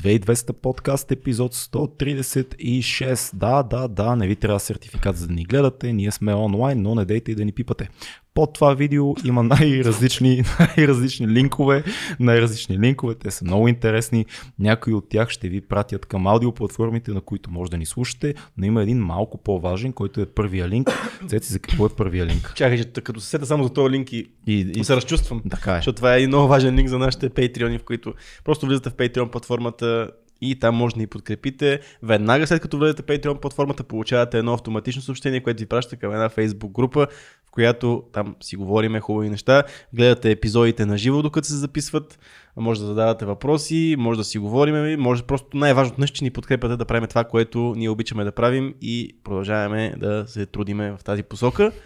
2200 подкаст, епизод 136. Да, да, да, не ви трябва сертификат за да ни гледате, ние сме онлайн, но не дейте и да ни пипате. Под това видео има най-различни, най-различни линкове, най-различни линкове, те са много интересни. Някои от тях ще ви пратят към аудиоплатформите, на които може да ни слушате, но има един малко по-важен, който е първия линк. Цеци, за какво е първия линк? Чакай, че като се сета само за този линк и, И, и... се разчувствам. Така е. Защото това е един много важен линк за нашите Patreon, в които просто влизате в Patreon платформата и там може да ни подкрепите. Веднага след като влезете Patreon платформата, получавате едно автоматично съобщение, което ви праща към една Facebook група, която там си говориме хубави неща. Гледате епизодите на живо, докато се записват. Може да задавате въпроси, може да си говориме, може просто най-важното нещо, че ни подкрепяте да правим това, което ние обичаме да правим и продължаваме да се трудиме в тази посока.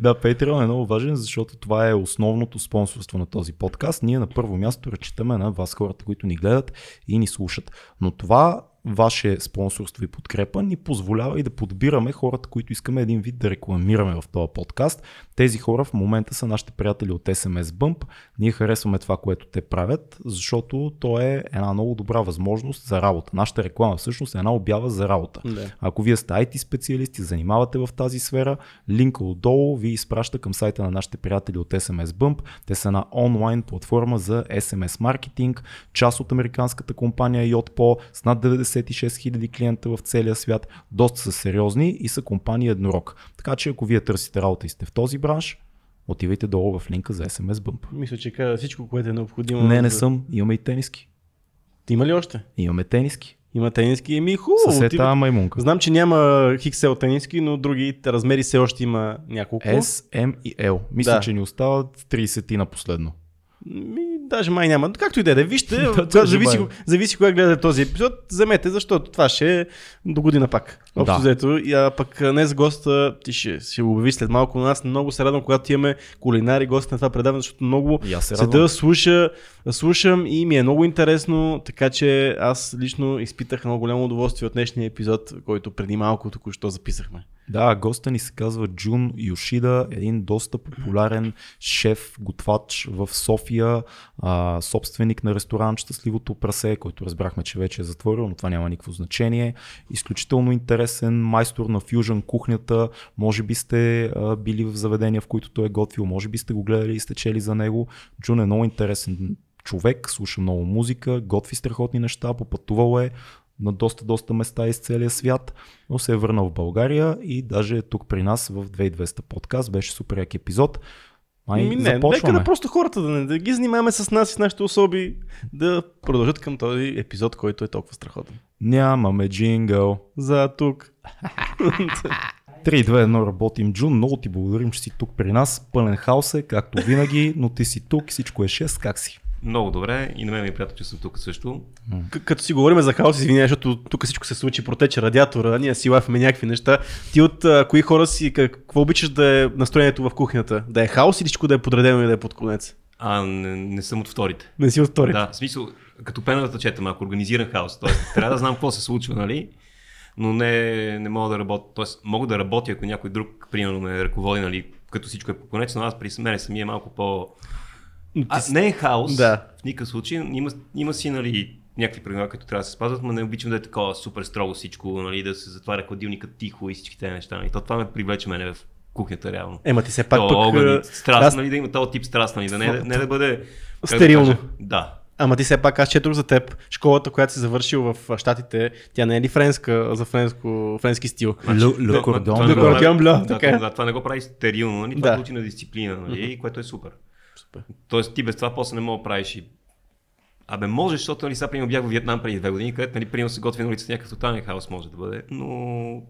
Да, Patreon е много важен, защото това е основното спонсорство на този подкаст. Ние на първо място разчитаме на вас, хората, които ни гледат и ни слушат. Но това ваше спонсорство и подкрепа ни позволява и да подбираме хората, които искаме един вид да рекламираме в този подкаст. Тези хора в момента са нашите приятели от SMS Bump. Ние харесваме това, което те правят, защото то е една много добра възможност за работа. Нашата реклама всъщност е една обява за работа. Да. Ако вие сте IT специалисти, занимавате в тази сфера, линка отдолу ви изпраща към сайта на нашите приятели от SMS Bump. Те са на онлайн платформа за SMS маркетинг, част от американската компания Yotpo с над 96 000 клиента в целия свят. Доста са сериозни и са компания еднорог. Така че ако вие търсите работа и сте в този бранш, отивайте долу в линка за SMS Bump. Мисля, че каза всичко, което е необходимо. Не, не за- съм. Имаме и тениски. Има ли още? Имаме тениски. Има тениски. Еми, хубаво. Със е отива- тази маймунка. Знам, че няма XL тениски, но други размери все още има няколко. S, M и L. Мисля, Да. че ни остават 30 на последно. Ми, даже май няма. Както и да е, да вижте, даже зависи, зависи кога гледате този епизод, вземете, защото това ще е до година пак. Общо Да. взето. И, а пък днес госта, ти ще, ще го обяви след малко, но аз много се радвам, когато имаме кулинари гости на това предаване, защото много се седа, слуша, слушам и ми е много интересно, така че аз лично изпитах много голямо удоволствие от днешния епизод, който преди малко току-що записахме. Да, госта ни се казва Джун Йошида, един доста популярен шеф, готвач в София, а, собственик на ресторант Щастливото прасе, който разбрахме, че вече е затворил, но това няма никакво значение. Изключително интересен майстор на фюжън кухнята. Може би сте а, били в заведения, в които той е готвил, може би сте го гледали и сте чели за него. Джун е много интересен човек, слуша много музика, готви страхотни неща, попътувал е на доста, доста места из целия свят, но се е върнал в България и даже е тук при нас в 2200 подкаст. Беше супер як епизод. Ай, Ми, не, нека да просто хората да не да ги занимаваме с нас и с нашите особи, да продължат към този епизод, който е толкова страхотен. Нямаме джингъл. За тук. 3-2-1 работим. Джун, много ти благодарим, че си тук при нас. Пълен хаос е, както винаги, но ти си тук, всичко е 6. Как си? Много добре и на мен ми е приятно, че съм тук също. К- като си говорим за хаос, извинявай, защото тук всичко се случи, протече радиатора, ние си лафаме някакви неща. Ти от а, кои хора си, как- какво обичаш да е настроението в кухнята? Да е хаос или всичко да е подредено и да е под конец? А, не, не съм от вторите. Не си от вторите. Да, в смисъл, като пената чета малко, организиран хаос. Тоест, трябва да знам какво се случва, нали? Но не, не мога да работя. Тоест, мога да работя, ако някой друг, примерно, ме ръководи, нали, като всичко е по конец, но аз при мен самия е малко по... А, не е хаос, Да. в никакъв случай. Има, има си, нали, някакви правила, които трябва да се спазват, но не обичам да е такова супер строго всичко, нали, да се затваря хладилника тихо и всички тези неща. Нали. То, това ме привлече мене в кухнята реално. Ема ти все пак То пък... огън, страст, аз- нали, да има този тип страст, нали, да не, не да бъде... да Стерилно. кажа, Да. Ама ти все пак аз четох за теб. Школата, която си завършил в Штатите, тя не е ли френска, за френско, френски стил? Ле- Значи, ле това- кордон. бля, да, е. Да, това не го прави стерилно, нали? Това Да. учи на дисциплина, нали? Което е супер. Супер. Тоест ти без това после не мога да правиш и Абе, може, защото нали, сега примерно бях в Виетнам преди две години, където нали, примерно се готви на улицата някакъв тотален хаос може да бъде, но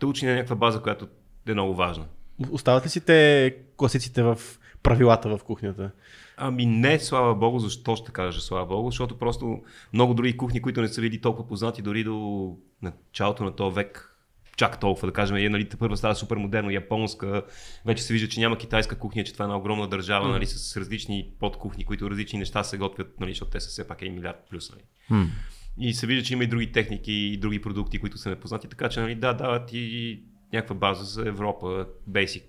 те учи на някаква база, която е много важна. Остават ли си те класиците в правилата в кухнята? Ами не, слава богу, защо ще кажа слава богу, защото просто много други кухни, които не са били толкова познати дори до началото на този век, чак толкова да кажем, е, нали, първа става супер модерно, японска, вече се вижда, че няма китайска кухня, че това е една огромна държава, нали, с различни подкухни, които различни неща се готвят, нали, защото те са все пак 1 милиард плюс. Нали. И се вижда, че има и други техники и други продукти, които са непознати, така че нали, да, дават и някаква база за Европа, basic.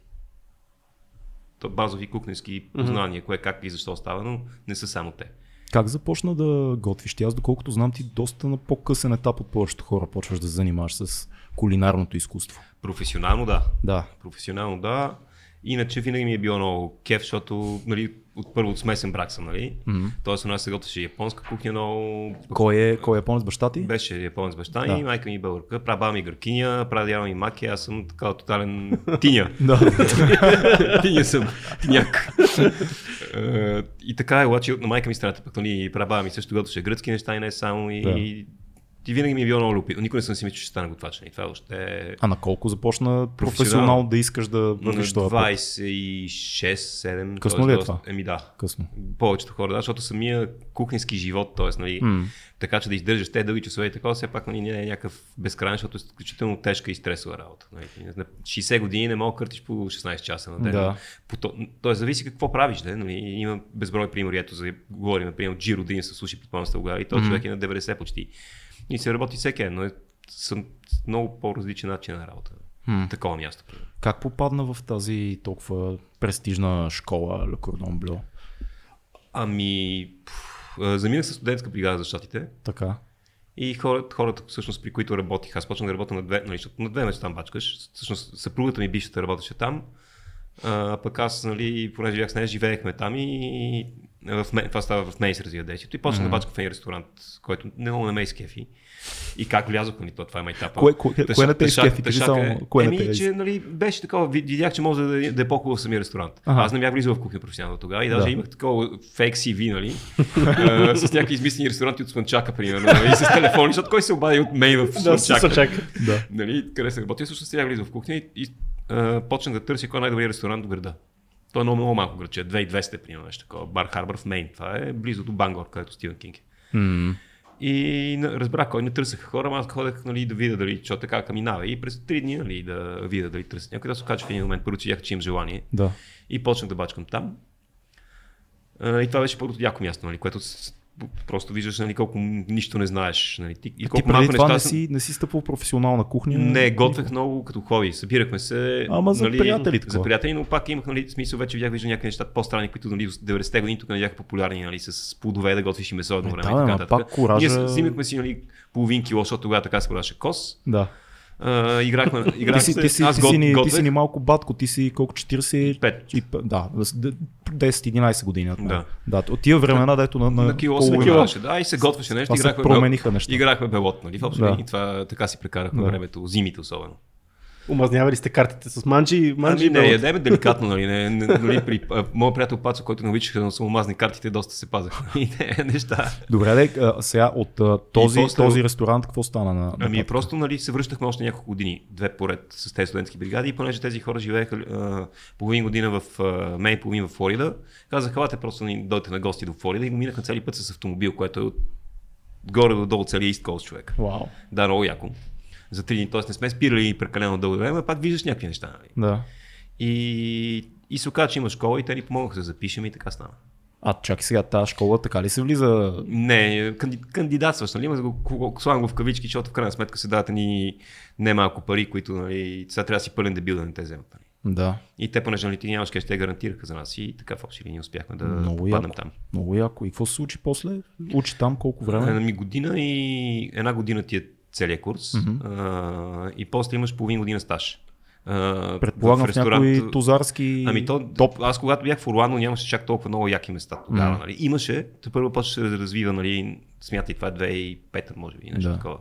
Базови кухненски познания, кое как и защо става, но не са само те. Как започна да готвиш? Ти аз, доколкото знам, ти доста на по-късен етап от повечето хора почваш да занимаваш с кулинарното изкуство. Професионално да. Да. Професионално да. Иначе винаги ми е било много кеф, защото нали, от първо от смесен брак съм, нали? Мгм. Тоест у нас се готвеше японска кухня много. Кой е, кой е японец баща ти? Беше японец баща Да. ми, майка ми българка, прабаба ми гъркиня, прадядо ми маки, аз съм така тотален тиня. Да. Тиня съм, тиняк. Е, и така е, обаче на майка ми страната, пък нали, прабаба ми също готвеше гръцки неща и не само. И, Да. И, и винаги ми е било много любопитно. Никога не съм си мислил, че ще стана готвач. И това въобще е А на колко започна професионално да искаш да вървиш това път? 26-7. Късно ли е това? Еми да. Късно. Повечето хора, да, защото самия кухненски живот, т.е. Нали, М. така че да издържаш те дълги часове и такова, все пак нали, не е някакъв безкрайен, защото е изключително тежка и стресова работа. Нали. На 60 години не мога къртиш по 16 часа на ден. Да. По то, тоест, зависи какво правиш. Да? Нали. Има безброй примери. Ето, за, говорим, например, Джиро Дин се слуши, предполагам сте и този Мгм. човек е на 90 почти. И се работи всеки ден, но е с много по-различен начин на работа. М. Такова място. Как попадна в тази толкова престижна школа Le Cordon Bleu? Ами, заминах със студентска бригада за щатите. Така. И хората, хората всъщност, при които работих, аз почнах да работя на две, нали, на две места там бачкаш. Всъщност, съпругата ми бившата работеше там. А, пък аз, нали, понеже бях с нея, живеехме там и в това става в Мейс развива действието. И Мгм. да бачкам в един ресторант, който не много на ме изкефи. И как влязох, нали, то, това е майтапа. Кое- кое- Тъша- кое не те тъша- изкефи? Кажи тъшака само, е- кое Еми, из- че, нали, беше такова, ви- видях, че може да, да е по-хубаво в самия ресторант. Ага. Аз не бях влизал в кухня професионално тогава и даже Да. имах такова фейк CV, нали, а, с някакви измислени ресторанти от Слънчака, примерно, нали, и с телефони, защото кой се обади от мей в Слънчака. чака. Да. Нали, къде се работи, всъщност сега влизам в кухня и, и а, почнах да търся кой е най-добрият ресторант в града. Той е много, много малко градче, 2200 примерно нещо такова. Бар Харбър в Мейн. Това е близо до Бангор, където Стивен Кинг е. М. И разбрах кой не търсеха хора, аз ходех нали, да видя дали, защото така минава. И през три дни нали, да видя дали търсят някой. Да се окаже в един момент, първо, че видях, че имам желание. Да. И почнах да бачкам там. И това беше първото яко място, нали, което просто виждаш нали, колко нищо не знаеш. Нали, ти, и Ти колко преди малко това неща не си, не си стъпвал в професионална кухня? не, готвех много като хоби. Събирахме се. Ама за нали, приятели За такова. приятели, но пак имах нали, смисъл, вече бях виждал някакви неща по-странни, които нали, в 90-те години тук не бяха популярни, нали, с плодове да готвиш и месо едно Е, време. да, и така ама нататък. пак коража- Ние взимахме си нали, половин кило, защото тогава така се продаваше кос. Да. А, играхме, Ти играхме си, ти, си, аз ти, си, ни, ти готвех. си ни малко батко, ти си колко 40? Пет. И, п- да, с- д- 10-11 години. от. Да. да. От тия времена, дето на, на, на кило се продаваше, да, и се готвеше нещо. Това се Играхме, промениха неща. играхме белот, нали, в общи Да. линии. Това така си прекарахме Да. времето, зимите особено. Умазнявали сте картите с манджи, манджи Ами не, ядеме деликатно, нали, не, не, нали при а, моят приятел Пацо, който не обичаха да му мазни картите, доста се пазаха. И те неща. Добре, де, а, сега от а, този, после- този ресторант какво стана на, Ами на просто нали, се връщахме още няколко години, две поред с тези студентски бригади и понеже тези хора живееха а, половин година в а, Мейн, половин в Флорида, казаха, елате просто ни дойдете на гости до Флорида и го минаха цели път с автомобил, което е от горе до долу целия East Coast човек. Вау. Да, много яко. За три дни, т.е. не сме спирали прекалено дълго време, пак виждаш някакви неща. Нали? Да. И, и се оказа, че има школа и те ни помогнаха да запишем и така стана. А чакай сега, тази школа така ли се влиза? Не, канди, кандидатстваш, нали? Ма го, го, слагам го в кавички, защото в крайна сметка се дават ни немалко пари, които нали, сега трябва да си пълен дебил да не те вземат. Нали? Да. И те, понеже нали, ти нямаш къде, те гарантираха за нас и така в общи линии успяхме да Много попаднем яко. там. Много яко. И какво се случи после? Учи там колко Една време? ми година и една година ти е целият курс Мгм. а, и после имаш половин година стаж. А, Предполагам в, някои ресторант- тузарски... Ами то, топ. аз когато бях в Орландо нямаше чак толкова много яки места тогава. Мгм. Нали. Имаше, те първо почваше да се развива, нали, смятай това е 2005 може би, нещо Да. такова.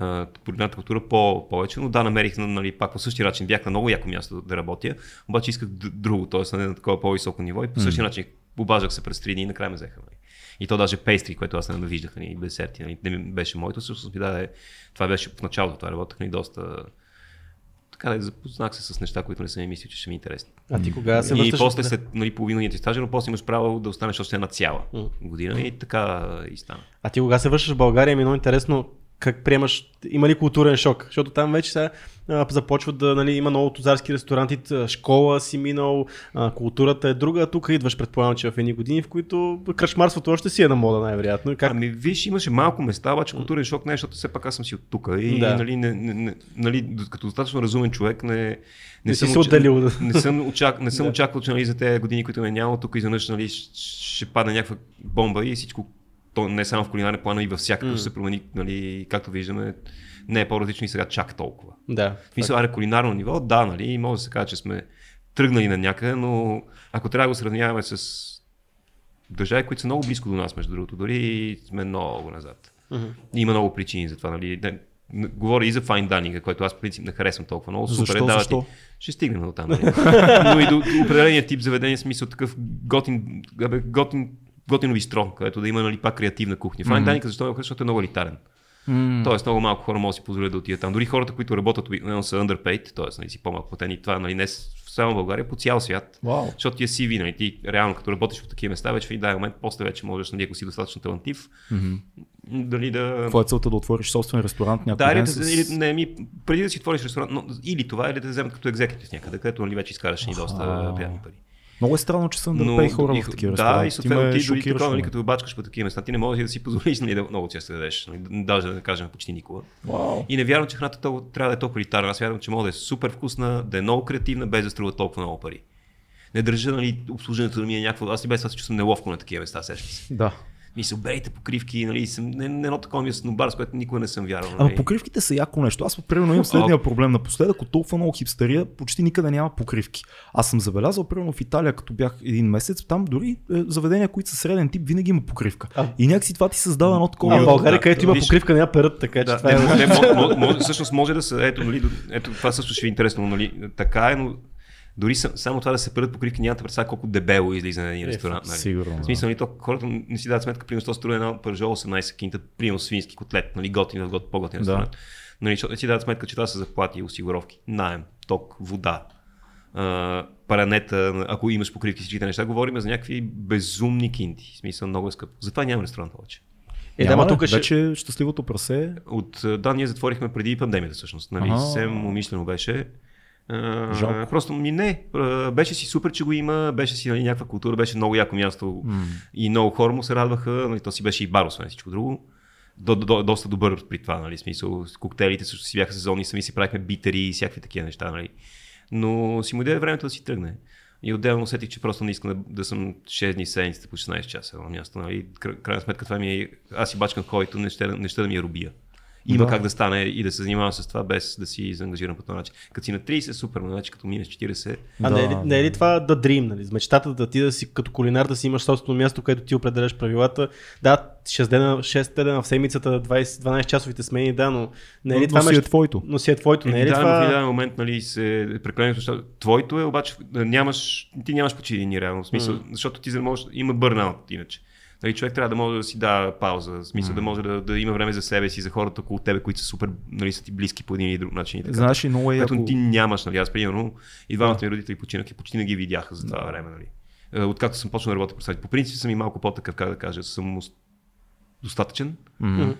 Uh, култура по- повече, но да, намерих нали, пак по същия начин, бях на много яко място да работя, обаче исках друго, т.е. на такова по-високо ниво и по същия начин обаждах се през три дни и накрая ме взеха. Нали. И то даже пейстри, което аз не виждах, нали, десерти, нали, не беше моето, всъщност ми даде, това беше в началото, това работех нали, доста така да запознах се с неща, които не съм ми мислил, че ще ми е интересни. А ти кога се И после след нали, половината ти стажа, но после имаш право да останеш още една цяла година и така и стана. А ти кога се връщаш в България, ми е много интересно как приемаш, има ли културен шок? Защото там вече сега а, започват да, нали, има много тузарски ресторанти, школа си минал, а, културата е друга, а тук идваш предполагам, че в едни години, в които кръчмарството още си е на мода най-вероятно. Как? Ами виж, имаше малко места, обаче културен шок не, е, защото все пак аз съм си от тук. И Да. нали, не, не, не, нали, като достатъчно разумен човек не, не, Не съм се отделил. Не съм, очак, не съм Да. очаквал, че нали, за тези години, които ме няма, тук изведнъж нали, ще падне някаква бомба и всичко то не само в кулинарен план, но и във всякакъв М. се промени, нали, както виждаме, не е по-различно и сега чак толкова. Да. В смисъл, аре, кулинарно ниво, да, нали, може да се каже, че сме тръгнали на някъде, но ако трябва да го сравняваме с държави, които са много близко до нас, между другото, дори сме много назад. Мгм. Има много причини за това, нали. Не, говоря и за fine dining, който аз в принцип не харесвам толкова много. Супер, Защо? е, дава Защо? Ти, ще стигнем до там. Нали? Но и до, определения тип заведение, в смисъл такъв готин, абе, готин, готино бистро, където да има нали, пак креативна кухня. Fine dining, защо харесва, защото е много елитарен. М, Тоест много малко хора могат да си позволят да отидат там. Дори хората, които работят обикновено са underpaid, т.е. Нали, си по-малко платени. Това нали, не само в България, по цял свят. Вау. Защото ти е CV, нали, ти реално като работиш в такива места, вече в един момент, после вече можеш, нали, ако си достатъчно талантлив, Мгм. дали да... Какво е целта да отвориш собствен ресторант някой Да, ден с... или, не, ми, преди да си отвориш ресторант, но, или това, или да те вземат като екзекутив някъде, където нали, вече изкараш ни доста приятни пари. Много е странно, че са underpay хора и- в такива Да, и съответно ти дори така, нали, като бачкаш по такива места, ти не можеш да си позволиш нали, да много често да ядеш, нали, даже да не кажем почти никога. Вау. И не вярвам, че храната трябва да е толкова елитарна. Аз вярвам, че може да е супер вкусна, да е много креативна, без да струва толкова много пари. Не държа нали, обслужването да ми е някакво. Аз и без това се чувствам неловко на такива места, сещам се. Да. Мисля, берете покривки, нали, съм, не, не едно такова ми е снобар, с което никога не съм вярвал. Ама Нали. покривките са яко нещо. Аз примерно имам следния проблем. Напоследък от толкова много хипстерия почти никъде няма покривки. Аз съм забелязал, примерно в Италия, като бях един месец, там дори е, заведения, които са среден тип, винаги има покривка. А. И някакси това ти създава едно такова. А в България, да, където има виж- покривка, няма перът, така че Да, това не, е... не, може, може, може, всъщност може да са, ето, нали, ето това също ще ви е интересно, нали, така е, но дори сам, само това да се перат покривки, нямате представа колко дебело излиза на един Е, ресторант. Нали. Сигурно. В смисъл, нали, то, хората не си дадат сметка, примерно, 100 струва една пържола 18 кинта, примерно свински котлет, нали, готин гот, по-готин Да. ресторант. Нали, не си дадат сметка, че това са заплати и осигуровки, найем, ток, вода, а, паранета, ако имаш покривки всичките неща, говорим за някакви безумни кинти. В смисъл, много е скъпо. Затова нямаме ресторант повече. Е, да, Няма, тук тук ще... Вече щастливото прасе. От, да, ние затворихме преди пандемията всъщност. Нали, съвсем умишлено беше. Жалко. Просто ми не. Беше си супер, че го има, беше си нали, някаква култура, беше много яко място М. и много хора му се радваха. Нали, то си беше и бар, освен всичко друго. До, до, доста добър при това, нали, смисъл, коктейлите също си бяха сезонни, сами си правихме битери и всякакви такива неща, нали. Но си му даде времето да си тръгне. И отделно усетих, че просто не искам да, да съм 6 дни седмицата по 16 часа на място. Нали. Кра- Крайна сметка това ми е, аз си бачкам ходито, не ще, не ще да ми е рубия. Има Да. как да стане и да се занимавам с това без да си заангажирам по този начин. Като си на 30 супер, но вече като минеш 40, А Да, не, е ли, не е ли да. това да дрим, нали? Мечтата да ти да си като кулинар да си имаш собствено място, където ти определяш правилата. Да, 6 дена, 6 дена в седмицата, 20, 12 часовите смени, да, но не е ли Но това си е твоето. Но си е твоето, не е ли да, но в това? един момент нали, се прекалено защото Твоето е, обаче нямаш, ти нямаш почти едини реално. В смисъл, Мгм. защото ти за да можеш, има бърнаут иначе. Нали, човек трябва да може да си дава пауза, в смисъл да може да, да има време за себе си, за хората около тебе, които са супер, нали, са ти близки по един или друг начин. И така. Знаеш ли, много е Което яко. ти нямаш, нали? Аз примерно и двамата ми родители починаха и почти не ги видяха за това време, нали? Е, Откакто съм почнал да работя по сайт. По принцип съм и малко по-такъв, как да кажа, съм достатъчен. Мгм.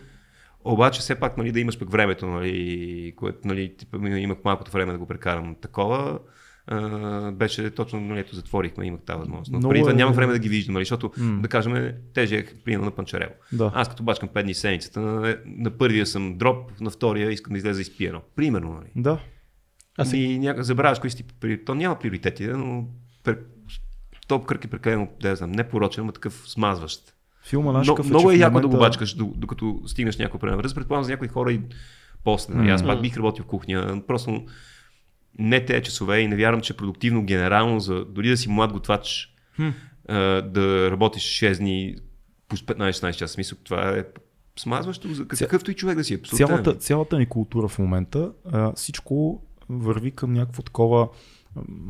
Обаче все пак нали, да имаш пък времето, нали, което нали, типа, имах малкото време да го прекарам такова. А, беше точно, нали, ето затворихме, имах тази възможност. Но Много преди това е- нямах време да ги виждам, нали, защото, М. да кажем, тежех примерно на Панчарево. Да. Аз като бачкам 5 дни седмицата, на, на първия съм дроп, на втория искам да излеза изпиено. Примерно, нали. Да. А сега- И няка... забравяш кои си То няма приоритети, но пр... топ кръг е прекалено, да знам, не порочен, но такъв смазващ. Филма наш Но, какъв много е яко да го момента- бачкаш, до- докато стигнеш определена възраст. Предполагам за някои хора и после. Нали? Аз пак бих работил в кухня. Просто не те часове и не вярвам, че е продуктивно генерално, за, дори да си млад готвач, Хм. а, да работиш 6 дни по 15-16 часа. Смисъл, това е смазващо за какъвто и човек да си. Абсолютно. Цялата, цялата ни култура в момента, а, всичко върви към някакво такова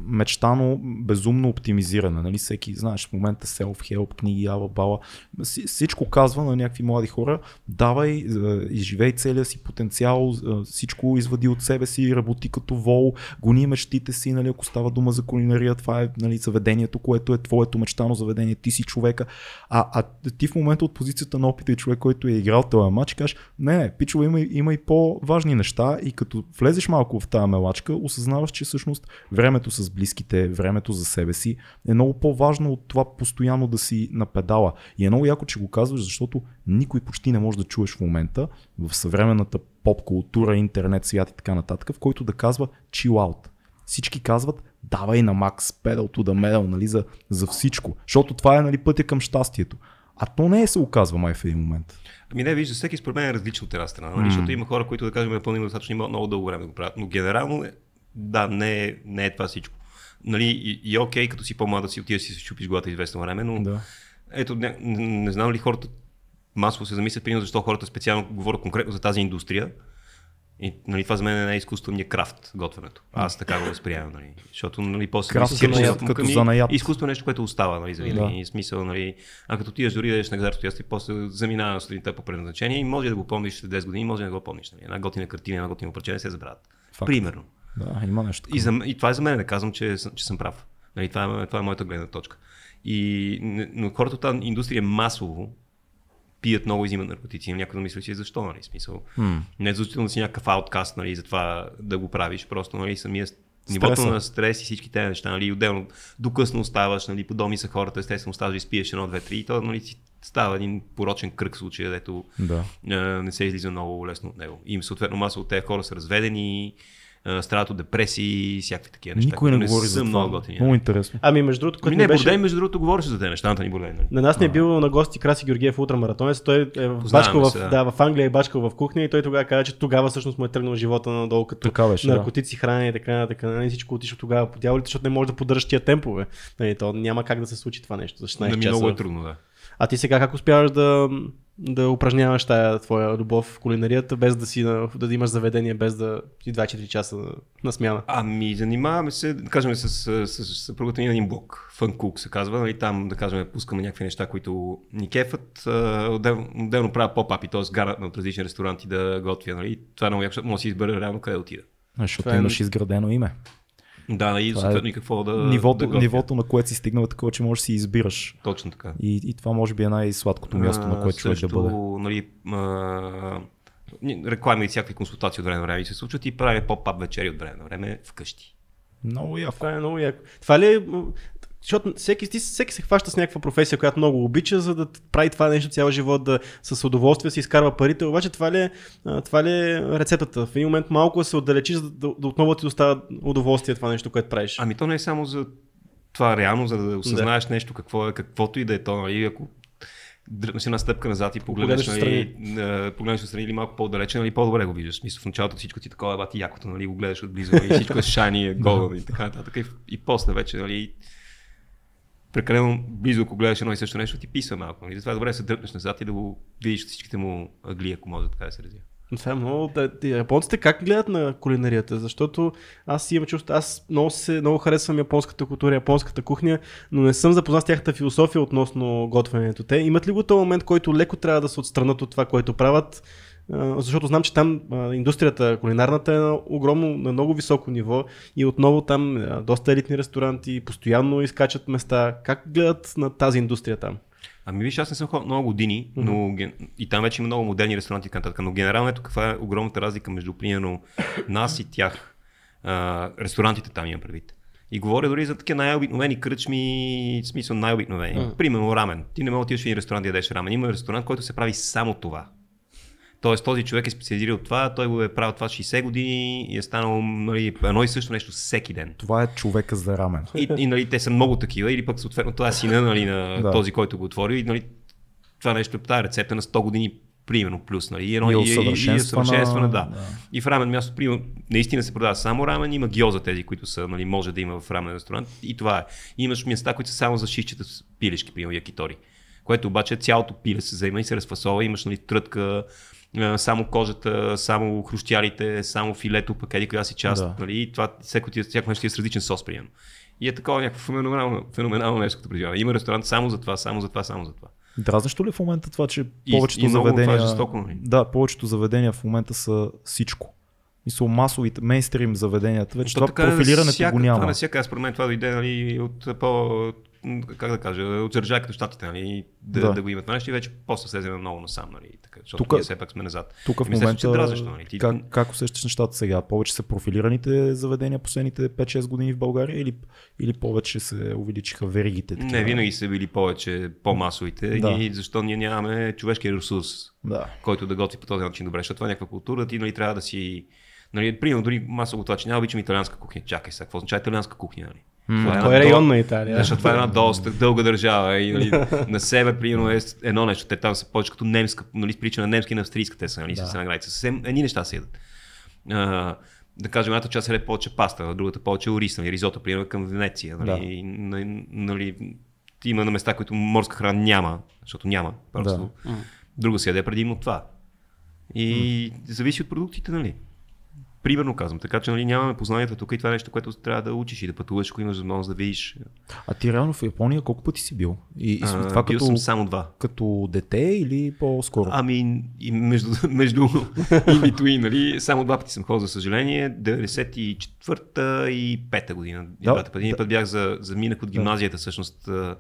мечтано, безумно оптимизиране. Нали? Всеки, знаеш, в момента self-help, книги, ала, бала. Си- Всичко казва на някакви млади хора, давай, а, изживей целия си потенциал, а, всичко извади от себе си, работи като вол, гони мечтите си, нали? ако става дума за кулинария, това е нали, заведението, което е твоето мечтано заведение, ти си човека. А, а ти в момента от позицията на опита и човек, който е играл този матч, кажеш, не, не, пичова има, има и по-важни неща и като влезеш малко в тази мелачка, осъзнаваш, че всъщност времето с близките, времето за себе си е много по-важно от това постоянно да си на педала. И е много яко, че го казваш, защото никой почти не може да чуеш в момента в съвременната поп култура, интернет, свят и така нататък, в който да казва chill out. Всички казват, давай на макс, to the metal, нали, за, за всичко. Защото това е нали, пътя към щастието. А то не е се оказва май в един момент. Ами не, вижда, всеки според мен е различен от една страна, нали? защото има хора, които да кажем е пълни достатъчно има много дълго време да го правят, но генерално е, да, не е, не е това всичко. Нали, и, и окей, като си по-млад да си отидеш си се щупиш главата известно време, но Да. ето, не, не знам ли хората масово се замислят, примерно, защо хората специално говорят конкретно за тази индустрия. И нали, това за мен е изкуствения крафт, готвенето. Аз така го възприемам, нали. Защото нали, после Крафт си като- сетиш, като ами, занаят. Изкуство е нещо, което остава, нали, за. Да. И смисъл, нали, а като отидеш дори да ядеш на газарто ясто и после заминава на сутринта по предназначение и може да го помниш след 10 години, може да не го помниш. Нали. Една готина картина, една готина парче не се забравят. Примерно. Да, има нещо. И, за, и това е за мен, не казвам, че, че съм прав. Нали, това, е, това е моята гледна точка. И, но хората от тази индустрия масово пият много и взимат наркотици. Някой да мисли си защо, нали, смисъл. М. Не е задължително да си някакъв ауткаст, нали, за това да го правиш. Просто, нали, самия нивото Стреса. на стрес и всички тези неща, нали, отделно до късно оставаш, нали, по доми са хората, естествено оставаш и спиеш едно, две, три, и то, нали, си става един порочен кръг в случая, дето Да. не се излиза много лесно от него. И съответно маса от тези хора са разведени, страдат от депресии и всякакви такива неща. Никой не които говори са за много това. готини. Много интересно. Ами между другото, Ами което не, не беше... Бордей, между другото, говореше за тези неща, Антони Бордей. Нали? На нас не е бил на гости Краси Георгиев ултрамаратонец. Той е бачкал в, да. да, в Англия е бачкал в кухня и той тогава каза, че тогава всъщност му е тръгнал живота надолу като Така беше, да. наркотици, хранене и така, така. Нали, всичко отишло тогава по дяволите, защото не може да поддържаш тия темпове. Нали, то няма как да се случи това нещо за 16 На ми часа. много е трудно, да. А ти сега как успяваш да, да упражняваш тая твоя любов в кулинарията, без да си на, да имаш заведение, без да си 2-4 часа на, на смяна? Ами, занимаваме се, да кажем, с, с, с, с съпругата ни на един блок. Fun Cook се казва. Нали, там, да кажем, пускаме някакви неща, които ни кефат. Отделно, отделно правя поп-апи, т.е. гарат от различни ресторанти да готвя. Нали. Това е много яко, може да си избера реално къде да отида. Защото е- имаш изградено име. Да, Това е съответно и какво да. нивото, да нивото, на което си стигнал е такова, че можеш да си избираш. Точно така. И, и това може би е най-сладкото място, на което човек да бъде. Нали, а, реклами и всякакви консултации от време на време се случват и правим поп-ап вечери от време на време вкъщи. Много яко. Това е много яко. Това ли е... Защото всеки, всеки се хваща с някаква професия, която много обича, за да прави това нещо цял живот, да с удоволствие си изкарва парите. Обаче това ли е, това ли е рецептата? В един момент малко се отдалечиш, за да, да отново ти остава удоволствие това нещо, което правиш. Ами то не е само за това реално, за да осъзнаеш да. нещо, какво е, каквото и да е то, нали, ако дръпнеш една стъпка назад и погледнеш, Погледнеш нали, погледнеш отстрани или малко по-далече, нали, по-добре го виждаш. Смисъл, в началото всичко ти е такова, бати якото, нали, го гледаш отблизо, нали, всичко е шайни, е голо и така нататък. И, и после вече, нали, прекалено близо, ако гледаш едно и също нещо, ти писва малко. Нали? Затова е добре да се дръпнеш назад и да го видиш всичките му ъгли, ако може така да се развие. Това е много. Японците как гледат на кулинарията? Защото аз имам чувство, аз много, се, много харесвам японската култура, японската кухня, но не съм запознат с тяхната философия относно готвенето. Те имат ли го този момент, който леко трябва да се отстранат от това, което правят? Защото знам, че там индустрията кулинарната е на огромно, на много високо ниво и отново там доста елитни ресторанти постоянно изкачат места. Как гледат на тази индустрия там? Ами виж, аз не съм ходил много години, но и там вече има много модерни ресторанти и нататък. Но генерално ето каква е огромната разлика между примерно нас и тях. А, ресторантите там имам предвид. И говоря дори за такива най-обикновени кръчми, в смисъл най-обикновени. Примерно рамен. Ти не можеш да отидеш в един ресторант да ядеш рамен. Има ресторант, който се прави само това. Тоест този човек е специализирал това, той го е правил това 60 години и е станало нали, едно и също нещо всеки ден. Това е човека за рамен. И, и нали, те са много такива, или пък съответно това е сина нали, на Да. този, който го отвори. И, нали, това нещо е тази рецепта на 100 години примерно плюс. Нали, и, едно, И и, и, усъвършенствана, да. да. И в рамен място, примерно, наистина се продава само рамен, има гьоза тези, които са, нали, може да има в рамен ресторант. И това е. И имаш места, които са само за шишчета с пилешки, примерно якитори. Което обаче цялото пиле се взема и се разфасова, имаш нали, трътка, само кожата, само хрущялите, само филето, пък еди коя си част. Да. Нали, и това всяко, ти- всяко нещо е с различен сос, примерно. И е такова някакво феноменално, феноменално нещо, като преживяване. Има ресторант само за това, само за това, само за това. Дразнещо ли е в момента това, че И- повечето и много това е заведения... жестоко, нали? да, повечето заведения в момента са всичко. Мисля, масовите, мейнстрим заведенията, вече То това е профилирането всяка, го няма. Това на всяка, според мен това дойде нали, от по, как да кажа, от като щатите, нали, да, Да. да. го имат това нещо и вече после слезе много насам, нали, така, защото Тука- ние все пак сме назад. Тук в ми се момента, дразнещо, нали, ти- как, как усещаш нещата сега? Повече са профилираните заведения последните 5-6 години в България или, или повече се увеличиха веригите? такива? Не, винаги са били повече по-масовите Да. и защо ние нямаме човешкия ресурс, Да. който да готви по този начин добре, защото това е някаква култура, ти нали, трябва да си Нали, примерно, дори масово това, че няма обичам италианска кухня. Чакай сега, какво означава италианска кухня? Нали? Това една Кой е район на Италия? Защото това е една доста дълга държава и нали, на север, примерно, е едно нещо. Те там са повече като немска, нали, прилича на немски и на австрийска, те са, нали, Да. да. на граница. Съвсем едни неща се ядат. А, да кажем, едната част е повече паста, а другата повече ориз, нали, ризото, примерно към Венеция. Нали, нали, нали, има на места, които морска храна няма, защото няма. Просто. Да. Друго се яде предимно това. И зависи от продуктите, нали? Примерно казвам, така че нали, нямаме познанията тук и това е нещо, което трябва да учиш и да пътуваш, ако имаш възможност да видиш. А ти реално в Япония колко пъти си бил? И, и А, това бил като, съм само два. като дете или по-скоро? Ами, и между, между in between, нали, само два пъти съм ходил, за съжаление, 94-та и 5-та година. И Да, двата пъти. Да. път бях за, заминах от гимназията, всъщност, а,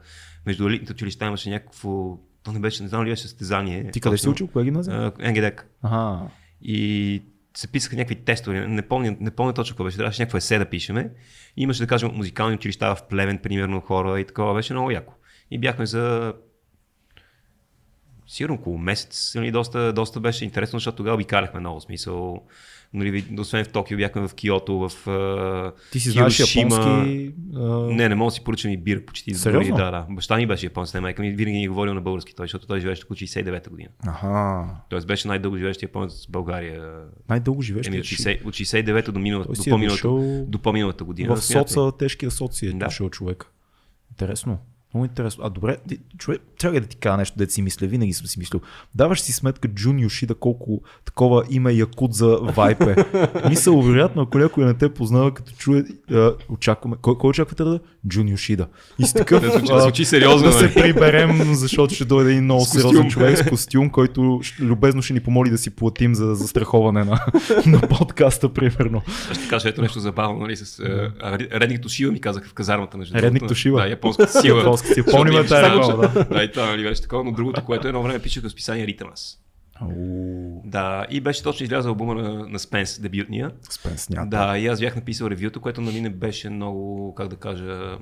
между елитните училища имаше някакво, то не беше, не знам ли беше състезание. Ти къде си учил? Кое гимназия? НГДК. Ага. И се писаха някакви тестове, не помня, не помня точно какво беше, трябваше някакво есе да пишеме. Имаше, да кажем, музикални училища в Плевен, примерно, хора и такова, беше много яко. И бяхме за сигурно около месец, нали, доста, доста беше интересно, защото тогава обикаляхме много смисъл. Нали, освен в Токио бяхме в Киото, в а, Ти си знаеш японски. А... Не, не мога да си поръчам и бир почти. Сериозно? Да, да. Баща ми беше японец, не майка ми винаги ни е говорил на български той, защото той живееше от 69-та година. Аха. Тоест беше най-дълго живеещ японец в България. Най-дълго живееш. Еми, ли от, си? 60, от 69-та до, миналата, до, е по-миналата, дошъл до по-миналата година. В соца, тежкия соци е Да. дошъл човек. Интересно. Много интересно. А добре, човек, чакай да ти кажа нещо, да си мисля, винаги съм си мислил. Даваш си сметка Джун Йошида колко такова име Якудза вайп е. Мисъл, вероятно, ако някой не те познава, като чуе, а, очакваме. Кой, кой очаквате да? Джун Йошида. И си такъв, Да звучи- а, звучи сериозно, Да се нали? приберем, защото ще дойде един много сериозен човек с костюм, който любезно ще ни помоли да си платим за застраховане на, на подкаста, примерно. Ще кажа ето нещо забавно, нали, с а, Редник Тошива ми казаха в казармата. Между Редник. Тошива? Да, японската сила. Сила. Защото Помним тази реклама, че- Да, и това нали, беше такова, но другото, което едно време пишех в списание Ритамас. Уу, Да, и беше точно излязъл албума на, на Спенс, дебютния. Спенснята. Да, и аз бях написал ревюто, което нали не беше много, как да кажа,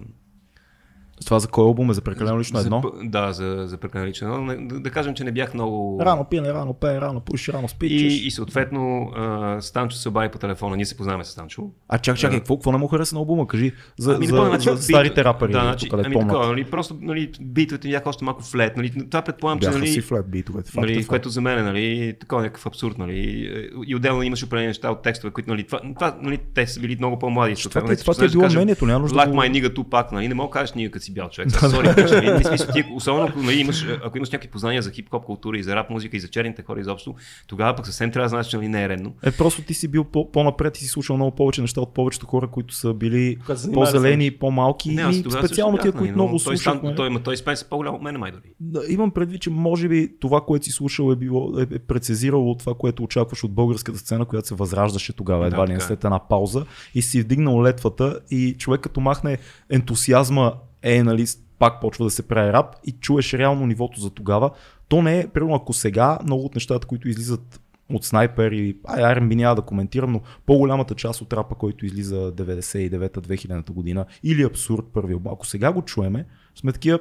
Това за кой албум е? За прекалено лично за, едно? п- Да, за, за прекалено лично едно. Да, да кажем, че не бях много... Рано пиене, рано пее, рано пуши, рано спи. И, и съответно а, Станчо се обади по телефона, ние се познаваме с Станчо. А чак, чакай, какво, какво не му хареса на албума? Кажи за, Ами, за, не помня, за, значи, старите рапъри, да, да, значи, ами помнят. такова, нали, просто нали, битовете ми бяха още малко флет. Нали, това предполагам, че нали, си флет битовете. Факт, нали, е факт. което за мен е нали, такова някакъв абсурд. Нали, и отделно имаше определени неща от текстове, които нали, това, това, нали, те са били много по-млади. Това, съответно, ти- нали, това ти е знаеш да било кажем, мнението, няма нужда Лак да го- май нига ту пак, нали? Не мога да кажеш нига като си бял човек. Сори, нали? Не смисъл, ти, особено ако, нали, имаш, ако имаш някакви познания за хип-хоп култура и за рап музика и за черните хора изобщо, тогава пък съвсем трябва да знаеш, че нали, не е редно. Е, просто ти си бил по- по-напред и си слушал много повече неща от повечето хора, които са били по-зелени, по-малки Не, и специално тия, които нали, но много той, слушахме. Стан- той, ма той Спенс е по-голям от мен май дори. Да, имам предвид, че може би това, което си слушал е, било, е, е прецизирало това, което очакваш от българската сцена, която се възраждаше тогава, едва Да, ли е. след една пауза и си вдигнал летвата и човек като махне ентусиазма е, нали, пак почва да се прави рап и чуеш реално нивото за тогава. То не е, примерно ако сега много от нещата, които излизат от снайпер и ай, R&B няма да коментирам, но по-голямата част от рапа, който излиза 99-2000 година или абсурд първи ако сега го чуеме, сме такива,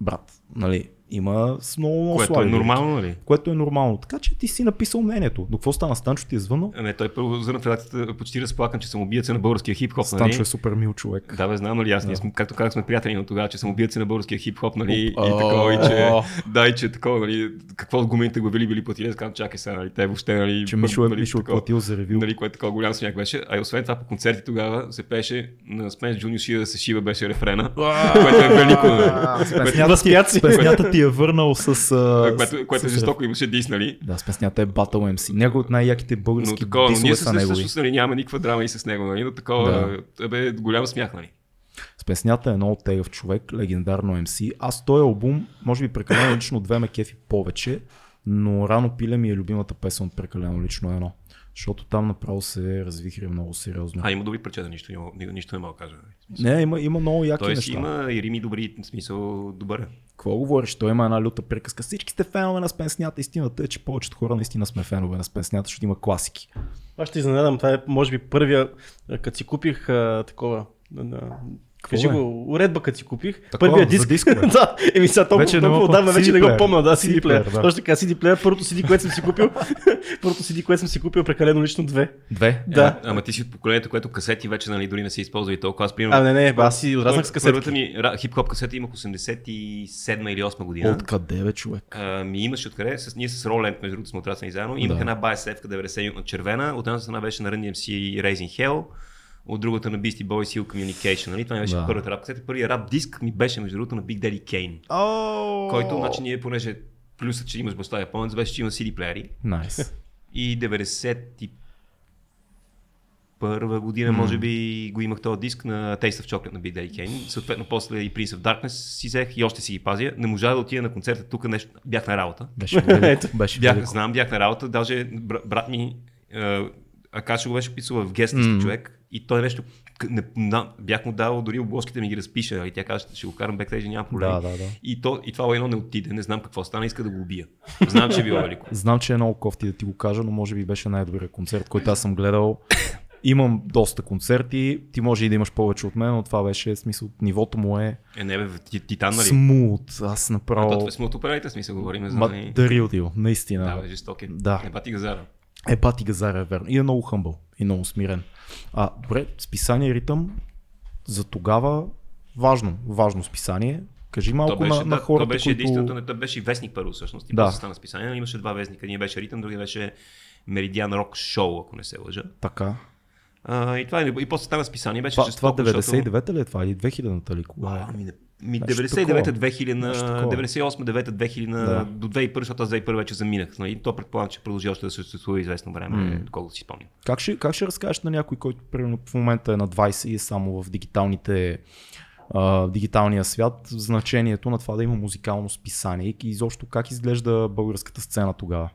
брат, нали, има с много, много Което е слаби нормално, нали? лирики, което е нормално. Така че ти си написал мнението. До какво стана? Станчо ти е звъннал? Не, той първо зърна в редакцията почти разплакан, че съм убиеца на българския хип-хоп. Станчо Нали? е супер мил човек. Да, бе, знам, нали, аз ние сме, както казах, сме приятели на тогава, че съм убиец на българския хип-хоп, нали, и О, такова, и че, да, и че такова, нали, какво от гумите го били, били платили, аз казвам, чакай сега, нали, те въобще, нали, Че Мишо е, нали, Мишо е такова, платил за ревю. Нали, което такова голям смях беше. А и освен това по концерти тогава се пееше на Спенс Джуниор да се шива беше рефрена, което е велико. нали. Спеснята ти, Е върнал с... а, което, което е с- жестоко имаше дис, нали? Да, спеснята е Battle MC. Някой от най-яките Но български такова, но ние с са негови. всъщност нали, нямаме никаква драма и с него, нали? Но такова, да. бе, голям смях, нали? Спеснята е много тегъв човек, легендарно MC. Аз този албум, може би прекалено лично две ме кефи повече, но рано пиле ми е любимата песен от прекалено лично едно. Защото там направо се развихри много сериозно. А има добри причини, нищо, нищо, нищо не мога да кажа. нали? Не, има, има много яки Тоест неща. има и рими добри, в смисъл добър. Какво говориш? Той има една люта приказка. Всички сте фенове на Спенснята. Истината е, че повечето хора наистина сме фенове на Спенснята, защото има класики. Аз ще изненадам, това е може би първия, като си купих а, такова, а, Кажи е? го, уредба като си купих. Такова, Първият за диск. дискове. да, еми сега толкова, Вече толкова отдавна вече не го помня, да, CD CD плеер, да. Точно така, CD плеер, първото CD, което съм си купил. първото CD, което съм си купил, прекалено лично две. Две. Да. Ама, ама ти си от поколението, което касети вече нали, дори не се използва и толкова. Аз примерно. А, не, не, аз си отраснах с Първата касетки. ми ра- хип-хоп касета имах 87 или 8 година. Откъде бе, човек? А, ми имаше откъде, с, ние с Roland, между другото сме отраснали заедно, имах Да. една BSF 90 на червена, от едната страна беше на Run DMC Raising Hell, от другата на Beastie Boys Hill Communication, нали? Това ми беше Да. първата рап касета. Първият рап диск ми беше между другото на Big Daddy Kane, О, който, значи ние, понеже плюсът, че имаш баща японец, беше, че има CD плеери Найс. и 91 първа година, може би, го имах този диск на Taste of Chocolate на Big Daddy Kane. Съответно, после и Prince of Darkness си взех и още си ги пазя. Не можа да отида на концерта тук, нещо, бях на работа. Беше велико. Беше Бях, велико. знам, бях на работа, даже бр- брат ми Акашо го беше писал в гест mm. човек и той нещо, к- не, на, бях му дал дори обложките ми ги разпиша и тя каза, ще го карам бекстейджа, няма проблем. Да, да, да. И, то, и това едно не отиде, не знам какво стана, иска да го убия. Знам, че е било велико. Знам, че е много кофти да ти го кажа, но може би беше най-добрият концерт, който аз съм гледал. Имам доста концерти, ти може и да имаш повече от мен, но това беше, смисъл, нивото му е Е, не бе, Титан, нали? смут. Аз А, направо... то, смут операйте, смисъл, говорим за... Ма, нали? the real deal, наистина. Да, бе, жесток е. Да. Не бати газара. Е, Пати Газара е верно. И е много хъмбъл. И много смирен. А, добре, списание ритъм за тогава важно. Важно списание. Кажи малко То беше, на, на хората, то беше които... единственото, не, то беше вестник първо всъщност. И Да. после стана списание. но Имаше два вестника. Ние беше Ритъм, другия беше Меридиан Рок Шоу, ако не се лъжа. Така. А, и това е, и после стана списание. Беше Това, това защото- 99-та ли е това? Или 2000-та ли? Кога е? Ами, не- ми Нещо 99-та, такова. 2000, Нещо такова. 98-9-та, 2000, Да. до 2001, защото аз 2001 вече заминах. Нали? То предполагам, че продължи още да съществува известно време, М. доколкото си спомням. Как ще, как ще разкажеш на някой, който примерно в момента е на 20 и е само в дигиталните в дигиталния свят, значението на това да има музикално списание и изобщо как изглежда българската сцена тогава?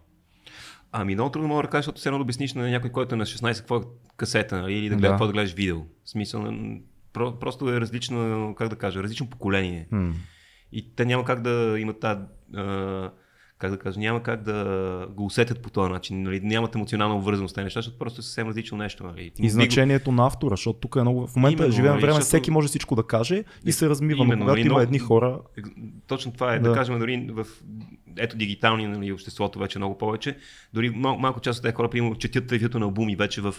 Ами много трудно мога да кажа, защото все едно да обясниш на някой, който е на 16 какво е касета, нали? или да гледа Да. какво да гледаш видео. В смисъл, про, просто е различно, как да кажа, различно поколение. М. И те няма как да имат тази, как да кажа, няма как да го усетят по този начин. Нали? Нямат емоционална обвързаност с тези неща, защото просто е съвсем различно нещо. Нали? И го- значението на автора, защото тук е много. В момента Именно, живеем нали, време, защото- всеки може всичко да каже и се размива, но Именно, когато нали, има но- едни хора. Точно това е, да, Да. кажем, дори в ето дигитални нали, обществото вече много повече. Дори мал, малко част от тези хора, примерно, четят ревюто на албуми вече в...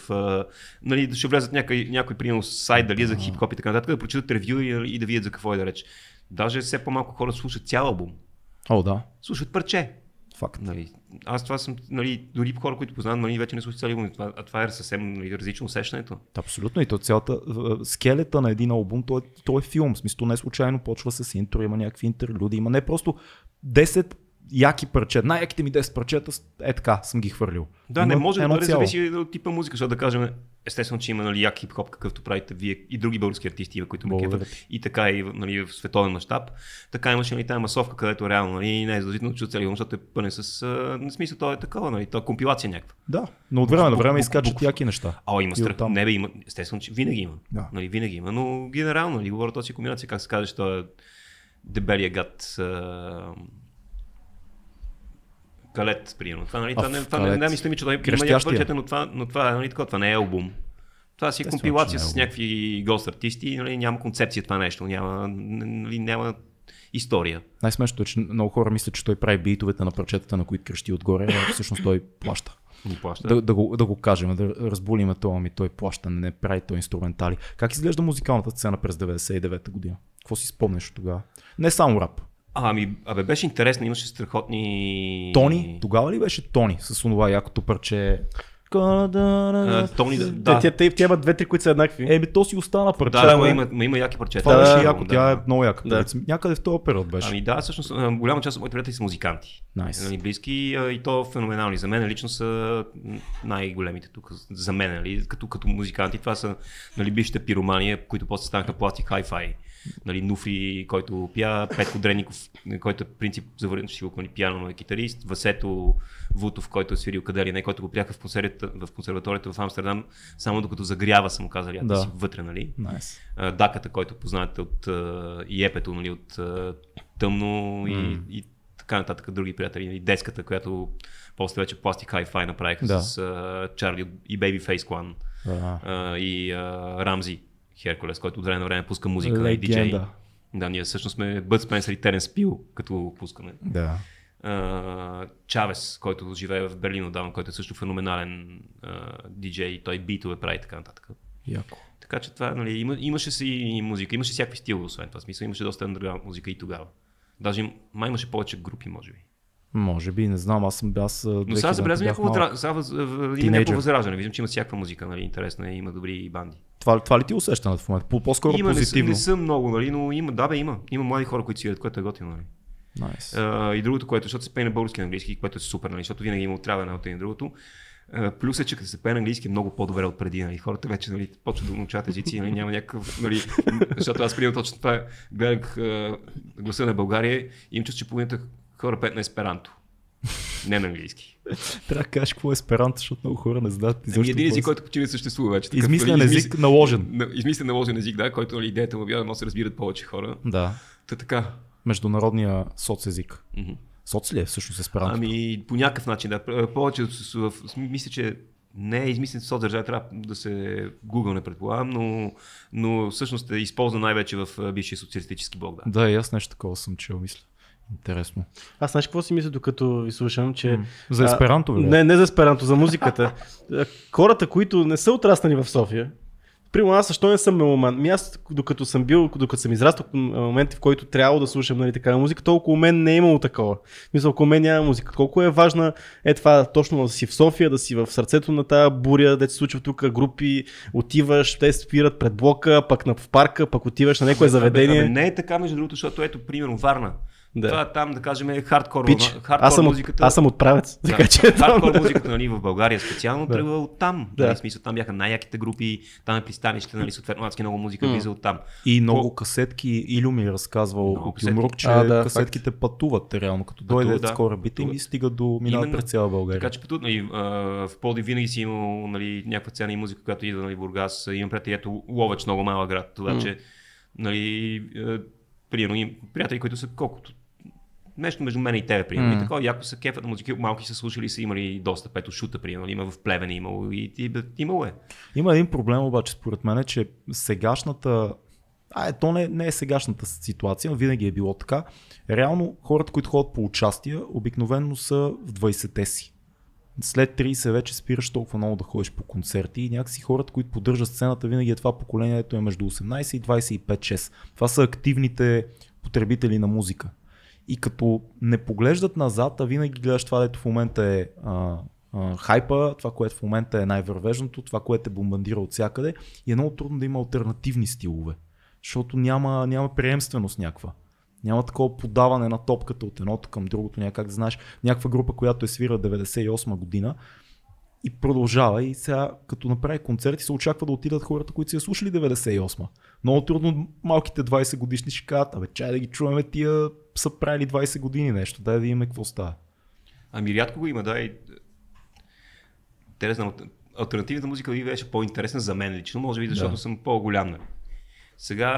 Нали, ще влезат някой, някой примерно, сайт, дали е за хип-хоп и така нататък, да прочитат ревю и, и да видят за какво е да реч. Даже все по-малко хора слушат цял албум. О, да, Слушат парче. факт. Нали, аз това съм, нали, дори хора, които познавам, нали, вече не албум, това, а това е съвсем нали, различно усещането. Абсолютно. И то цялата а, скелета на един албум, то е, то е филм. В смисъл, не случайно почва с интро, има някакви интерлюди, има не просто 10 яки парчета. Най-яките ми 10 парчета, е така, съм ги хвърлил. Да, Има не може да бъде, зависи от типа музика, защото да кажем, естествено, че има нали, як хип-хоп, какъвто правите вие и други български артисти, които ме кефят. И така и нали, в световен мащаб. Така имаше нали, тази масовка, където реално нали, не е задължително целия албум, защото е пълен с... А, на смисъл, то е такова, нали, то е компилация някаква. Да, но от време на време изкачат яки неща. А, има страх. Не бе, има. Естествено, че винаги има. Да. Нали, винаги има. Но генерално, нали, говоря този комбинация, как се казва, че той е дебелия гад. А... Калет, примерно. Това, нали, това, не, това не, не, мисля ми, че той има някаква парчета, но това, но това, нали, такова, това не е албум. Това си е компилация е с някакви гост артисти, нали, няма концепция това нещо, няма, нали, няма история. Най-смешното е, че много хора мислят, че той прави битовете на парчетата, на които крещи отгоре, а всъщност той плаща. Плаща. Да, да, го, да го кажем, да разбулиме това, ми той плаща, не прави той инструментали. Как изглежда музикалната сцена през 99-та година? Какво си спомняш от тогава? Не само рап. Ами, абе, беше интересно, имаше страхотни... Тони, тогава ли беше Тони с онова якото парче? Тони, да. Да. Те, те, те имат две-три, които са еднакви. Еми, то си остана парче. Да, ама има, има, има яки парчета. Това Да, беше да, яко, тя е много яка. Да. Някъде в този период беше. Ами да, всъщност голяма част от моите приятели са музиканти. Найс. Нали, близки и то феноменални. За мен лично са най-големите тук. За мен, нали, като, като музиканти. Това са нали, бившите пиромания, които после станаха пластик хай-фай. Нали, Нуфри, който пя, Петко Дренников, който е принцип за върнеш си го нали, пиано, но е китарист, Васето Вутов, който е свирил къде ли не, който го пряха в, в консерваторията в Амстердам, само докато загрява, са му казали, Да. си вътре, нали? Найс. а, Даката, който познавате от и епето, нали, от тъмно и, М. и така нататък, други приятели. И деската, която после вече пластик хай-фай направиха Да. с Чарли и Babyface Clan Да. а, и Рамзи Херкулес, който от време на време пуска музика и диджей. Легенда. Да, ние всъщност сме Бъд Спенсър и Терен Спил, като пускаме. Да. А, Чавес, който живее в Берлин отдавна, който е също феноменален а, диджей, той битове прави и така нататък. Яко. Така че това, нали, има, имаше си и музика, имаше всякакви стилове, освен това. Смисъл, имаше доста underground музика и тогава. Даже май имаше повече групи, може би. Може би, не знам, аз съм аз. Но сега забелязвам някакво възраждане. Виждам, че има всякаква музика, нали, интересна и има добри банди. Това, това ли ти усещането в момента? По- По-скоро има, не, позитивно. не съм много, нали, но има, да бе, има. Има млади хора, които свирят, което е готино, нали. Nice. А, и другото, което, защото се пее на български и английски, което е супер, нали, защото винаги има отравяне от един другото. Плюс е, че като се пее на английски е много по-добре от преди. Нали. Хората вече нали, почват да научат езици, нали, няма някакъв. Нали, защото аз преди точно това гледах гласа на България и им чувствам, че половината хора пеят на есперанто. Не на английски. Трябва да кажеш какво е есперанто, защото много хора не знаят. Ами изобщо един какво език, е. който почти не съществува вече. Такъв, Измислен нали, език, наложен. На, измислен наложен език, да, който нали, идеята му била да може да се разбират повече хора. Да. Та така. Международния соцезик. Мгм. Соц ли е всъщност есперанто? Ами по някакъв начин, да. Повече в, мисля, че не е измислен соцдържава, трябва да се Google не предполагам, но, но всъщност е използван най-вече в бившия социалистически блок. Да. Да, и аз нещо такова съм чел, мисля. Интересно. Аз знаеш какво си мисля, докато ви слушам, че... За есперанто, бе? Не, не за есперанто, за музиката. Хората, които не са отраснали в София, Примерно аз защо не съм меломан? Ми аз, докато съм бил, докато съм израснал в моменти, в който трябва да слушам нали, такава музика, толкова у мен не е имало такова. Мисля, около мен няма музика. Колко е важна е това точно да си в София, да си в сърцето на тази буря, да се случва тук групи, отиваш, те спират пред блока, пък на, в парка, пък отиваш на някое заведение. Абе, не е така, между другото, защото ето, примерно, Варна. Да. Това там, да кажем, е хардкор, Пич, хардкор аз, съм от, музиката. аз съм отправец, Да, така че хардкор музиката нали, в България специално Да. тръгва от там. Да. Нали, смисъл, там бяха най-яките групи, там е пристанище, нали, съответно адски много музика влиза от там. И много касетки, Илю ми е разказвал от. Юмрук, че А, да, касетките пътуват реално, като дойдат да. с корабите и стигат до минават през цяла България. Така че пътуват, нали, в Поди винаги си имал нали, някаква цена и музика, която идва нали, Бургас. Имам приятели, ето Ловеч, много малък град. Това, че нали, е, примерно, им, приятели, които са колкото нещо между мен и тебе, примерно. М. И такова, яко са кефът на музики, малки са слушали, са имали доста, пето шута, примерно, има в Плевен имало и, и, бе, имало е. Има един проблем обаче според мен, че сегашната а, е, то не, не е сегашната ситуация, но винаги е било така. Реално хората, които ходят по участия, обикновено са в 20-те си. След 30 вече спираш толкова много да ходиш по концерти и някакси хората, които поддържат сцената, винаги е това поколение, ето е между 18 и 25-6. Това са активните потребители на музика. И като не поглеждат назад, а винаги гледаш това, дето в момента е а, а, хайпа, това, което в момента е най-вървежното, това, което е бомбандира от всякъде, и е много трудно да има альтернативни стилове, защото няма, няма приемственост някаква. Няма такова подаване на топката от едното към другото, някак да знаеш някаква група, която е свира 98 година и продължава и сега като направи концерти се очаква да отидат хората, които си я слушали 98. Много трудно малките 20 годишни ще кажат, абе чай да ги чуваме тия са правили 20 години нещо, дай да видим какво става. Ами рядко го има, да. И... Те не знам, альтернативната музика ви беше по-интересна за мен лично, може би защото Да. съм по-голям. Нали. Сега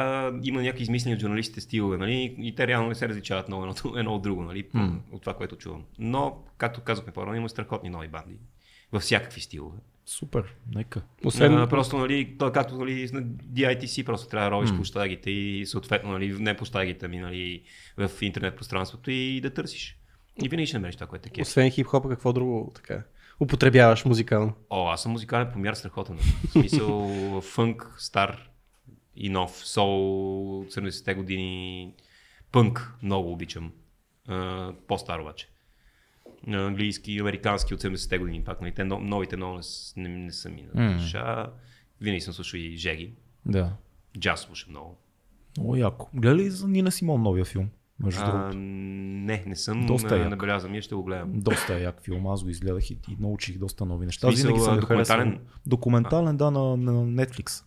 има някакви измислени от журналистите стилове, нали, и те реално не се различават много едно, едно от друго, нали, М. от това, което чувам. Но, както казахме по-рано, има страхотни нови банди. Във всякакви стилове. Супер, нека. Освен, А, просто, нали, то, както нали, на DITC, просто трябва да ровиш М. площадите и съответно, нали, не площадите ми, нали, в интернет пространството и да търсиш. И винаги ще намериш това, което е кеф. освен хип-хопа, какво друго така употребяваш музикално? О, аз съм музикален помяр страхотен. В смисъл фънк, стар и нов, сол, 70-те години, пънк, много обичам. А, по-стар обаче. А, Английски, американски от 70-те години пак, нали? Те но- новите много не, не, не са ми на душа. Винаги съм слушал и Жеги. Да. Джаз слушам много. Много яко. Гледа ли за Нина Симон новия филм? Между А, другото. не, не съм Доста на, як. набелязан. Ние ще го гледам. Доста е як филм, аз го изгледах и, и научих доста нови неща. Смисъл, Винаги съм а, го документален? харесвал. Документален, да, на, на Netflix.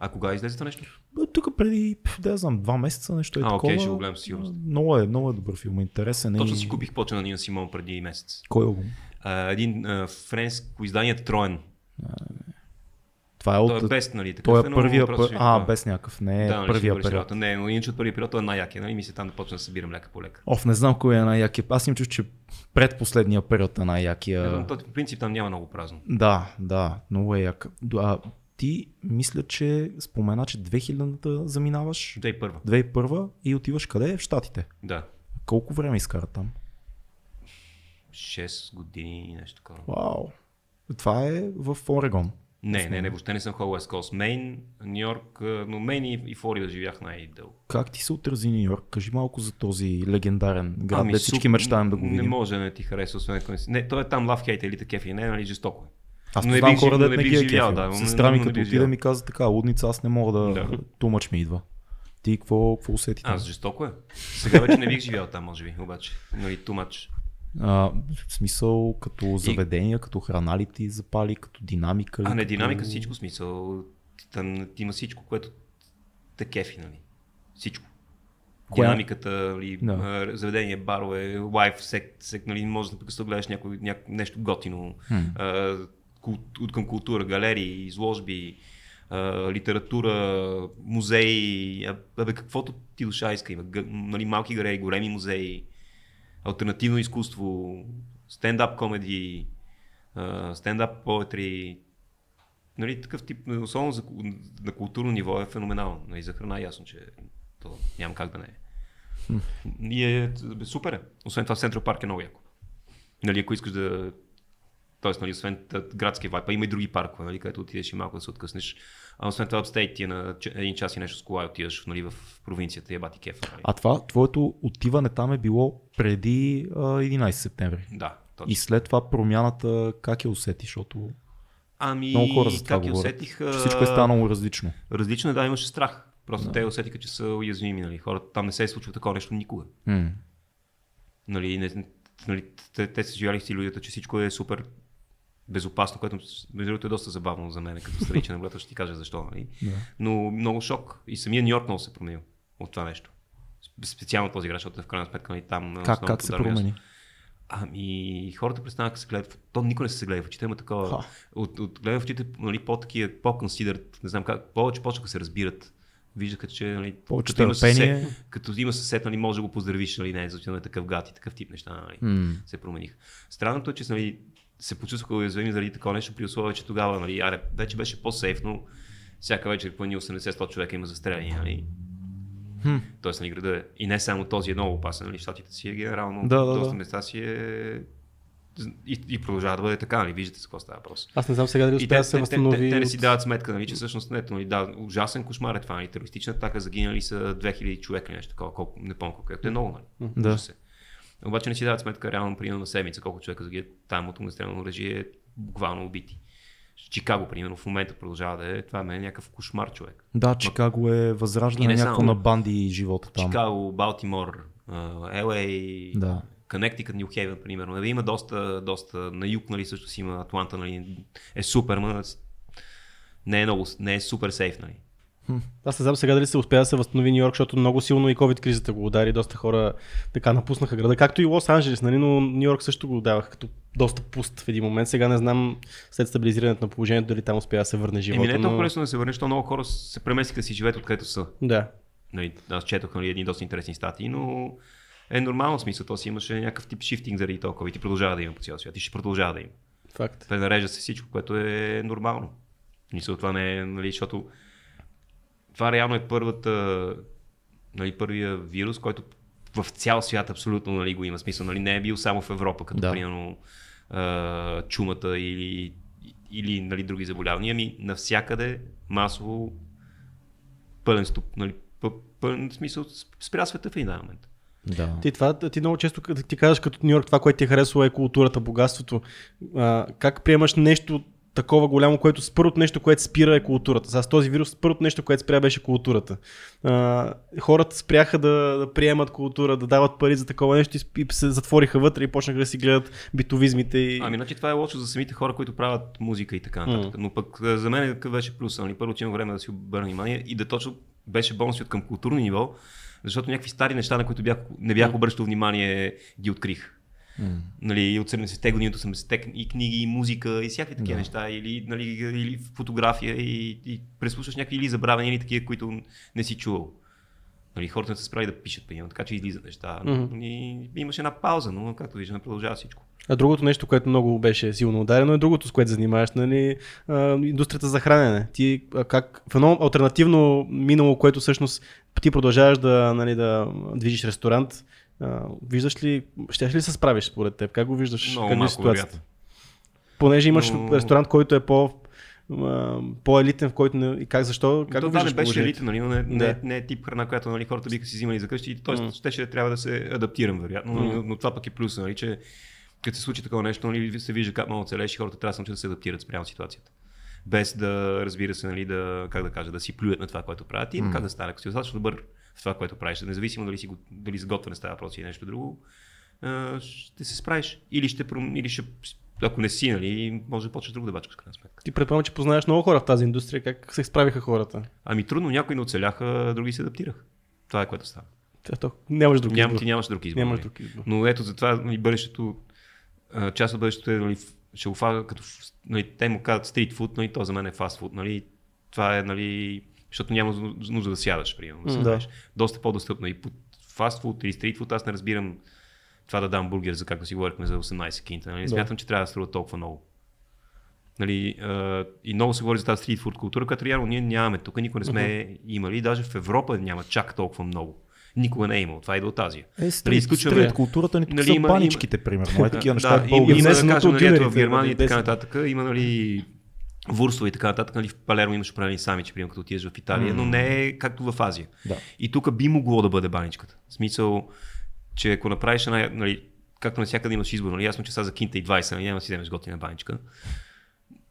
А кога излезе това нещо? Тук преди, да знам, два месеца нещо е А, окей, такова. ще го гледам със сигурност. Много е, много е добър филм, интересен е. Точно си купих поча на Нина Симон преди месец. Кой го? А, един а, френско издание Троен. Това е Той от... е без, нали? Такъв Той е, е но първия ще А, без някакъв. Не е да, нали, първия период. Не, но иначе от първия период той е най-якия, нали? Мисля там да почна да събирам лека по лека. Оф, не знам кой е най-якия. Аз им чух, че предпоследния период е най-якия. Yeah. По принцип там няма много празно. Да, да, много е як. А, ти мисля, че спомена, че 2000-та заминаваш, 2001. 2001 и отиваш къде? В Штатите. Да. Колко време изкара там? 6 години, нещо такова. Вау. Това е в Орегон. Не, не, не, въобще не съм ходил West Coast. Мейн, Нью Йорк, но Мейн и, и Флорида живях най-дълго. Как ти се отрази Нью Йорк? Кажи малко за този легендарен град, Ами, де всички суп- мечтаем да го Не видим. може да не ти хареса, освен ако не си. Не, той е там лав хейт или такъв и не, нали, жестоко е. Аз Но не бих хора, да не не ги е живял, да, но Сестра ми като отиде живял. ми каза така, лудница аз не мога да... Да. Тумъч ми идва. Ти какво, какво усети? Аз жестоко е. Сега вече не бих живял там, може би, обаче. Нали, too much. А, в смисъл като заведения, като храна ли ти запали, като динамика ли? А не, като... динамика всичко смисъл. Там има всичко, което те кефи, нали. Всичко. Коя? Динамиката, нали, Да. а, заведение, барове, лайф, сек, сек, нали, може да да гледаш някой, няко, нещо готино, кул, от към култура, галерии, изложби, литература, музеи, абе, каквото ти душа иска. Има нали, малки галерии, големи музеи, альтернативно изкуство, стендап комеди, стендап поетри, нали, такъв тип, особено за, на културно ниво е феноменално. Нали, за храна е ясно, че то няма как да не е. И е бе, супер е. Освен това, Централ парк е много яко. Нали, ако искаш да... Тоест, нали, освен т- градския вайп, а има и други паркове, нали, където отидеш и малко да се откъснеш. А освен това, апстейт ти е на един час и нещо с кола и отиваш нали, в провинцията и бати кефа. Нали. А това, твоето отиване там е било преди а, 11 септември. Да, точно. И след това промяната, как я усети, защото Ами, много хора за това как говорят, усетих? че всичко е станало различно. Различно е, да, имаше страх. Просто те усетиха, че са уязвими. Нали. Хората там не се е случва такова нещо никога. Нали, не, нали, те, те са живяли с иллюзията, че всичко е супер безопасно, което между другото е доста забавно за мен, като страничен наблюдател, ще ти кажа защо. Нали? Да. Но много шок. И самия Нью Йорк много се променил от това нещо. Специално този град, защото в крайна сметка нали, там Как, как се промени? Ами, хората престанаха да се гледат. То никой не се гледа в очите, има такова. Ха. От, от гледам в очите, нали, по-такива, по-консидерат, не знам как, повече почнаха се разбират. Виждаха, че нали, Повече като има търпение. съсед, като има съсед, нали, може да го поздравиш, нали, не, защото е такъв гад и такъв тип неща, нали, М. се промениха. Странното е, че нали, се почувстваха уязвими заради такова нещо, при условие, че тогава, нали, аре, вече беше по-сейф, но всяка вечер по едни 80-100 човека има застреляни, нали. Хм. Тоест, нали, града е. И не само този е много опасен, нали, щатите си е генерално, Да, да, доста да. места си е и, и продължава да бъде така, нали, виждате с какво става въпрос. Аз не знам сега дали те, да се те, те, възстанови. те, те, не си дават сметка, нали, че всъщност не, нали, да, ужасен кошмар е това, нали, терористична атака, загинали са 2000 човека или нещо такова, колко, не помня колко, е, е много, нали. Да. Ужас е. Обаче не си дават сметка реално, примерно на седмица, колко човека загинат там от огнестрелно оръжие, буквално убити. Чикаго, примерно, в момента продължава да е, това е мен някакъв кошмар човек. Да, Чикаго е възраждане не някакво на банди и живота там. Чикаго, Балтимор, LA, Да. Connecticut, Нью Хейвен, примерно. Нали, Има доста, доста, на юг, нали, също си има Атланта, нали, е супер, но не е много, не е супер сейф, нали. Аз не знам сега дали се успя да се възстанови Нью Йорк, защото много силно и COVID кризата го удари. Доста хора така напуснаха града, както и Лос Анджелес, нали? но Нью Йорк също го давах като доста пуст в един момент. Сега не знам след стабилизирането на положението дали там успя да се върне живота. Еми не е толкова но... лесно да се върне, защото много хора се преместиха да си живеят откъдето са. Да. Нали, аз четох нали, едни доста интересни статии, но е нормално смисъл. То си имаше някакъв тип шифтинг заради толкова и ти продължава да има по цял свят и ще продължава да има. Факт. пренарежда се всичко, което е нормално. Мисля, това не е, нали, защото това реално е първата, нали, първия вирус, който в цял свят абсолютно нали, го има смисъл. Нали, не е бил само в Европа, като Да. примерно а, чумата или, или нали, други заболявания. Ами навсякъде масово пълен стоп, нали, пъ- пълен смисъл спря света в един момент. Да. Ти, това, ти много често ти кажеш като Нью Йорк, това, което ти е харесало е културата, богатството. А, как приемаш нещо такова голямо, което първото нещо, което спира е културата. Сега с този вирус първото нещо, което спря беше културата. А, хората спряха да, да приемат култура, да дават пари за такова нещо и, и се затвориха вътре и почнаха да си гледат битовизмите. И... Ами, значи това е лошо за самите хора, които правят музика и така нататък. Но пък за мен какъв беше плюс? Нали? Първо, че имам време да си обърна внимание и да точно беше бонус от към културно ниво, защото някакви стари неща, на които бях, не бях обръщал внимание, ги открих. Нали, от 70-те години, от 80-те и книги, и музика, и всякакви такива Да. неща, или, нали, или фотография, и, и преслушаш някакви или забравени, или такива, които не си чувал. Нали, хората не са справили да пишат, примерно, така че излизат неща. Мгм. И имаше една пауза, но както виждаме, продължава всичко. А другото нещо, което много беше силно ударено е другото, с което занимаваш, нали, а, индустрията за хранене. Ти а, как в едно альтернативно минало, което всъщност ти продължаваш да, нали, да движиш ресторант, а, виждаш ли, ще ли се справиш според теб? Как го виждаш? Много Как малко вероятно. Понеже имаш Но- ресторант, който е по, по-елитен, в който не... И как, защо? Как то го това не беше положението? елита, нали, но не, не, Да. не, е тип храна, която нали, хората биха си взимали за къщи, т.е. М. щеше да трябва да се адаптирам, вероятно, М. но, но това пък е плюс, нали, че като се случи такова нещо, нали, се вижда как много целеш и хората трябва да се да се адаптират спрямо ситуацията. Без да, разбира се, нали, да, как да кажа, да си плюят на това, което правят и как да стане. Ако си достатъчно добър в това, което правиш, независимо дали, си, дали за готвене става въпрос или нещо друго, ще се справиш. Или ще, или ще ако не си, нали, може да почнеш друго да бачкаш, в крайна сметка. Ти предполагам, че познаеш много хора в тази индустрия. Как се справиха хората? Ами трудно, някои не оцеляха, други се адаптираха. Това е което става. Та, то, нямаш друг Ням, избор. ти нямаш друг избор. Нямаш нали. друг избор. Но ето затова нали, бъдещето, част от бъдещето е, нали, фага като, нали, те му казват стрит фуд, нали, то за мен е фастфуд, нали, това е, нали, защото няма нужда- да сядаш, примерно, да се да. Доста по-достъпно и под фастфуд или стрит фуд, аз не разбирам това да дам бургер, за както си говорихме за 18 кинта, нали, Да. смятам, че трябва да струва толкова много. Нали, а, и много се говори за тази стрит фуд култура, която реално ние нямаме тук, никога не сме имали, даже в Европа няма чак толкова много. Никога не е имало. Това идва от Азия. Е, Нали, стрит, изключваме- стрит културата ни тук Нали, са има- баничките, примерно. Е, такива неща, да, има, има, да кажем, нали, в Германия и нали, така нататък, има нали, вурстове и така нататък, нали, в Палермо имаш определени самичи, примерно като отидеш в Италия, но не е както в Азия. Да. И тук би могло да бъде баничката. В смисъл, че ако направиш една, нали, както навсякъде имаш избор, нали, ясно, че сега за кинта и 20, нали, няма да си вземеш готина баничка.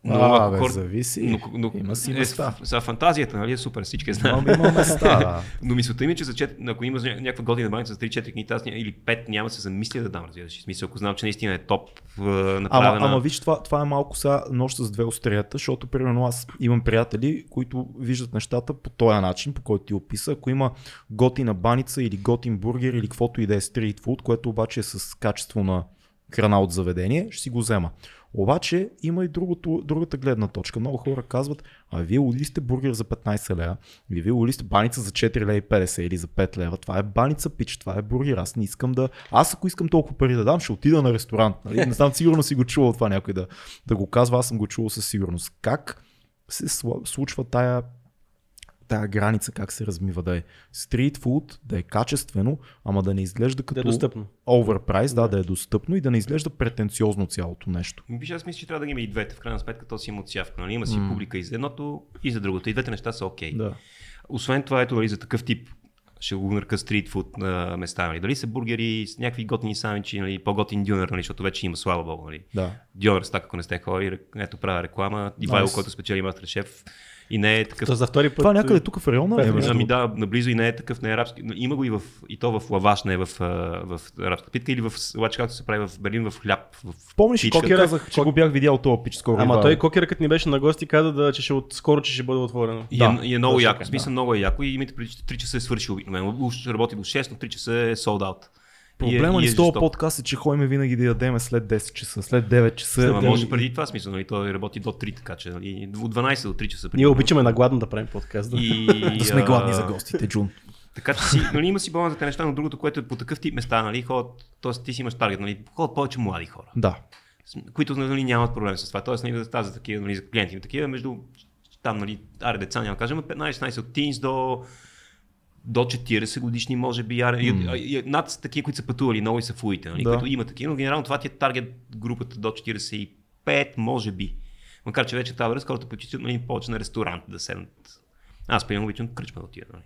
А, бе, хора- зависи. Има си е, места. в- За фантазията, нали, е супер, всички знаем. Има, има места. да. Но мисълта ми е, че за чет, ако имаш ня- някаква готина баница за 3-4 книги, аз или 5 няма се замисля да дам, разбираш. Смисъл, ако знам, че наистина е топ е, направена. Ама, ама виж, това, това е малко сега нощ с две острията, защото примерно аз имам приятели, които виждат нещата по този начин, по който ти описа. Ако има готина баница или готин бургер или каквото и да е стрит фуд, което обаче е с качество на храна от заведение, ще си го взема. Обаче има и другото, другата гледна точка. Много хора казват, а вие ули сте бургер за 15 лева, или вие ули сте баница за 4 лева и 50 или за 5 лева. Това е баница, пич, това е бургер. Аз не искам да... Аз ако искам толкова пари да дам, ще отида на ресторант. Нали? Не знам, сигурно си го чувал това някой да, да го казва, аз съм го чувал със сигурност. Как се случва тая тая граница как се размива да е стрит фуд, да е качествено, ама да не изглежда Да като е достъпно. оверпрайс, да, да е достъпно и да не изглежда претенциозно цялото нещо. Виж, аз мисля, че трябва да ги има и двете. В крайна сметка то си има отсявка. Нали? Има си М. публика и за едното, и за другото. И двете неща са окей. Да. Освен това, ето нали, за такъв тип ще го нарека стрит фуд на места. Нали? Дали са бургери с някакви готини самичи, нали? по-готин дюнер, нали? защото вече има, слава богу. Нали? Да. Дюнер ако не сте ходили, ето правя реклама. Ивайло, Nice. който спечели Мастер Шеф. И не е такъв То за втори път. Това някъде тук в района ли е? Ами да, наблизо и не е такъв, не е арабски. Има го и, в, и то в лаваш, не е в, в арабска питка или в лач, както се прави в Берлин, в хляб. В Помниш ли, пичка. кокера, казах, че го бях видял този пич скоро. Ама той кокера, като ни беше на гости, каза да, че ще от, скоро, че ще бъде отворено. И, Да, е, и е много точно яко. В смисъл, да. много е яко. И имайте преди, че 3 часа е свършил обикновено. Работи до 6, но 3 часа е sold out. Проблема ни е с този подкаст е, че ходим винаги да ядеме след 10 часа, след 9 часа. Да- може преди това смисъл, нали? Той работи до 3, така че нали? от 12 до 3 часа. Ние примерно. обичаме на гладно да правим подкаст. Да. И, Да сме гладни за гостите, Джун. Така че си, нали, има си баланс за неща, но другото, което е по такъв тип места, нали, ходят, т.е. ти си имаш таргет, нали, ходят повече млади хора. Да. които нали, нямат проблем с това. Тоест, нали, да тази такива, нали, за клиенти, такива между там, нали, аре деца, няма да кажем, 15-16 от teens до до 40 годишни, може би, аре, mm. над такива, които са пътували много и са фуите, нали, Да. които има такива, но генерално това ти е таргет групата до 45, може би. Макар, че вече тази връзка хората предпочитат нали, повече на ресторант да седнат. Аз, примерно, обичам кръчма да отида. Нали.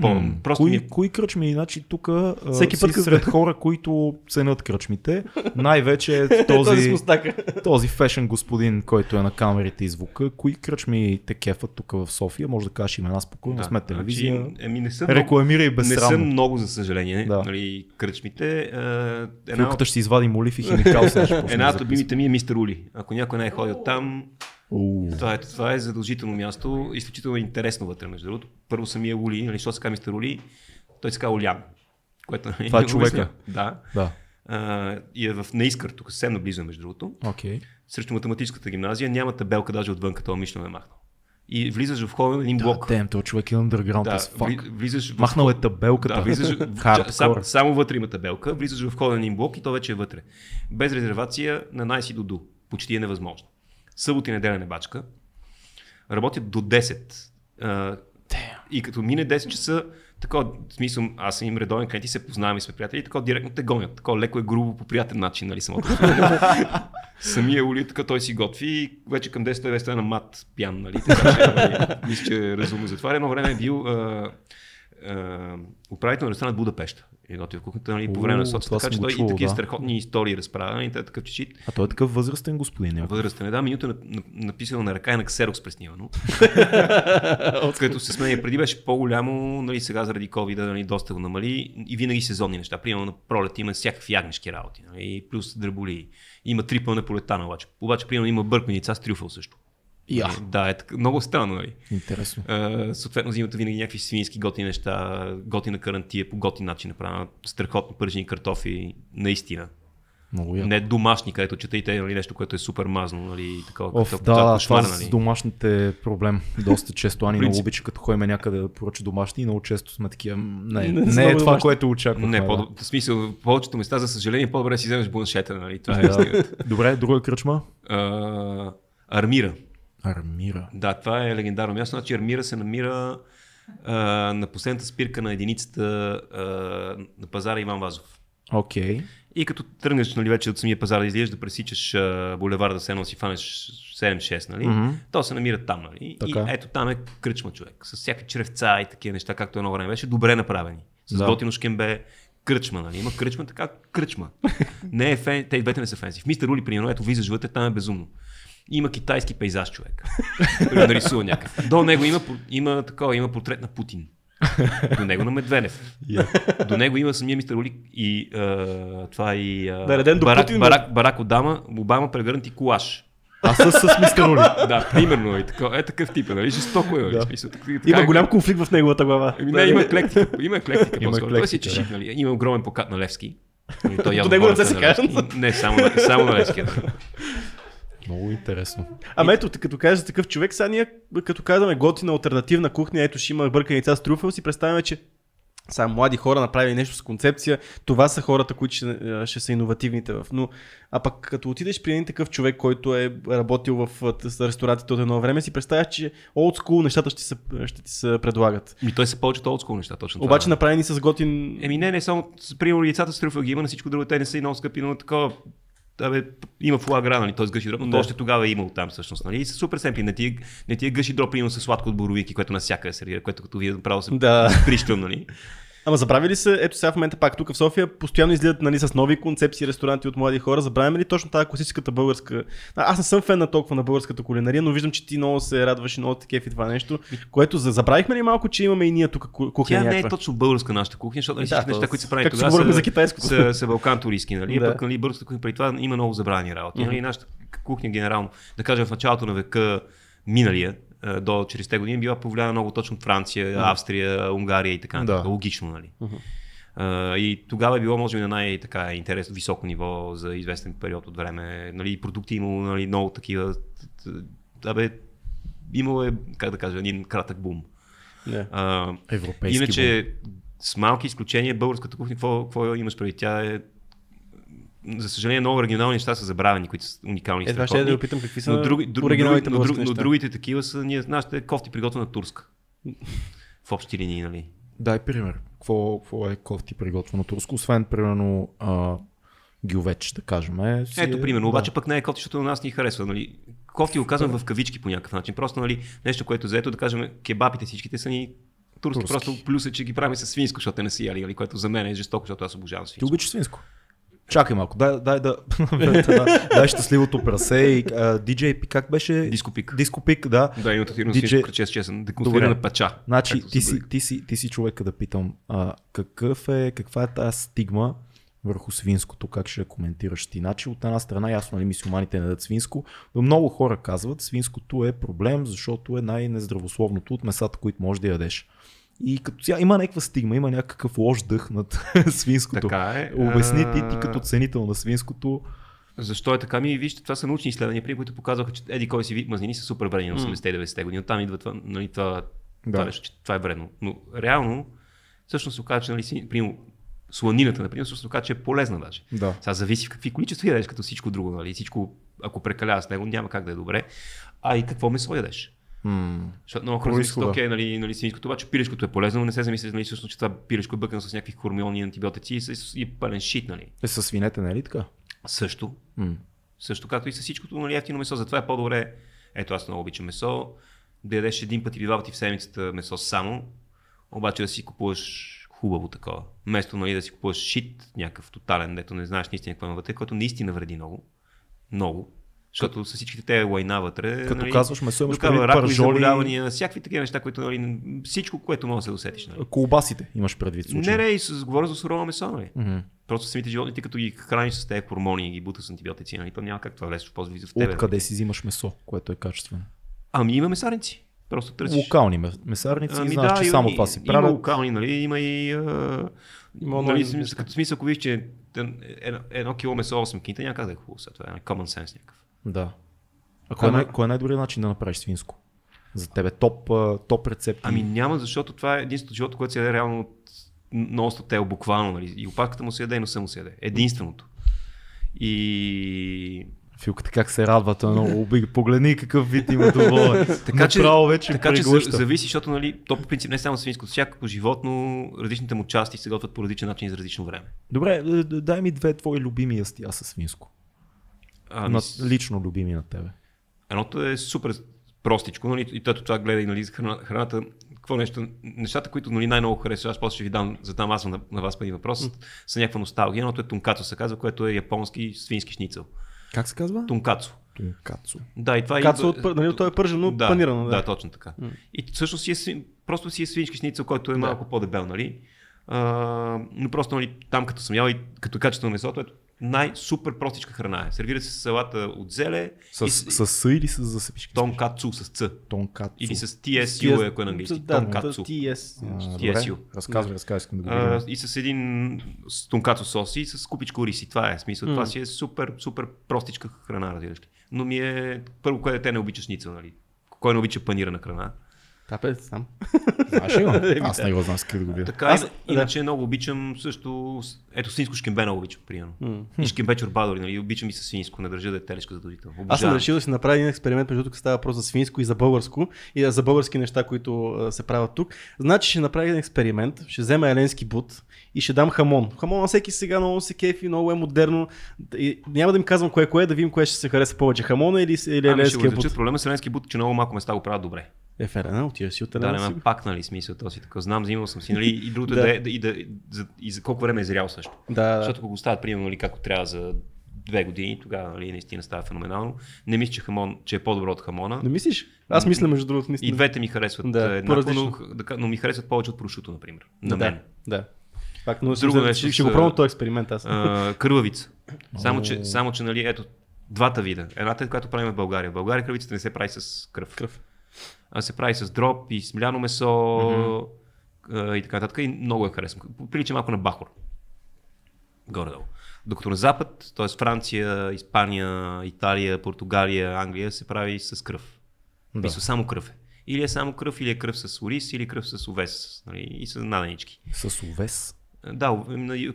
По, просто Кои, ми... кои кръчми? Значи тук Всеки път, сред хора, които ценят кръчмите. Най-вече Този този, фешен господин, който е на камерите и звука. Кои кръчми те кефат тук в София? Може да кажеш имена спокойно, да, сме телевизия. Значи, еми, не съм много, Рекламира и не съм много, за съжаление, Да. нали, кръчмите. Е, една, Филката ще си извади молив и химикал една от любимите ми е Мистер Ули. Ако някой не е ходил там, Това е, това е задължително място, изключително интересно вътре, между другото. Първо самия Ули, нали, що се казва Мистер Ули, той се казва Олян. Което, нали, Това е човека. Да. Да. А, и е в Неискър, тук съвсем наблизо, между другото. Окей. Срещу математическата гимназия няма табелка даже отвън, като Мишно е махнал. и влизаш в входа на един блок. Да, тем, този човек е underground Да, as fuck. вли- влизаш в Махнал е табелката. Да, влизаш, в- сам, само вътре има табелка, влизаш в входа на един блок и то вече е вътре. Без резервация на най-си до ду. Почти е невъзможно. Събота и неделя не бачка. Работят до 10. А, и като мине 10 часа, такова, в смисъл, аз съм им редовен клиент и се познаваме и сме приятели, и така директно те гонят. Такова леко е грубо по приятен начин, нали, самото. Самия Ули, така той си готви и вече към 10 той е на мат пян, нали, така че, нали, мисля, че е разумно затваря. Едно време е бил а, управител на ресторант Будапешта. И готви в кухнята, нали, по време на социята, така че той и чувал, такива да. страхотни истории разправя, и той е такъв чичит. А той е такъв възрастен господин. някакъв. Възрастен е, да, минута е на- на- на ръка и на ксерокс преснимано. Като се сменя преди беше по-голямо, нали, сега заради COVID нали, доста го намали и винаги сезонни неща. Примерно на пролет има всякакви ягнешки работи, нали, плюс дръболи. Има трипъл на полетана обаче. Обаче, примерно има бърканица с трюфел също. Я. Нали, Да, е така, много странно, нали. Интересно. Uh, съответно, зимата винаги някакви свински готини неща, готина карантия по готин начин направена, страхотно пържени картофи, наистина. Много яко. Не домашни, където четете нали, нещо, което е супер мазно, нали, такова, Оф, като- да, като кошмар, с нали. домашните е проблем. Доста често Ани много обича, като ходим някъде да поръча домашни и много често сме такива. Не, Не, не, е това, домашни. което очаквахме. Не, да. по в смисъл, в повечето места, за съжаление, по-добре да си вземеш буншета, нали? Това е Да. Добре, друга кръчма? А, Армира. Армира. Да, това е легендарно място. Значи Армира се намира а, на последната спирка на единицата а, на пазара Иван Вазов. Окей. И като тръгнеш нали, вече от самия пазар да излизаш да пресичаш а, булеварда с едно си фанеш 7-6, нали? Мгм. То се намира там, нали? Така. И ето там е кръчма човек. С всяка черевца и такива неща, както едно време беше, добре направени. С Да. да. готино шкембе, кръчма, нали? Има кръчма, така кръчма. не е фен, те и двете не са фенси. В Мистер Рули, примерно, ето влизаш вътре, там е безумно. Има китайски пейзаж човек. Нарисува някакъв. До него има, има, такова, има портрет на Путин. До него на Медведев. До него има самия мистер Улик и а, това и а, Нареден до Барак, Путин. Барак, Барак Обама, Обама прегърнати колаш. Аз с, с мистер Ули. Да, примерно е, така, е такъв тип, е, нали? Жестоко е? Да. Смисъл, така, Има така е- голям конфликт в неговата глава. Еми, не, има еклектика. Има еклектика. Има по-скоро. Той си еклектика, чешит, нали? Има огромен покат на Левски. Той До него не се. Левски. Не, само, на- само на Левски. Много интересно. Ама ето, като кажеш за такъв човек, сега ние като казваме готина альтернативна кухня, ето ще има бъркани яйца с трюфел, си представяме, че са млади хора направили нещо с концепция, това са хората, които ще, ще са иновативните в. Но, а пък като отидеш при един такъв човек, който е работил в ресторантите от едно време, си представяш, че school нещата ще, се, ще ти се предлагат. Ми той се повече от неща, точно Обаче това. е. направени с готин... Еми не, не, само, примерно яйцата с трюфел ги има, на всичко друго те не са и много скъпи, но такова, Абе, има фуагра, нали, т.е. гъши дроп, но Да. то още тогава е имал там всъщност. Нали? И са супер семпли. Не ти, е- не ти е гъши дроп, примерно с сладко от боровики, което навсякъде сервира, което като вие направо се Да. прищам, нали? Ама забравили се, ето сега в момента пак тук в София, постоянно излизат нали, с нови концепции ресторанти от млади хора. Забравяме ли точно тази класическата българска... А, Аз не съм фен на толкова на българската кулинария, но виждам, че ти много се радваш и много те кефи това нещо, което за- забравихме ли малко, че имаме и ние тук ку- кухня Тя не е някаква? точно българска нашата кухня, защото нали, Да, всички то- неща, които се си тогава са, за китайското. са, са балкан туристски, нали? Да. Да. Пък нали, българската кухня преди това има много забрани работи. Нали? Нашата кухня генерално, да кажем в началото на века миналия, до 40-те години била повлияна много точно от Франция, Австрия, Унгария и така нататък. Да. Логично, нали? Uh, и тогава е било, може би, на най-така интересно, високо ниво за известен период от време. Нали, продукти имало нали, много такива. Абе, имало е, как да кажа, един кратък бум. Не. А, Европейски Иначе, с малки изключения, българската кухня, какво, какво имаш преди? Тя е за съжаление, много регионални неща са забравени, които са уникални. Е, ще е да опитам какви са но, други, друг, оригиналните но, друг, но другите такива са ние, нашите кофти приготвена турска. В общи линии, нали? Дай пример. Какво, какво е кофти приготвено турско, освен примерно а, гювеч, да кажем. Е, си Ето, е- примерно, да. обаче пък не е кофти, защото на нас ни харесва. Нали? Кофти го казвам в кавички по някакъв начин. Просто нали, нещо, което заето да кажем, кебабите всичките са ни турски. Турски. Просто плюс е, че ги правим с свинско, защото те не са яли, нали? което за мен е жестоко, защото аз обожавам Ти свинско. обичаш свинско. Чакай малко, дай, дай да. да дай щастливото прасе и а, DJ как беше? Дископик. Дископик, да. Да, има татирано DJ с чесън. Деконфирана Добре. пача. Значи, ти си, ти, си, ти си човека да питам, а, какъв е, каква е тази стигма върху свинското, как ще я коментираш ти? Значи, от една страна, ясно, нали, мисюманите не дадат свинско, но много хора казват, свинското е проблем, защото е най-нездравословното от месата, които можеш да ядеш. И като цяло има някаква стигма, има някакъв лош дъх над свинското. Така е. Обясни ти, ти като ценител на свинското, Защо е така? Ми, вижте, това са научни изследвания, при които показваха, че еди кой си вид мазнини са супер вредни на 80-90 години. Оттам идва това, нали, това, Да. това, нещо, че това е вредно. Но реално, всъщност се оказа, че нали, си, примерно, сланината, например, всъщност се оказа, че е полезна даже. Да. Сега зависи в какви количества ядеш, като всичко друго. Нали? Всичко, ако прекалява с него, няма как да е добре. А и какво месо ядеш? Защото много хора мислят, окей, нали, нали, свинското, обаче пилешкото е полезно, но не се замисля, нали, всъщност, че това пилешко е бъкано с някакви хормони, антибиотици и, и пълен шит, нали. Е, със свинете, не е ли така? Също, М. също както и с всичкото нали, ефтино месо. Затова е по-добре, ето аз много обичам месо, да ядеш един път или два пъти в седмицата месо само, обаче да си купуваш хубаво такова. Вместо нали, да си купуваш шит, някакъв тотален, дето не знаеш наистина какво има вътре, който наистина вреди много. Много. Защото с всичките тези лайна вътре. Като нали, казваш месо, имаш предвид ракови пържоли, заболявания, всякакви такива неща, които нали, всичко, което може да се усетиш. Нали. колбасите имаш предвид в случая. Не, не, и с, говоря за сурово месо, нали. Мгм. Просто самите животни, ти като ги храниш с тези хормони и ги бута с антибиотици, нали, то няма как това влезе в полза в тебе. Откъде си взимаш месо, което е качествено? Ами има месарници. Просто търсиш. Локални ме- месарници, Ами знаеш, че и- само и- това си Има правят. локални, нали, има и... А, Има нали, смисъл, като смисъл, ако виж, че едно, едно кило месо 8 кинта, няма как да е хубаво. Това е common sense някакъв. Да. А кой, е, Ама- най- кой е най-добрият начин да направиш свинско? За тебе топ, топ рецепти. Ами няма, защото това е единственото живото, което се яде реално от носта тело, буквално. Нали? И опатката му се яде, и носа му се яде. Единственото. И Филката как се радва, той е много уби. Погледни какъв вид има доволен. Така че, Направо вече така че зависи, защото нали, то по принцип не е само свинско, всякакво животно, различните му части се готвят по различен начин и за различно време. Добре, е, дай ми две твои любими ястия със свинско. Ами, На, с- лично любими на тебе. едното е супер простичко, нали, и тато това гледа и нали, храна, храната, какво нещо, нещата, които нали, най-много харесвам, аз после ще ви дам, задам аз на, на вас един въпрос, са някаква носталгия. Едното е тункацо се казва, което е японски свински шницел. Как се казва? Тункацо. Тункацу. Да, и това Кацо от, пър- нали, той е пържено, да, панирано. Да, Да. точно така. И всъщност си е, просто си е свински шницел, който е малко по-дебел, нали? А, но просто нали, там като съм ял и като качество на месото, е най-супер простичка храна е. Сервира се с салата от зеле С, и с, с С или с засепишки? тонкацу с ц. Тонкацу. Или с TSU, ако е на английски. Да, Тонкацу. TSU. Разказвай, разказвай, искам да го видя. и с един с тонкацо сос и с купичко риси. Това е смисъл. Това си е супер, супер простичка храна, разбираш ли. Но ми е първо, кое дете не обича шницел, нали? Кой не обича панирана храна? Тапе, сам. Знаеш ли го? Аз не го знам, да го видя. Така, Аз- иначе много обичам също, ето свинско шкембе много обичам, примерно. М. И шкембе чорбадори, нали, обичам и със свинско, не държа да е телешко задължително. Аз съм решил да си направя един експеримент, между тук става въпрос за свинско и за българско и за български неща, които а, се правят тук. Значи ще направя един експеримент, ще взема еленски бут и ще дам хамон. Хамон на всеки сега много се кефи, много е модерно. И няма да им казвам кое кое, да видим кое ще се хареса повече. Хамона или, или Ами еленския бут. проблема с еленски бут, че много малко места го правят добре. Е, ферена, отиваш си от Да, една не си. ме пак, нали, смисъл, то си така. Знам, взимал съм си, нали, и другото Да. да. е да, и, да, за, и за колко време е зрял също. Да, да. Защото ако го стават, примерно, нали, както трябва за две години, тогава нали, наистина става феноменално. Не мисля, че, хамон, че е по-добро от хамона. Не мислиш? Аз мисля, между другото, И наистина. двете ми харесват Да, да, еднакво, но, да, но ми харесват повече от прошуто, например. На да, мен. Да. Пак, но Друго ще, нещо ще, ще го пробвам този експеримент аз. А, кървавица. Само че, само, че, нали, ето, двата вида. Едната е, която правим в България. В България кръвицата не се прави с кръв. Кръв. А се прави с дроб и с мляно месо а, и така нататък. И много я харесвам. Прилича малко на бахор. Горе-долу. Докато на запад, т.е. Франция, Испания, Италия, Португалия, Англия се прави с кръв. Да. Мисля, само кръв е. Или е само кръв, или е кръв с ориз, или кръв с овес. Нали? И с наденички. С овес. Да,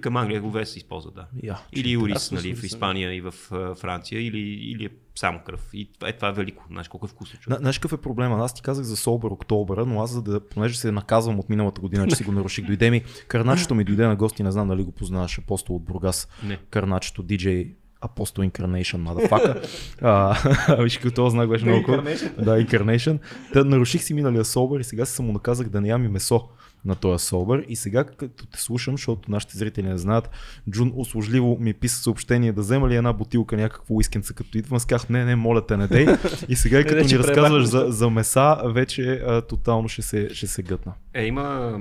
към Англия овес се използва, да. Я, Или Аз ориз, с нали, в. Испания и в Франция, или, или е само кръв. И това е, това е велико. Знаеш колко е вкусно. човек. Знаеш какъв е проблема? Аз ти казах за Собър Октобъра, но аз за да, понеже се наказвам от миналата година, че си го наруших, дойде ми, Карначето ми дойде на гости, не знам дали го познаваш, апостол от Бургас. Не. Карначето, DJ Apostle Incarnation, motherfucker. А, Виж като този знак беше много cool. Да, Incarnation. Та, наруших си миналия Собър и сега се самонаказах да не ям и месо на този Собър. И сега, като те слушам, защото нашите зрители не знаят, Джун услужливо ми писа съобщение да взема ли една бутилка някакво уискенца, като идвам, с казах, не, не, моля те, не дей. И сега, като ни разказваш за, за меса, вече а, тотално ще се, ще се гътна. Е, има...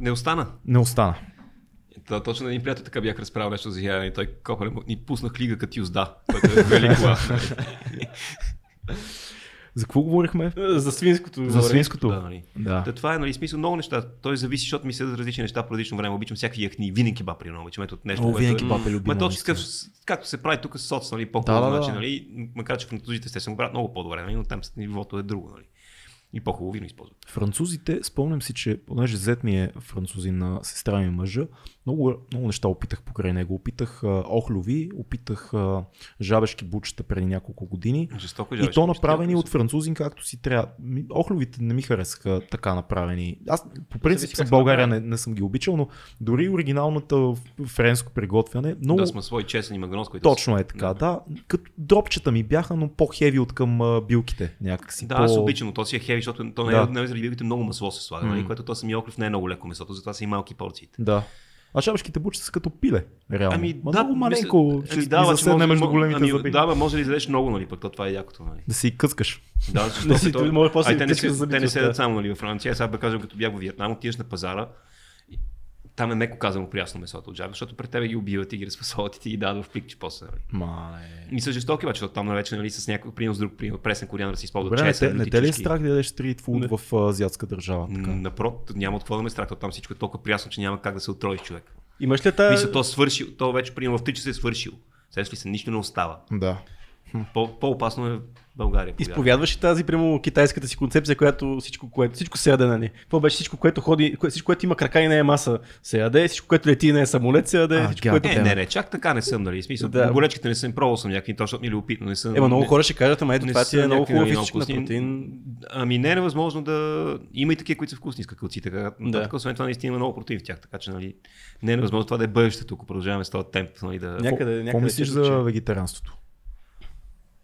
Не остана. Не остана. Та, точно един приятел така бях разправил нещо за ядене и той копа ни пусна клига като юзда, което е велико. За какво говорихме? За свинското. За свинското. Да, нали. Да. Та, това е нали, смисъл много неща. Той зависи, защото ми се дадат различни неща по различно време. Обичам всякакви яхни, винен кебаб, примерно. Обичам ето нещо. О, винен е- кебаб е любимо, Ма то, наистина. такъв, както се прави тук с соц, нали, по Да, начин, нали, макар че французите сте се го правят много по-добре, нали, но там нивото е друго, нали. И по-хубаво вино използват. Французите, спомням си, че понеже зет ми е французин на сестра ми мъжа, много, много неща опитах покрай него. Опитах а, охлюви, опитах а, жабешки бучета преди няколко години. Жестоко И то направени от французин както си трябва. Охлювите не ми харесаха така направени. Аз по принцип в България не, не съм ги обичал, но дори оригиналната френско приготвяне, много Да, сме свои чесън и магнос, които точно е така, да. Като дропчета ми бяха, но по-хеви от към а, билките някакси. Да, по... аз обичам, но то си е хеви, защото то не Да. е, не е заради билките, много масло се слага, нали, М. което то самия оклев не е много леко месото, затова са и малки порциите. Да. А шабашките бучета са като пиле, реално. Ами, Ма да, много мисля- маленько, ще ами, да, да, обаче заседне може- между големите ами, зъби. Да, бе, може да изядеш много, нали, пък то това е якото, нали. Да си къскаш. Да, защото си, то- може после Ай, те не, те не седят само нали, във Франция. Сега да кажем, като бях в Виетнам, отиваш на пазара. Там е меко казано прясно месото от жаба, защото пред тебе ги убиват и ги разфасоват и ти ги дават в пликче после. Нали. Ма, не. И са жестоки, обаче, защото там вече нали, с някой принос друг принос, пресен кориан да си използват Добре, не, чесън, те, не люти те ли е страх да ядеш стрит фуд Не. в азиатска държава? Така? М, Напротив, няма от какво да ме страх, там всичко е толкова прясно, че няма как да се отроиш човек. Имаш ли тази... Мисля, то свършил, то вече примерно в 3 часа е свършил. Сега ли се, нищо не остава. Да. По, по-опасно е в България. Изповядваш ли тази, прямо китайската си концепция, която всичко, което, всичко се яде, нали? Това беше всичко, което ходи, всичко, което има крака и не е маса, се яде, всичко, което лети и не е самолет, се яде, А, всичко, гад. което... Не, не, не, чак така не съм, нали? Смисъл, Да. горечките не съм пробвал съм някакви, точно ми е любопитно, не съм. Ема много не- хора ще кажат, ама ето не това ти е много хубав нали, източник на вкусни. протеин. Ами не е невъзможно да... Има и такива, които са вкусни с какълци, така. Да. Така, освен това, наистина има много протеин в тях, така че, нали, не е невъзможно това да е бъдещето, ако продължаваме с този темп, нали, да... Някъде, Какво някъде мислиш се за вегетарианството?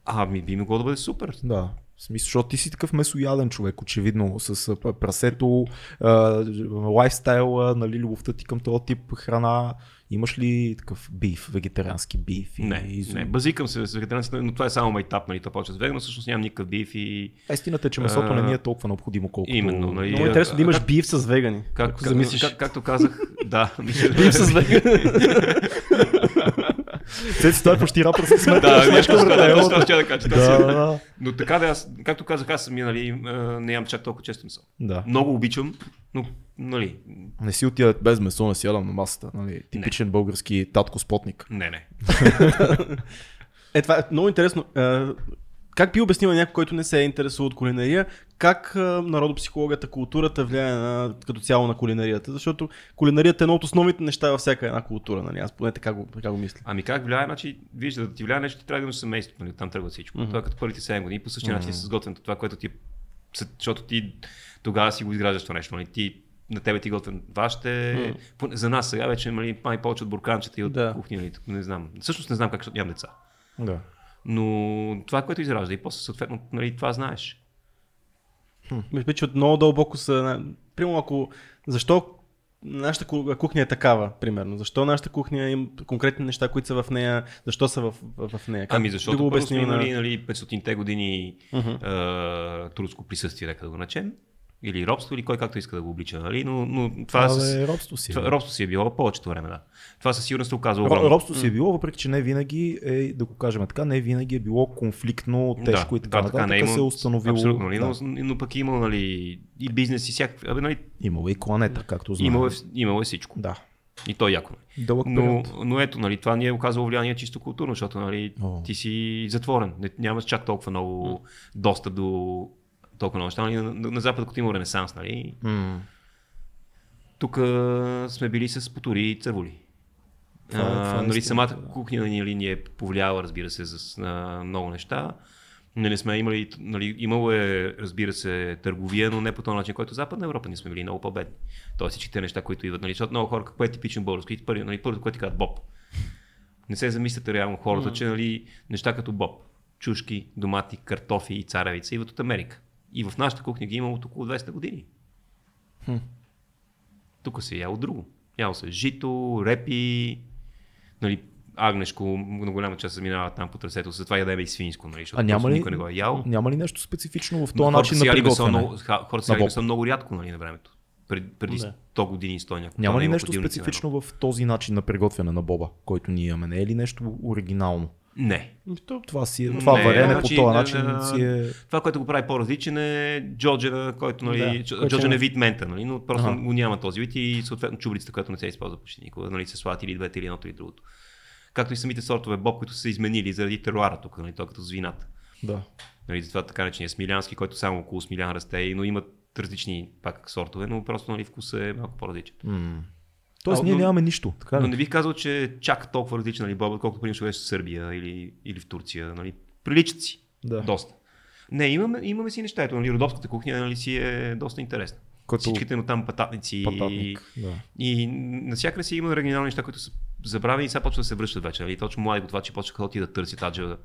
Ами би могло да бъде супер. Да. В смисъл, защото ти си такъв месояден човек, очевидно, с а, прасето, а, лайфстайла, нали, любовта ти към този тип храна. Имаш ли такъв биф, вегетариански биф? и- Не, и- не, базикам се с вегетарианците, но това е само майтап, нали, то почва с веган, но всъщност нямам никакъв биф и... А Истината е, че месото не ни е А, толкова необходимо, колкото... именно, нали. Много интересно да А, имаш как- биф с вегани. Как, как, замислиш. как, както казах, да. Биф с вегани. Цеци, той е почти рапър с смет. Да, нещо да, ще да кажа. Да, Да, да, да. Но така да, аз, както казах, аз самия, нали, не ям чак толкова често месо. Да. Много обичам, но, нали, Не си отида без месо, не си ядам на масата. Нали? Типичен български татко-спотник. не, не. Е, това е много интересно. Е, Как би обяснил на някой, който не се е интересува от кулинария, как е, народопсихологията, културата влияе на, като цяло на кулинарията? Защото кулинарията е едно от основните неща във всяка една култура. Нали? Аз поне така го, така го мисля. Ами как влияе, значи, виж, да ти влияе нещо, ти трябва да имаш семейство, нали, там тръгва всичко. Мгм. Това е като първите 7 години, по същия начин с готвенето, това, което ти, с- защото ти тогава си го изграждаш това нещо, нали, ти на тебе ти готвен. Това ще... Поне За нас сега вече нали, май повече от бурканчета и от Да. кухня. Нали, не знам. Всъщност не знам как, защото нямам деца. Да. Но това, което изражда и после съответно нали, това знаеш. Мисля, че от много дълбоко са... Примерно ако... Защо нашата ку- кухня е такава, примерно? Защо нашата кухня има конкретни неща, които са в нея? Защо са в, в, в нея? Как Ами защото го първо сме обяснил на- имали нали, 500-те години Мгм. а, турско присъствие, да го начем. Или робство, или кой както иска да го облича. Нали? Но, но това, Това с... е робство си. това, робство си е било повечето време, да. Това със сигурност се оказва Ро- огромно. Робство си е било, въпреки че не винаги е, да го кажем така, не винаги е било конфликтно, тежко да, и така да, така, не е нататък, се е установило. Абсолютно, нали? да. но, но, пък е имало нали, и бизнес и всякакви. Абе, нали, Имало и кланета, както знаем. имало, е, имало е всичко. Да. И то е яко. Нали. Дълъг Но, но ето, нали, това ни е оказало влияние чисто културно, защото нали, О. ти си затворен. Не, нямаш чак толкова много достъп до толкова много неща. На, на, на Запад, като има ренесанс, нали, М. тук сме били с потори и църволи. Това е- това е А, нали, самата кухня нали, ни е повлияла, разбира се, с много неща. Нали, сме имали, нали, имало е, разбира се, търговия, но не по този начин, който Западна Европа ние сме били много по-бедни. Тоест всичките неща, които идват, нали, защото много хора, какво е типично българско, първи, нали, първото, което ти казват Боб. Не се замисляте реално хората, че нали, неща като Боб, чушки, домати, картофи и царевица идват от Америка. И в нашата кухня ги има от около 200 години. Хм. Тук се е яло друго. Яло се жито, репи, нали, агнешко, на голяма част се минава там по трасето, затова ядеме и свинско, нали, защото А няма ли, никой не го е ял. няма ли нещо специфично в този начин на са приготвяне? хората са Боб. месо много рядко нали, на времето. Преди, преди Да. 100 години и 100 някакво. Няма ли нещо специфично в този начин на приготвяне на боба, който ние имаме? Не е ли нещо оригинално? Не. То, Това, си, е- това Не, варене значи, по този не, начин не, си е... Това, което го прави по-различен е Джорджа, който, нали, Да, Джорджа е- е вид мента, нали, но просто Ага. го няма този вид и съответно чубрицата, която не се използва почти никога, нали, се слагат или двете, или едното, или другото. Както и самите сортове боб, които са се изменили заради теруара тук, нали, то като с вината. Да. Нали, затова така наречения смилянски, който само около смилян расте, но имат различни пак сортове, но просто нали, вкусът е малко по-различен. М. Тоест А, ние но- нямаме нищо. Така Но не бих казал, че е чак толкова различен нали, бобът, колкото примерно беше в Сърбия или, или в Турция. Нали. Приличат си. Да. Доста. Не, имаме, имаме си неща. Ето, нали, родопската кухня нали, си е доста интересна. Като Всичките му там пататници пататник. Да. и навсякъде си има оригинални неща, които са забравени и сега почват да се връщат вече. Нали? Точно млади готвачи почнаха да отидат да търсят аджа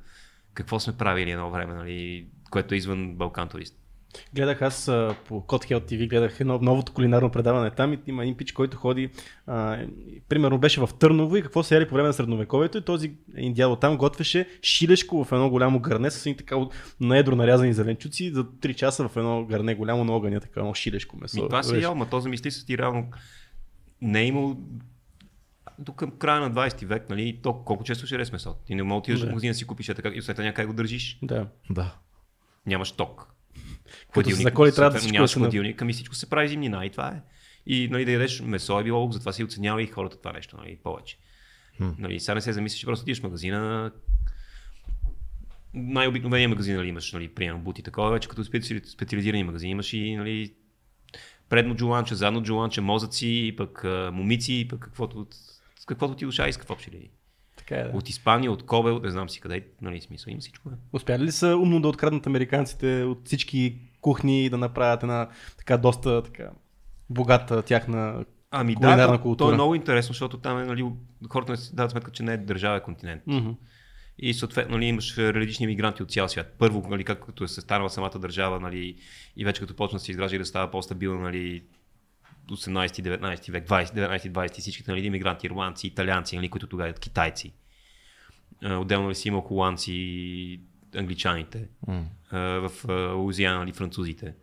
какво сме правили едно време, нали? което е извън Балкан турист. Гледах аз по Code Health TV, гледах едно новото кулинарно предаване там и има един пич, който ходи, а, примерно беше в Търново и какво се яли по време на средновековието и този един дядо там готвеше шилешко в едно голямо гърне с едни така от- на едро нарязани зеленчуци за 3 часа в едно гърне голямо на огъня, така едно шилешко месо. Ми, това си ял, ма то замисли се ти реално не е имал до към края на 20 век, нали, то колко често ще рез месо. Ти не мога да отидеш в магазина си купиш е така и след това някак го държиш. Да. Да. Нямаш ток. Като се заколи, трябва да всичко нямаш хладилник, ами всичко се прави зимнина и това е. И нали, да ядеш месо е било, затова си оценява и хората това нещо, нали, повече. Хм. Нали, сега не се замислиш, че просто отидеш в магазина, най-обикновения магазин нали, имаш, нали, примерно бути такова, вече като специали- специализирани магазини имаш и нали, предно джуланче, задно джуланче, мозъци, пък а, момици, пък каквото, с каквото ти душа иска в общи линии. Така е, да. От Испания, от Кобе, от не знам си къде, нали, смисъл, има всичко. Е. Успяли ли са умно да откраднат американците от всички кухни и да направят една така доста така богата тяхна Ами да, култура. то е много интересно, защото там е, нали, хората не си дават сметка, че не е държава, е континент. Мгм. И съответно нали, имаш различни мигранти от цял свят. Първо, нали, как, като е се станала самата държава нали, и вече като почна да се изгражда и да става по-стабилна нали, 18-19 век, 20-19-20 всичките нали, иммигранти, ирландци, италианци, нали, които тогава китайци. А, Отделно си има холандци, англичаните, М. а, в а, Луизиана, нали, французите.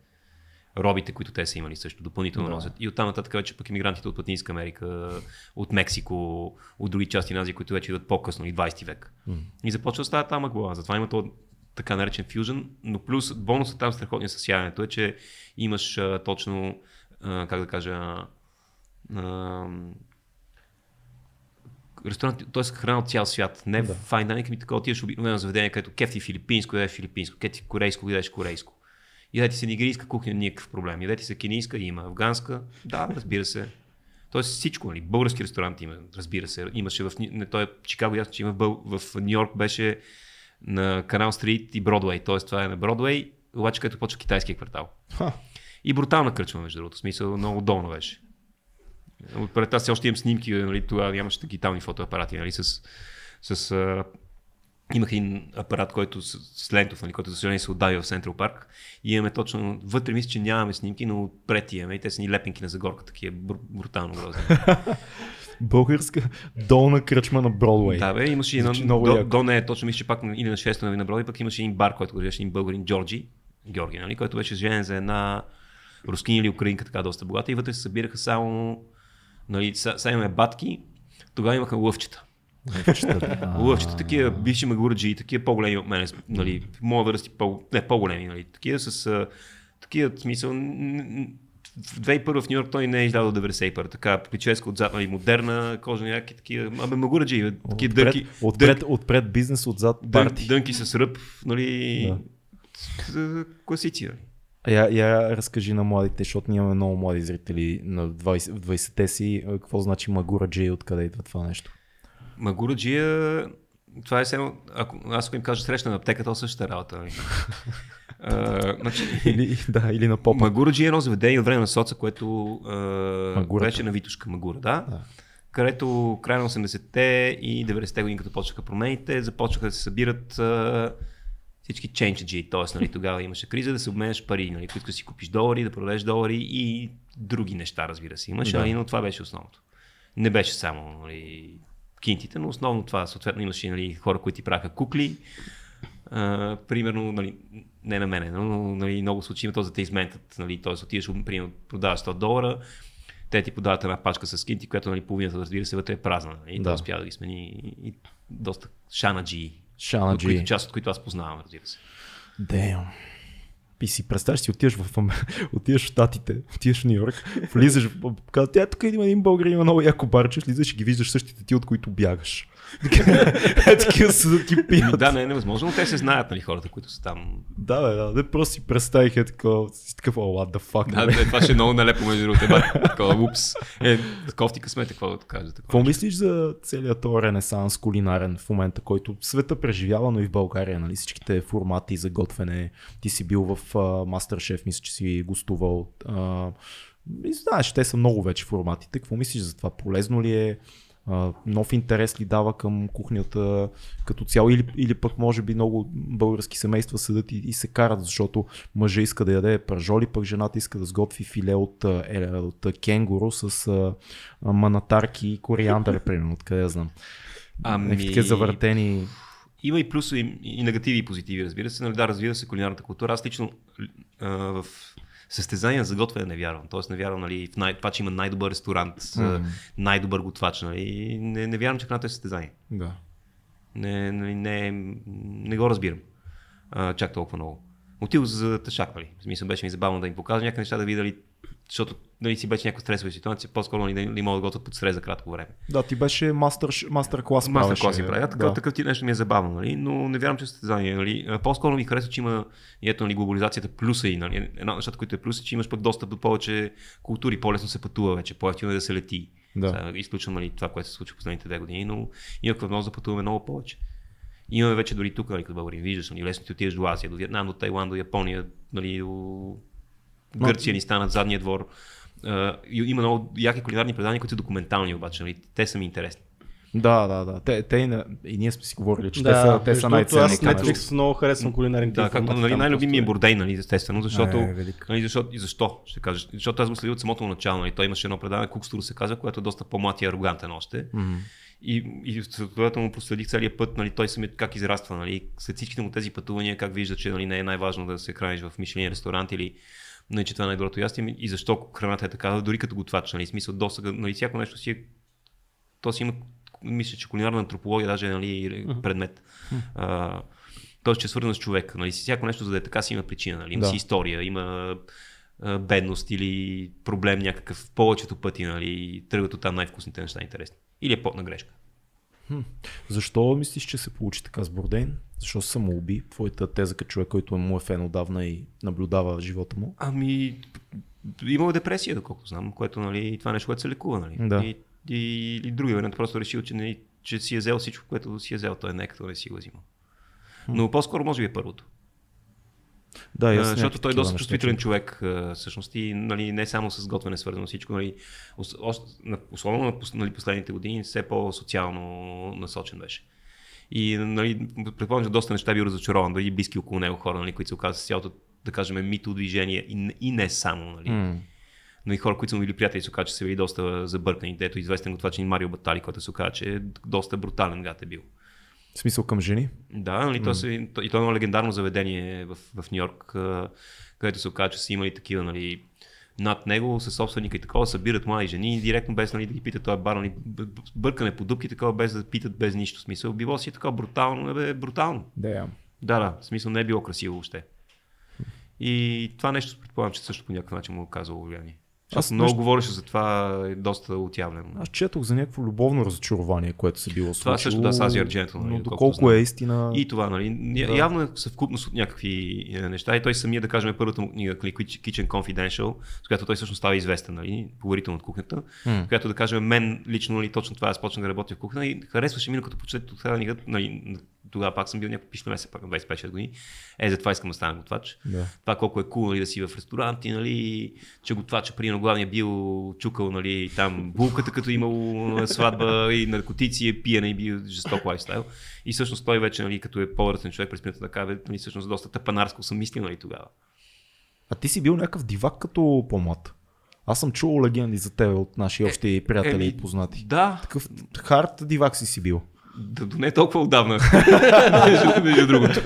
Робите, които те са имали също, допълнително Да. носят. И оттам нататък вече пък иммигрантите от Латинска Америка, от Мексико, от други части на Азия, които вече идват по-късно, и 20 век. М. И започва да става там глава. Затова има то така наречен фюжън, но плюс бонусът там страхотния със сядането е, че имаш а, точно, а, как да кажа, а, ресторант, т.е. храна от цял свят. Не Да. файн дайнинг, ми такова отиваш обикновено заведение, където кефти филипинско, ядеш филипинско, кефти корейско, ядеш корейско. Ядете се нигерийска кухня, никакъв проблем. Ядете се кенийска, има. Афганска, да, разбира се. Тоест всичко, нали? Български ресторант има, разбира се. Имаше в, не, той е Чикаго, ясно, че има в, в Нью Йорк беше на Канал Стрит и Бродвей. Тоест това е на Бродвей, обаче където почва китайския квартал. Ха. И брутална кръчма, между другото. В смисъл, много долно беше. Отпред аз още имам снимки, нали, тогава нямаше дигитални фотоапарати, нали, с, с а, имах един апарат, който с, с лентов, нали, който за съжаление се отдави в Централ парк. И имаме точно, вътре мисля, че нямаме снимки, но отпред имаме и те са ни лепенки на загорка, такива бру- брутално грозни. Българска долна кръчма на Бродвей. Да, бе, имаше едно, до, до, не точно, мисля, че пак или на 6 нали, на Бродвей, пък имаше един бар, който го държеше един българин, Джорджи, Георги, нали, който беше женен за една рускиня или украинка, така доста богата и вътре се събираха само, нали, сега имаме батки, тогава имаха лъвчета. Лъвчета, такива бивши магураджи, такива по-големи от мен, нали, моя възраст и по, не, по-големи, нали, такива с, такива, смисъл, в 2001 в Нью Йорк той не е издал до 91 така прическа отзад, нали, модерна, кожени яки, такива, абе магураджи, такива Отпред, дънки, отпред, отпред бизнес, отзад парти. дънки с ръб, нали, да. класици, нали. Я, я разкажи на младите, защото ние имаме много млади зрители на 20, в 20-те си. Какво значи Магура Джей, откъде идва това нещо? Магураджия, това е само, ако, аз ако им кажа срещна на аптека, то същата работа. Нали. А, значи, Или, да, или на попа. Магураджи е едно заведение от време на соца, което а, беше на Витушка Магура, да. Да. Където края на 80-те и 90-те години, като почнаха промените, започнаха да се събират а, всички ченчеджи, т.е. Нали, тогава имаше криза да се обменяш пари, нали, които да си купиш долари, да продадеш долари и други неща, разбира се, имаше, Да. нали, но това беше основното. Не беше само нали, кинтите, но основно това. Съответно имаше нали, хора, които ти правяха кукли. А, примерно, нали, не на мене, но нали, много случаи има то за те изментат. Нали, т.е. отиваш, примерно, продаваш 100 долара, те ти подават една пачка с кинти, която нали, половината, разбира се, вътре е празна. Нали, Да. успя да ги смени и, и доста шанаджи Шана от които, част от които аз познавам, разбира се. Damn. И си представяш си, отиваш в, Ам- отиваш в Штатите, отиваш в Нью Йорк, влизаш, в- казва, тя тук има един българин, има много яко барче, влизаш и ги виждаш същите ти, от които бягаш. Е, Такива са да ти Ми, пият. да, не е невъзможно, но те се знаят, нали, хората, които са там. Да, бе, да, не просто си представих е такова, си такъв, о, what the fuck. Да, бе. да, това ще е много налепо между другото. Еба, Такова, упс. Е, кофти късмет, какво да кажа. Какво мислиш за целият този ренесанс кулинарен в момента, който света преживява, но и в България, нали? Всичките формати за готвене. Ти си бил в Masterchef, мисля, че си гостувал. А, и знаеш, те са много вече форматите. Какво мислиш за това? Полезно ли е? А, нов интерес ли дава към кухнята като цяло или, или пък може би много български семейства седат и, и се карат, защото мъжа иска да яде пържоли, пък жената иска да сготви филе от, е, от кенгуру с а, манатарки и кориандър, примерно, откъде я знам. Ами- такива завъртени. Има и плюсове, и, негативи, и позитиви, разбира се. Нали, да, развива се кулинарната култура. Аз лично а, в състезания за готвене не вярвам. Тоест не вярвам нали, в най- това, че има най-добър ресторант, mm. най-добър готвач. Нали. Не, не вярвам, че храната е състезание. Да. Не, не, не, не го разбирам а, чак толкова много. Отидох за тъшак, нали? В смисъл беше ми забавно да им покажа някакви неща, да видя дали, защото нали, си беше някаква стресова ситуация, по-скоро нали, да могат да готвят под стрес за кратко време. Да, ти беше мастер, мастер клас. Мастер класи правеше. правя. Такъв, Да. такъв ти нещо ми е забавно, нали? но не вярвам, че е състезание. Нали? По-скоро ми харесва, че има и ето нали, глобализацията плюса и нали? една от нещата, които е плюс, е, че имаш пък достъп до повече култури, по-лесно се пътува вече, по-ефтино е да се лети. Да. Сега, изключвам нали, това, което се случва в последните две години, но има възможност да пътуваме много повече. Имаме вече дори тук, нали, като българин, виждаш, нали, лесно ти отидеш до Азия, до Виетнам, до Тайланд, до Япония, нали, до Гърция ни станат задния двор. И има много яки кулинарни предания, които са документални обаче, нали, те са ми интересни. Да, да, да. Те, те и, на- и ние сме си говорили, че Да, те са, те са най-ценни. Аз. Netflix много харесвам кулинарните Да, както нали, там, най-любими е Бордей, нали, естествено, защото, Е, нали, защо, и защо, ще кажа, защото аз го следя от самото начало, нали, той имаше едно предаване, Кукстур се казва, което е доста по-млад и арогантен още. Мгм. И, и следователно му проследих целият път, нали, той самият как израства, нали, след всичките му тези пътувания, как вижда, че нали, не е най-важно да се храниш в Мишлен ресторант или нали, че това е най-доброто ястие и защо храната е такава, дори като готвач, нали, смисъл досъга, нали, всяко нещо си е, то си има, мисля, че кулинарна антропология даже е нали, предмет. А, Тоест, че е свързано с човек. Нали? Всяко нещо, за да е така, си има причина. Нали? Има Да. си история, има а, бедност или проблем някакъв повечето пъти. Нали? Тръгват от там най-вкусните неща интересни. Или е потна грешка. Защо мислиш, че се получи така с Бордейн? Защо се самоуби? Твоята теза като човек, който му е фен отдавна и наблюдава живота му? Ами, имал депресия, доколкото знам, което нали, това е нещо, което се лекува. Нали? Да. И, и, и другия вариант просто е решил, че, нали, че си е взел всичко, което си е взел. Той не е като не си го е взимал. Но по-скоро може би е първото. Да, аз защото той е доста неща чувствителен чух. човек, всъщност, и нали, не само с готвене свързано всичко, нали, ос- ос- на- особено на нали, последните години, все по-социално насочен беше. И нали, предполагам, че доста неща бил разочарован, дори близки около него хора, нали, които се оказват с цялото, да кажем, мито движение и, не- и не само. Нали. М. Но и хора, които са му били приятели, се оказа, че са били доста забъркани. Ето известен го това, че Марио Батали, който се оказа, че е доста брутален гад е бил. В смисъл към жени? Да, нали, то се, то, и то е едно легендарно заведение в, в Нью Йорк, където се оказа, че са имали такива, нали, над него, със собственика и такова, събират млади жени, директно без нали, да ги питат този бар, нали, бъркане по дупки, такова, без да питат, без нищо смисъл. Било си такова брутално, бе, брутално. Да, Да, да, в смисъл не е било красиво въобще. И това нещо предполагам, че също по някакъв начин му е оказало влияние. Аз Аз много нещо- говореше за това, е доста отявлено. Аз четох за някакво любовно разочарование, което се било Това също, да, с Ази Ардженто, нали, Но доколко е истина... И това, нали? Да. Явно е съвкупност от някакви е, неща. И той самия, да кажем, първата му книга, нали, Kitchen Confidential, с която той всъщност става известен, нали? Поверително от кухнята, М. която да кажем, мен лично, нали, точно това, аз почнах да работя в кухня и харесваше ми, като почет от тази нали, тогава пак съм бил някакъв пишна месец, пак на 25 години. Е, затова искам да стана готвач. Да. Това колко е cool, нали, да си в ресторанти, нали, че готвача, примерно, главния бил чукал, нали, там булката, като имало сватба и наркотици, е пиене и бил жесток лайфстайл. И всъщност той вече, нали, като е по-ръсен човек през миналата така, нали, всъщност доста тъпанарско съм мислил, нали, тогава. А ти си бил някакъв дивак като по-млад. Аз съм чувал легенди за теб от наши общи приятели еми, и познати. Да, Такъв хард дивак си си бил. Да, до не толкова отдавна, между, другото.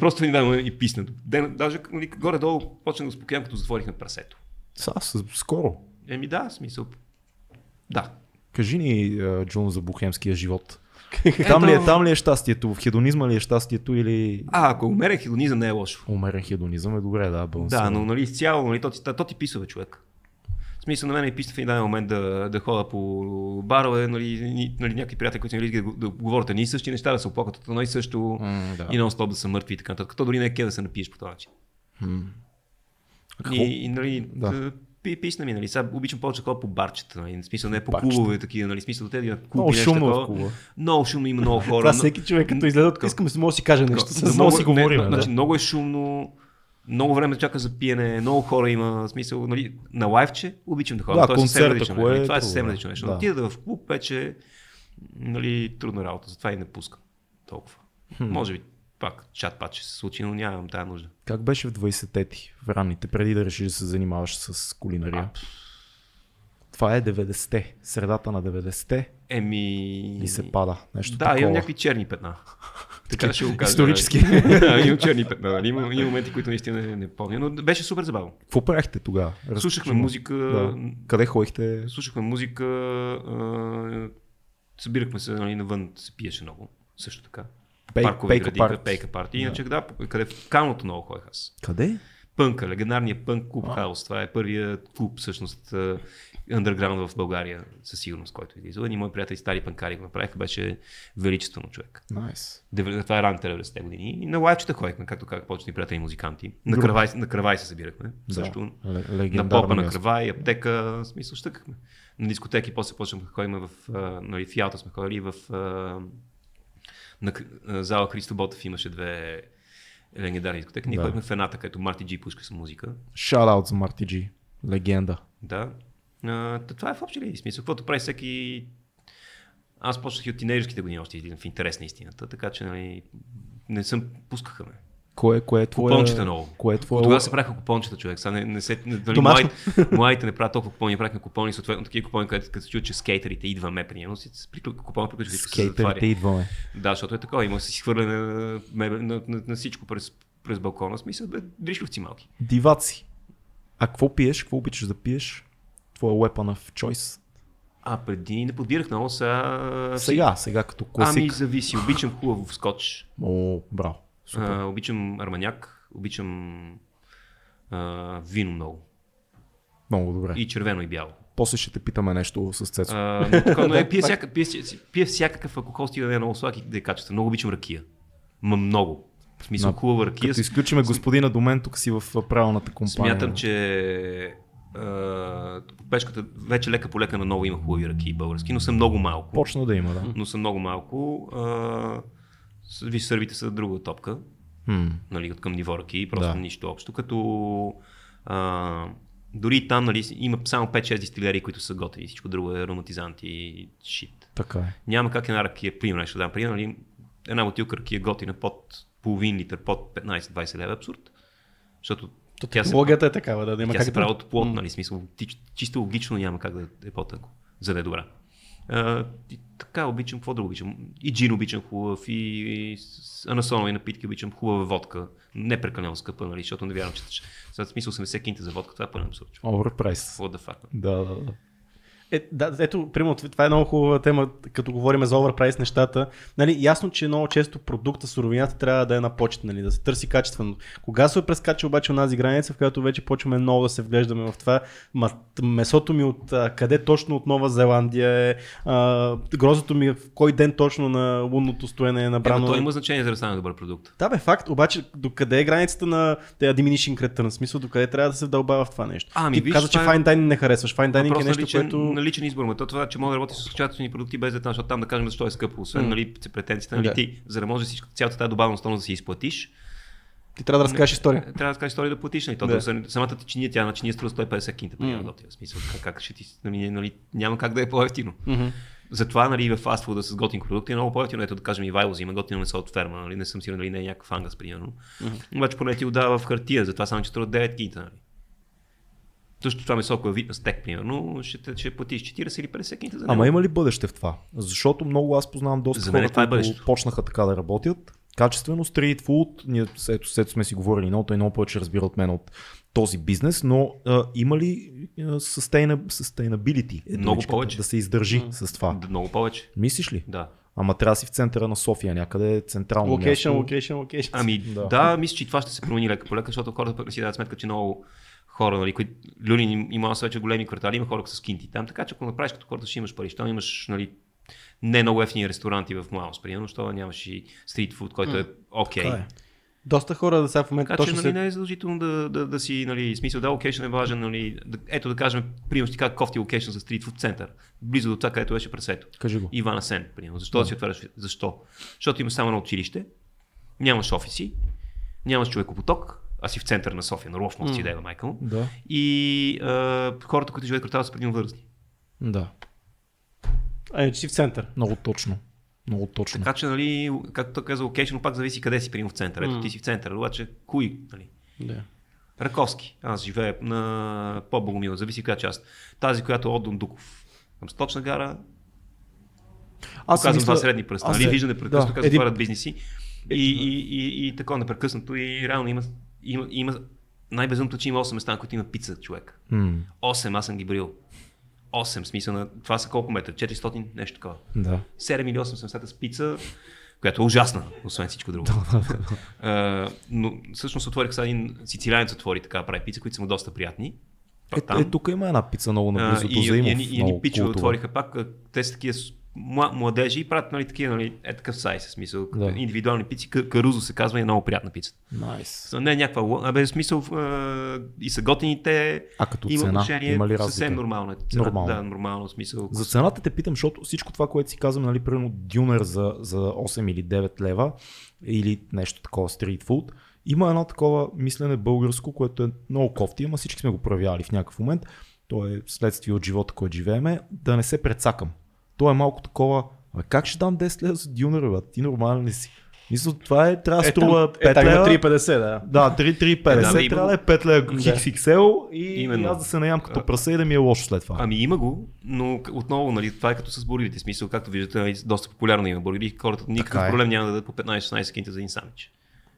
Просто ни дава и писна. Ден, даже нали, горе-долу почна да успокоявам, като затворихме прасето. Са, с- скоро. Еми да, смисъл. Да. Кажи ни, а, Джун, за бухемския живот. Там ли, е, там ли е щастието? В хедонизма ли е щастието или А, ако умерен хедонизъм не е лошо. умерен хедонизъм е добре, да, Да, балансиран. но нали изцяло, нали, то, ти, то ти писва бе, човек. Смисъл на мен ми писва в един момент да, да хода по барове, нали, нали, някакви приятели, които нали, да, да говорят едни и същи неща, да се оплакват от едно и също М, да. и нон-стоп да са мъртви и така нататък. То дори не е да се напиеш по този начин. Какво? И, и нали, Да. да. пи, писна ми, нали, сега обичам повече да ходя по барчета, нали, смисъл не по Барчета. клубове такива, нали, смисъл да те да Много нещо шумно е в такова. клуба. Много шумно, има много хора. Това всеки човек, като излезе искам, може да си каже нещо. Да, С... много много си говорим, не, да. Значи, много е шумно, много време чака за пиене, много хора има, смисъл, нали, на лайвче обичам да ходя. Да, Това е съвсем концерт, различно. ако е, Нали, това е съвсем различно нещо. Да. Да. Отида в клуб вече, нали, трудна работа, затова и не пускам толкова. Може би пак чат пат ще се случи, но нямам тази нужда. Как беше в 20-те ти, в ранните, преди да решиш да се занимаваш с кулинария? Това е 90-те, средата на 90-те Еми... и се пада. Нещо Да, такова. имам някакви черни петна. така ще го кажа. Исторически. имам черни петна. нали. Има, има моменти, които наистина не, не помня, но беше супер забавно. Какво правихте тогава? Слушахме музика, Да. Къде ходихте? слушахме музика, а, събирахме се нали, навън, се пиеше много, също така. Пей- Паркови пейка гради, парти. пейка парти. Иначе да, къде в Каното много ходех аз. Къде? Пънка, легендарният пънк клуб Хаус. Това е първият клуб, всъщност, underground в България, със сигурност, който излиза. И мои приятели стари пънкари го направиха, беше величествено човек. Найс. Деве- Това е ранните 90-те години. И на лайвчета ходихме, както как повечето ни приятели музиканти. На. Кравай, на Кравай се събирахме. Също. Да. Ле- На попа, на. Кравай, аптека, смисъл щъкахме. На дискотеки, после почнахме да ходим в, нали, в Ялта сме ходили в на зала Христо Ботев имаше две легендарни дискотеки. Ние Да. ходихме в едната, където Марти Джи пуска с музика. Шаут за Марти Джи. Легенда. Да. А, това е в общи линии смисъл. Каквото прави всеки... Аз почнах и от тинейджерските години още в интерес на истината, така че нали, не съм пускаха ме. Кое, кое е твое... Купончета много. Кое е твое... Тогава се правиха купончета, човек. Сега не, не се, не, нали, младите, младите не правят толкова купони, правихме купони, съответно такива купони, където като се чуят, че скейтерите идваме, примерно, си с приклю- купон приключва. Скейтерите идваме. Да, защото е такова, има си хвърляне на, на, на, на, на всичко през, през балкона, смисъл, бе, дришковци малки. Диваци. А какво пиеш? Какво обичаш да пиеш? Твоя weapon of choice? А преди не подбирах много, сега... Сега, сега като класик. Ами зависи, обичам хубав скотч, О, браво. Супер. а, обичам арманяк, обичам а, вино много. Много добре. И червено и бяло. После ще те питаме нещо с Цецо. А, но, така, но е, пия, всяка, пия, пия всякакъв алкохол, стига да е много слак и да е качествен. Много обичам ракия. Ма много. В смисъл, На- хубава ракия. Като изключиме господина до мен, тук си в правилната компания. Смятам, че а, пешката вече лека по лека на ново има хубави ракии български, но са много малко. Почна да има, да. Но са много малко. А, виж, сърбите са друга топка, М. нали, към ниво ракии, просто Да. нищо общо. Като а, дори там нали, има само 5-6 дистилерии, които са готини. Всичко друго е ароматизанти и шит. Така е. Няма как една ракия, примерно, ще дам пример, нали, една бутилка ракия готина под половин литър, под 15-20 лева е абсурд. Защото То технологията е такава, да няма тя как се да... прави от плод, нали, смисъл, чисто логично няма как да е по-тънко, за да е добра. А, и така обичам, какво друго обичам? И джин обичам хубав, и, и анасонови напитки обичам хубава водка. Не прекалено скъпа, нали, защото не вярвам, че сега смисъл 80 кинта за водка, това е пълен абсурд. Overpriced. What the fuck? Да, да, да. Е, да, ето, примерно, това е много хубава тема, като говорим за оверпрайс нещата. Нали, ясно, че много често продукта, суровината трябва да е на почет, нали, да се търси качествено. Кога се прескача обаче онази граница, в която вече почваме много да се вглеждаме в това, ма, месото ми от а, къде точно от Нова Зеландия е, а, грозото ми в кой ден точно на лунното стоене е Е, набрано. но то има значение за да стане добър продукт. Да, бе, факт, обаче докъде е границата на diminishing return, в смисъл докъде трябва да се вдълбава в това нещо. Ами, Ти виж, каза, че е- fine dining не харесваш. Fine dining е нещо, личен, което... на личен избор. Но то това, че мога да работи с качествени продукти без да защото там да кажем защо е скъпо. Освен М. нали, претенцията, нали, Да. ти, за да може всичко, цялата тази добавена стойност да си изплатиш, Ти трябва да разкажеш история. трябва да скажеш история да платиш. Нали, то, Да. да. са- самата ти чиния, тя на чиния струва 150 кинта, примерно, М. да. В смисъл, как, как ще ти, нали, нали, няма как да е по-ефтино. Мгм. Затова нали, в фастфуда с готин продукти е много по-ефтино. Ето да кажем и Вайлоз има готино месо от ферма, нали? не съм сигурен дали не е някакъв ангас, примерно. Обаче поне ти го дава в хартия, затова само че струва 9 кинта. Нали? Също това месо, ако е вид на стек, примерно, ще, те- ще платиш 40 или 50 кинта за него. Ама има ли бъдеще в това? Защото много аз познавам доста За хора, е които бъдещето. почнаха така да работят. Качествено, стрит фуд, ние ето, сето сме си говорили, но той много повече разбира от мен от този бизнес, но а, има ли а, sustaina- sustainability? е Много думичката, повече. Да се издържи с това. Много повече. Мислиш ли? Да. Ама трябва да си в центъра на София, някъде централно Локейшн, място. локейшн, локейшн. Ами Да. да. да, мисля, че това ще се промени лека по лека, защото хората пък не си дадат сметка, че много хора, нали, които Люлин им- има вече големи квартали, има хора с кинти там, така че ако направиш като хората ще имаш пари, що имаш нали, не много ефтини ресторанти в Муаус, примерно, що нямаш и стрит фуд, който е окей. Така е. Доста хора да сега в момента Така че точно нали, се... не е задължително да, да, да си, нали, смисъл, да, локейшн е важен, нали, да, ето да кажем, примерно ще кажа кофти локейшн за стрит фуд център, близо до това, където беше пресето. Кажи го. Ивана Сен, примерно. Защо да си отваряш? Защо? Защото имаш само на училище, нямаш офиси, нямаш човекопоток, а си в център на София, на Лов мост си да Майкъл. Да. И а, хората, които живеят в квартала са предимно възрастни. Да. А, че си в център. Много точно. Много точно. Така че, нали, както той каза, локейшн, пак зависи къде си, примерно в центъра. Ето ти си в центъра, обаче кои, нали? Да. Раковски. Аз живея на по-богомила, зависи коя част. Тази, която е от Дондуков. Към Сточна гара, Аз казвам мисля- това средни пръста. аз Нали, виждам непрекъснато да, се един- бизнеси. И, и, и, и, такова непрекъснато. И реално има, има, има най-безумното, че има 8 места, на които има пица човек. М, 8, аз съм ги брил. 8, смисъл на... Това са колко метра? 400, нещо такова. Да. 7 или 8 съм места с пица, която е ужасна, освен всичко друго. А, но всъщност отворих сега един сицилианец отвори така прави пица, които са му доста приятни. Е, Там. е, тук има една пица много наблизо до и, и, и, и, и пичове култова. отвориха пак. а, Те са такива с- мла- младежи и правят нали, такива, нали, е такъв сайз, в смисъл, Да. индивидуални пици. Ка- Карузо се казва и е много приятна пица. Найс. Не е някаква, абе, смисъл, и са готини те. А като има цена, отношение, има ли разлика? съвсем нормално е. Цена, Нормално. Да, нормално, смисъл. За цената те питам, защото всичко това, което си казвам, нали, примерно дюнер за, за 8 или 9 лева или нещо такова стрит фуд, има едно такова мислене българско, което е много кофти, ама всички сме го проявявали в някакъв момент. То е следствие от живота, който живееме, да не се прецакам. То е малко такова, а как ще дам 10 лева за дюнер, бе? ти нормален ли си? Мисля, това е, трябва да Е, струва там- 5 е, там лева. 3,50, да. Да, 3-3-50 Е, да, трябва да е го. 5 лева Да. XXL и, и Именно. аз да се наям като прасе и да ми е лошо след това. Ами има го, но отново, нали, това е като с бургерите. Смисъл, както виждате, нали, доста популярно има бургери. Хората никакъв Така е. проблем няма да дадат по 15-16 кинта за един сандвич.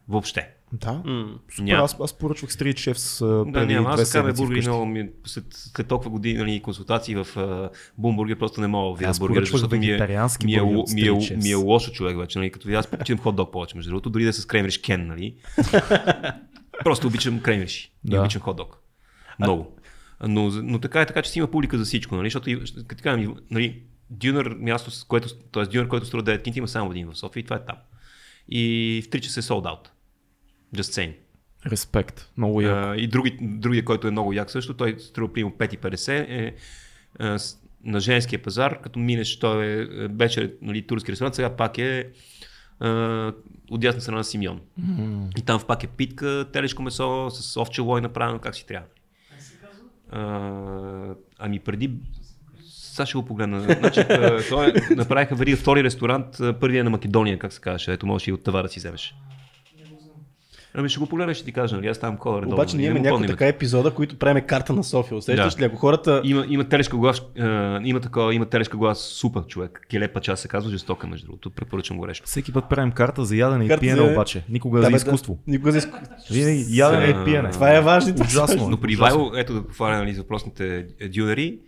Въобще. Да. М. Супер, Няма. аз, аз поръчвах Street Chef с Да, преди няма. две Аз седмици бургери много ми, след, след толкова години нали, консултации в uh, Бумбургер просто не мога да видя бургер, защото ми е, ми, е, ми, е, Chefs. ми е лошо човек вече. Нали, като видя, аз предпочитам хот дог повече, между другото, дори да е с кремриш кен, нали. просто обичам кремриш и Да. обичам хот дог. Много. Но, но така е така, че си има публика за всичко, нали? Защото, и- като кажем, нали, дюнер място, което, т.е. дюнер, който струва 9 кинти, има само един в София и това е там. И в 3 часа е sold out. Just saying. Респект. Много яко. А, и други, другия, който е много як също, той струва примерно 5,50 е с- на женския пазар, като минеш, той е, е вече нали, турски ресторант, сега пак е а, от дясна страна на Симеон. И там в пак е питка, телешко месо с овче лой направено как си трябва. А, ами преди сега ще го погледна. Значи, той е, направиха верига втори ресторант, първия е на Македония, как се казваше, ето можеш и от това да си вземеш. Ами ще го погледна, ще ти кажа, нали? Аз там кола редовно. Обаче ние имаме помня така епизода, които правиме карта на София. Усещаш Да. ли? Ако хората... Има, има телешка глас, а, има такова, има телешка глас супер човек. Келепа час се казва жестока, между другото. Препоръчвам го решко. Всеки път правим карта за ядене и Карта пиене за- обаче. Никога Да, за изкуство. Да. Никога за изкуство. Винаги ядене и пиене. Това е важното. Ужасно. Но при. Ивайло, ето да повтаря нали, въпросните е, дюнери.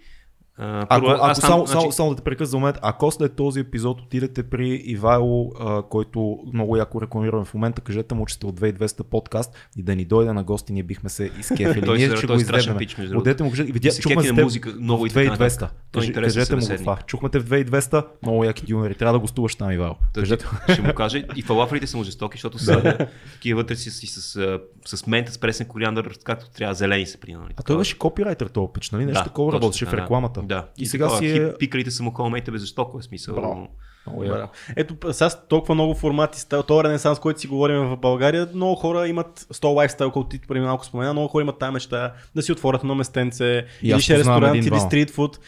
А, Ако, първо, ако само, значи, само, само да те прекъсна за момент, ако след този епизод отидете при Ивайло, а, който много яко рекламираме в момента, кажете му, че сте от 2200 подкаст и да ни дойде на гости, ние бихме се изкефили. Той ние ще го е другото. Отидете му, кажете, видя, чухме кефи с на теб музика, много в и така 2200. нататък. Той е Кажете му това. Чухме те в 2200, много яки дюнери. Трябва да гостуваш там, Ивайло. Кажете. ще, му каже. И фалафелите са му жестоки, защото са такива вътре си, с, с, мента, с пресен кориандър, както трябва, зелени са? А той беше копирайтер този пич, нали? Нещо такова работеше в рекламата. Да. И сега такова, си е... хип- Пикалите са му холмейте без защо, кой е смисъл. Браво. Много яко. Ето, сега с толкова много формати, този ренесанс, който си говорим в България, много хора имат 100 лайфстайл, който ти преди малко спомена, много хора имат тази мечта да си отворят едно местенце, И или ще ресторант, или стритфуд.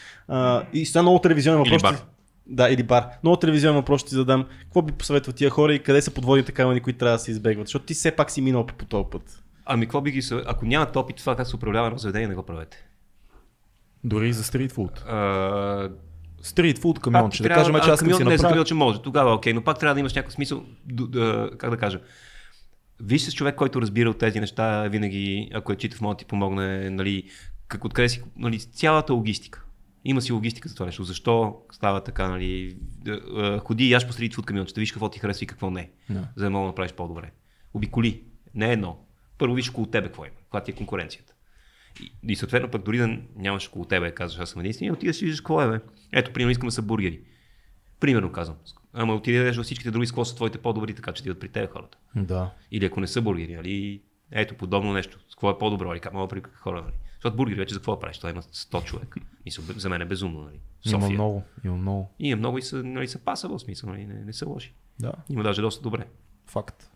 И сега много телевизионен Или въпрос. бар. ще- Да, или бар. Много телевизионен въпрос ще ти задам. Какво би посъветвал тия хора и къде са подводните камъни, които трябва да се избегват? Защото ти все пак си минал по този път. Ами, какво би ги съ- Ако нямате опит това как се управлява едно заведение, не го правете. Дори и за стритфуд. А, Стритфуд камионче. Да кажем, че аз съм си Не, за направил. камионче може, тогава окей, но пак трябва да имаш някакъв смисъл, д- как да кажа. Виж с човек, който разбира от тези неща, винаги, ако е читав, може да ти помогне, нали, как откъде си, нали, цялата логистика. Има си логистика за това нещо. Защо става така, нали? Ходи и яш посреди фуд камиончета, виж какво ти харесва и какво не. Да. За да мога да направиш по-добре. Обиколи. Не едно. Първо виж около тебе какво има, каква ти е конкуренцията. И, и съответно пък дори да нямаш около тебе, казваш аз съм единствения, отида си виждаш какво е, бе. Ето, примерно искам да са бургери. Примерно казвам. Ама ядеш във всичките други какво са твоите по-добри, така че ти идват при тебе хората. Да. Или ако не са бургери, нали? Ето, подобно нещо. С какво е по-добро, или как мога при хора, нали? Защото бургери вече за какво правиш? Това има 100 човека. Мисля, за мен е безумно, нали? Има София. много. Има много. И е много и са, нали, са паса в смисъл, нали? Не, не са лоши. Да. Има даже доста добре. Факт.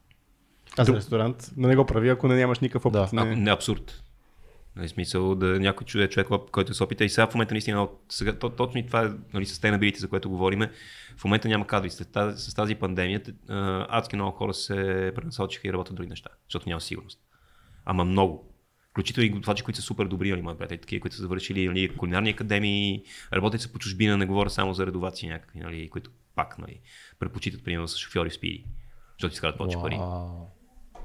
Аз ресторант не го прави, ако не нямаш никакъв опит. Да. Не. не е абсурд. Нали, смисъл да някой човек, човек, който се опита и сега в момента наистина, от сега, то, точно и това е нали, sustainability, за което говориме. В момента няма кадри. С тази, с тази пандемия адски много хора се пренасочиха и работят други неща, защото няма сигурност. Ама много. Включително и готвачи, които са супер добри, нали, мои приятели, такива, които са завършили нали, кулинарни академии, работят са по чужбина, не говоря само за редоваци някакви, нали, които пак нали, предпочитат, примерно, с шофьори в спиди, защото изкарат повече пари.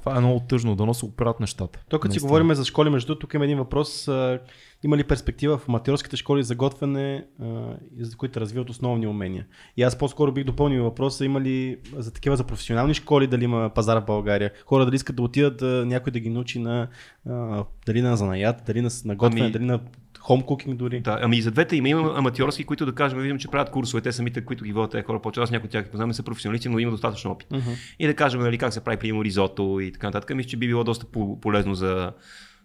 Това е много тъжно, да се оправят нещата. То като си говорим за школи, между тук има един въпрос. А, има ли перспектива в аматьорските школи за готвене, а, за които развиват основни умения? И аз по-скоро бих допълнил въпроса, има ли за такива за професионални школи, дали има пазар в България? Хора дали искат да отидат да, някой да ги научи на а, дали на занаят, дали на, на готвене, Ами- дали на хом кукинг дори? Да, ами и за двете има, има аматьорски, които да кажем, видим, че правят курсове, те самите, които ги водят тези хора по-часа, някои от тях познаваме, са професионалисти, но имат достатъчно опит. Uh-huh. И да кажем, нали, как се прави, примерно, ризото и така нататък. Мисля, че би било доста по- полезно за,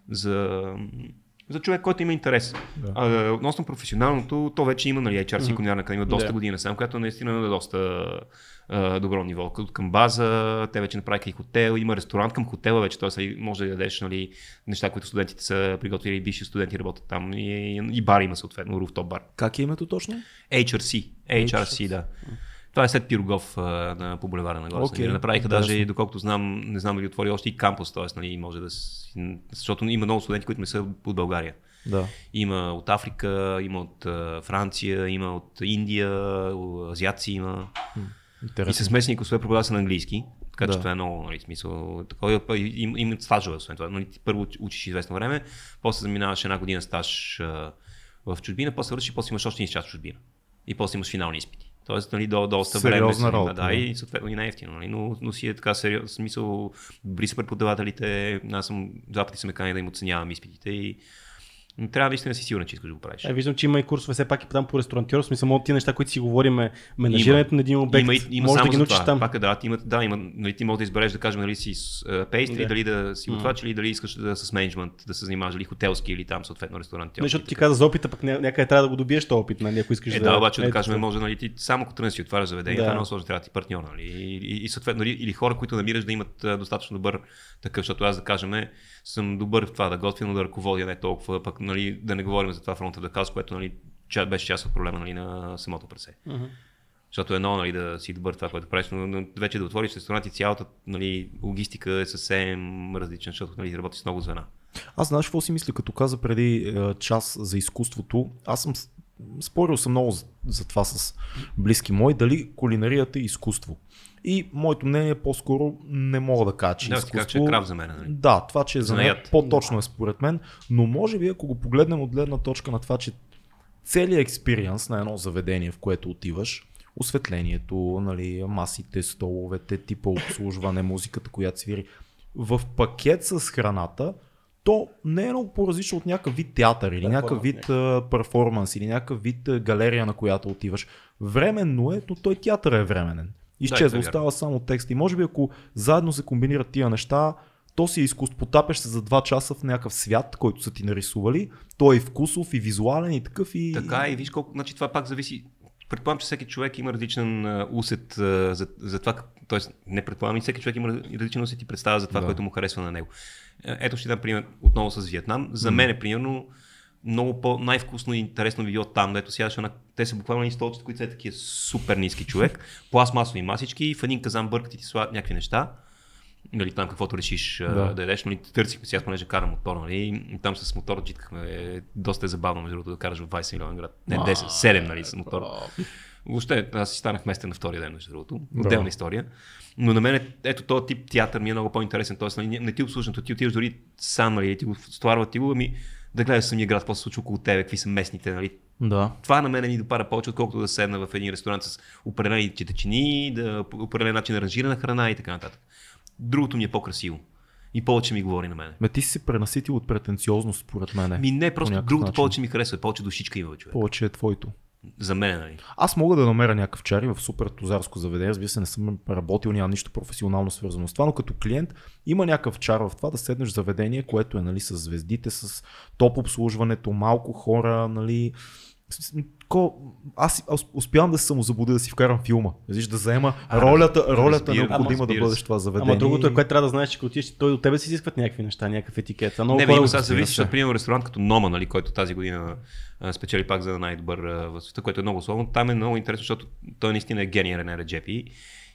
за, за човек, който има интерес. Да. А, относно професионалното, то вече има, нали, HRC кулинарна академия доста Да. години сам, която наистина е доста а, добро ниво. Като към база, те вече направиха и хотел, има ресторант към хотела вече, т.е. може да ядеш нали, неща, които студентите са приготвили, бивши студенти работят там и, и бар има съответно, руфтоп бар. Как е името точно? HRC. HRC, да. Това е след Пирогов на, по булевара на Окей, okay. Направиха даже, интересно. доколкото знам, не знам дали отвори още и кампус, т.е. Нали, може да си, защото има много студенти, които не са от България. Да. Има от Африка, има от Франция, има от Индия, азиатци има. И Интересно. с местни класове преподава се на английски. Така че Да. това е много, нали, смисъл. Такова, и- им, имат стажове, освен това. Нали, ти първо уч- учиш известно време, после заминаваш една година стаж а, в чужбина, после вършиш и после имаш още един час в чужбина. И после имаш финални изпити. Тоест, нали, до, доста време. занима, работа, Да, да. и съответно и не е ефтино, нали, но, но си е така сериозно, смисъл, добри са преподавателите, аз съм, два пъти са ме канали да им оценявам изпитите и но трябва наистина да си сигурен, че искаш да го правиш. Е, виждам, че има и курсове все пак и там по ресторантьор, в смисъл от тия неща, които си говориме, менажирането на един обект, Има, има може да ги научиш там. Пак е, да, има, да, има, нали, ти можеш да избереш да кажем, дали си с пейстри, Да. дали да си готвач, или дали искаш да с менеджмент, да се занимаваш, или хотелски, или там съответно ресторант. Не, защото ти каза за опита, пък ня- някъде трябва да го добиеш този опит, нали, ако искаш Е, да... да, обаче да Ето, кажем, може, нали, ти само като тръгнеш си отваряш заведение, Да. това е много сложно, трябва да ти партньор, нали, и, и, съответно, нали, или хора, които намираш да имат а, достатъчно добър такъв, защото аз да кажем, съм добър в това да готвя, но да ръководя не толкова, пък нали, да не говорим за това фронта да казва, което нали, беше част от проблема нали, на самото прасе. Мгм. Защото едно нали, да си добър това, което правиш, но, вече да отвориш ресторант и цялата нали, логистика е съвсем различна, защото нали, работиш с много звена. Аз знаеш какво си мисля, като каза преди е, час за изкуството. Аз съм спорил съм много за, за това с близки мои, дали кулинарията е изкуство. И моето мнение е по-скоро не мога да кажа, че Да, си казах, че е изкуство. крав за мен. Нали? Да, това, че е за мен по-точно е според мен, но може би ако го погледнем от гледна точка на това, че целият експириенс на едно заведение, в което отиваш, осветлението, нали, масите, столовете, типа обслужване, музиката, която свири, в пакет с храната, то не е много по-различно от някакъв вид театър или някакъв вид перформанс или някакъв вид галерия, на която отиваш. Временно е, но той театър е временен. Изчезва, остава само текст. И може би ако заедно се комбинират тия неща, то си е изкуство. Потапяш се за 2 часа в някакъв свят, който са ти нарисували. Той е и вкусов, и визуален, и такъв. И... Така и виж колко, значи това пак зависи. Предполагам, че всеки човек има различен усет за, за това, т.е. не предполагам, и всеки човек има различен усет и представа за това, Да. което му харесва на него. Е, Ето ще дам пример отново с Виетнам. За мен примерно много по най-вкусно и интересно било там, дето сядаш на... Те са буквално и столчета, които са такива супер ниски човек, пластмасови масички и в един казан бъркат и ти слагат някакви неща. Нали, там каквото решиш да, Да. ядеш, нали, търсихме сега, понеже карам мотор, нали, и там с мотор джиткахме. Е, доста е забавно, между другото, да караш в 20 милион град. Не, 10, 7, нали, с мотор. Въобще, аз си станах местен на втория ден, между другото. Отделна история. Но на мен е, ето този тип театър ми е много по-интересен. Тоест, нали, не ти обслужването, ти отиваш дори сам, нали, ти го стоварват ти го, ами да гледаш самия град, какво се случва около тебе, какви са местните, нали? Да. Това на мен ми допада повече, отколкото да седна в един ресторант с определени четечини, да, определен начин на ранжирана храна и така нататък. Другото ми е по-красиво. И повече ми говори на мен. Ме ти си се пренаситил от претенциозност, според мен. Ми не, просто другото начин. повече ми харесва, повече душичка има човек. Повече е твоето. За мен, нали? Аз мога да намеря някакъв чари в супер тузарско заведение. Разбира се, не съм работил, нямам нищо професионално свързано с това, но като клиент има някакъв чар в това да седнеш в заведение, което е нали, с звездите, с топ обслужването, малко хора, нали. Ко- Аз, успявам да се самозабудя да си вкарам филма. Виж, да заема А, ролята, ролята разбира- необходима да се. бъдеш това заведение. Ама другото е, което трябва да знаеш, че като отидеш, той от тебе си изискват някакви неща, някакъв етикет. А много не, бе, хора има сега зависи, се. защото примерно ресторант като Нома, нали, който тази година спечели пак за най-добър в света, което е много условно. Там е много интересно, защото той наистина е гений Рене Реджепи.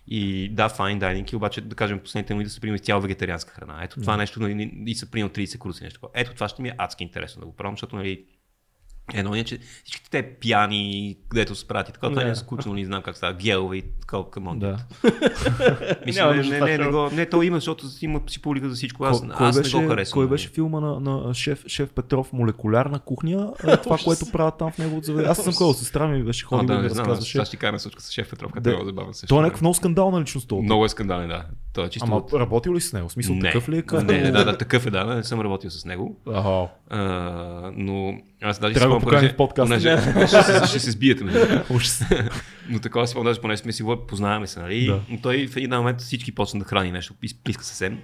И да, файн дайнинг, обаче да кажем последните му да са приема изцяло вегетарианска храна. Ето това нещо нали, и са приема 30 круси нещо. Ето това ще ми е адски интересно да го пробвам, защото нали, Едно е, че всичките те пияни, където се прати, така, това не е скучно, не знам как става, гелове и такова, камон. Да. Мисля, не, не, не, не, го, не, то има, защото има си публика за всичко. Аз, Кой- аз беше, не го харесвам. Кой нали. беше филма на, на шеф, шеф Петров, молекулярна кухня? това, което правят там в неговото заведение. Аз съм ходил, сестра ми беше ходила да, да аз разказваше. сега ще кажа на случка с шеф Петров, като Да. е забавен също. Той е някакъв много скандална личност. този. Много е скандален, да. Той е чисто Ама от... работил ли с него? Смисъл такъв ли е? не, да, да, такъв е, да, не съм работил с него. Но аз даже Трябва си спомням, в подкаста. понеже- ще, ще се сбиете. Нали? Но такова си даже поне сме си познаваме се, нали? Да. Но той в един момент всички почна да храни нещо, изплиска съвсем.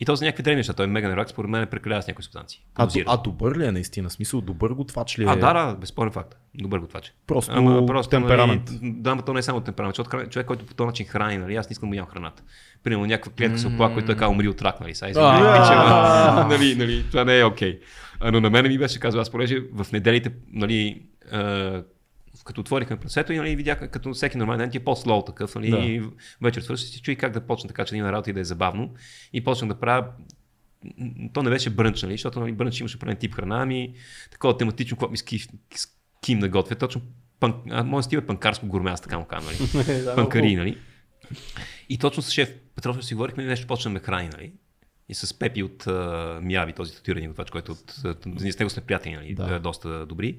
И то за някакви древни неща. Той е мега нервак, според мен е прекалява с някои субстанции. А, а добър ли е наистина? Смисъл, добър готвач ли е? А, да, да, безспорен факт. Добър готвач. Просто темперамент. Нали, да, ама то не е само темперамент, защото човек, който по този начин храни, нали, аз не искам да му ям храната. Примерно някаква клетка се оплака, който е казал умри от рак, нали, сега ама, нали, нали, това не е окей. А, Но на мен ми беше казал, аз понеже в неделите, нали, а, като отворихме прасето и нали, видях, като всеки нормален ден ти е по-слоу такъв, нали, Да. и вечер свърши си чуй как да почна така, че да има работа и да е забавно. И почнах да правя то не беше брънч, нали, защото нали, брънч имаше определен тип храна, ами такова тематично, какво ми ски, с ким да готвя. Точно пан, а, моят стил е панкарско гурме, аз така му казвам, нали? Панкари, нали? И точно с шеф Петров си говорихме и нещо почна да ме храни, нали? И с Пепи от uh, Мияви, този татуирани готвач, който от, uh, с него сме приятели, нали? Да. Доста добри.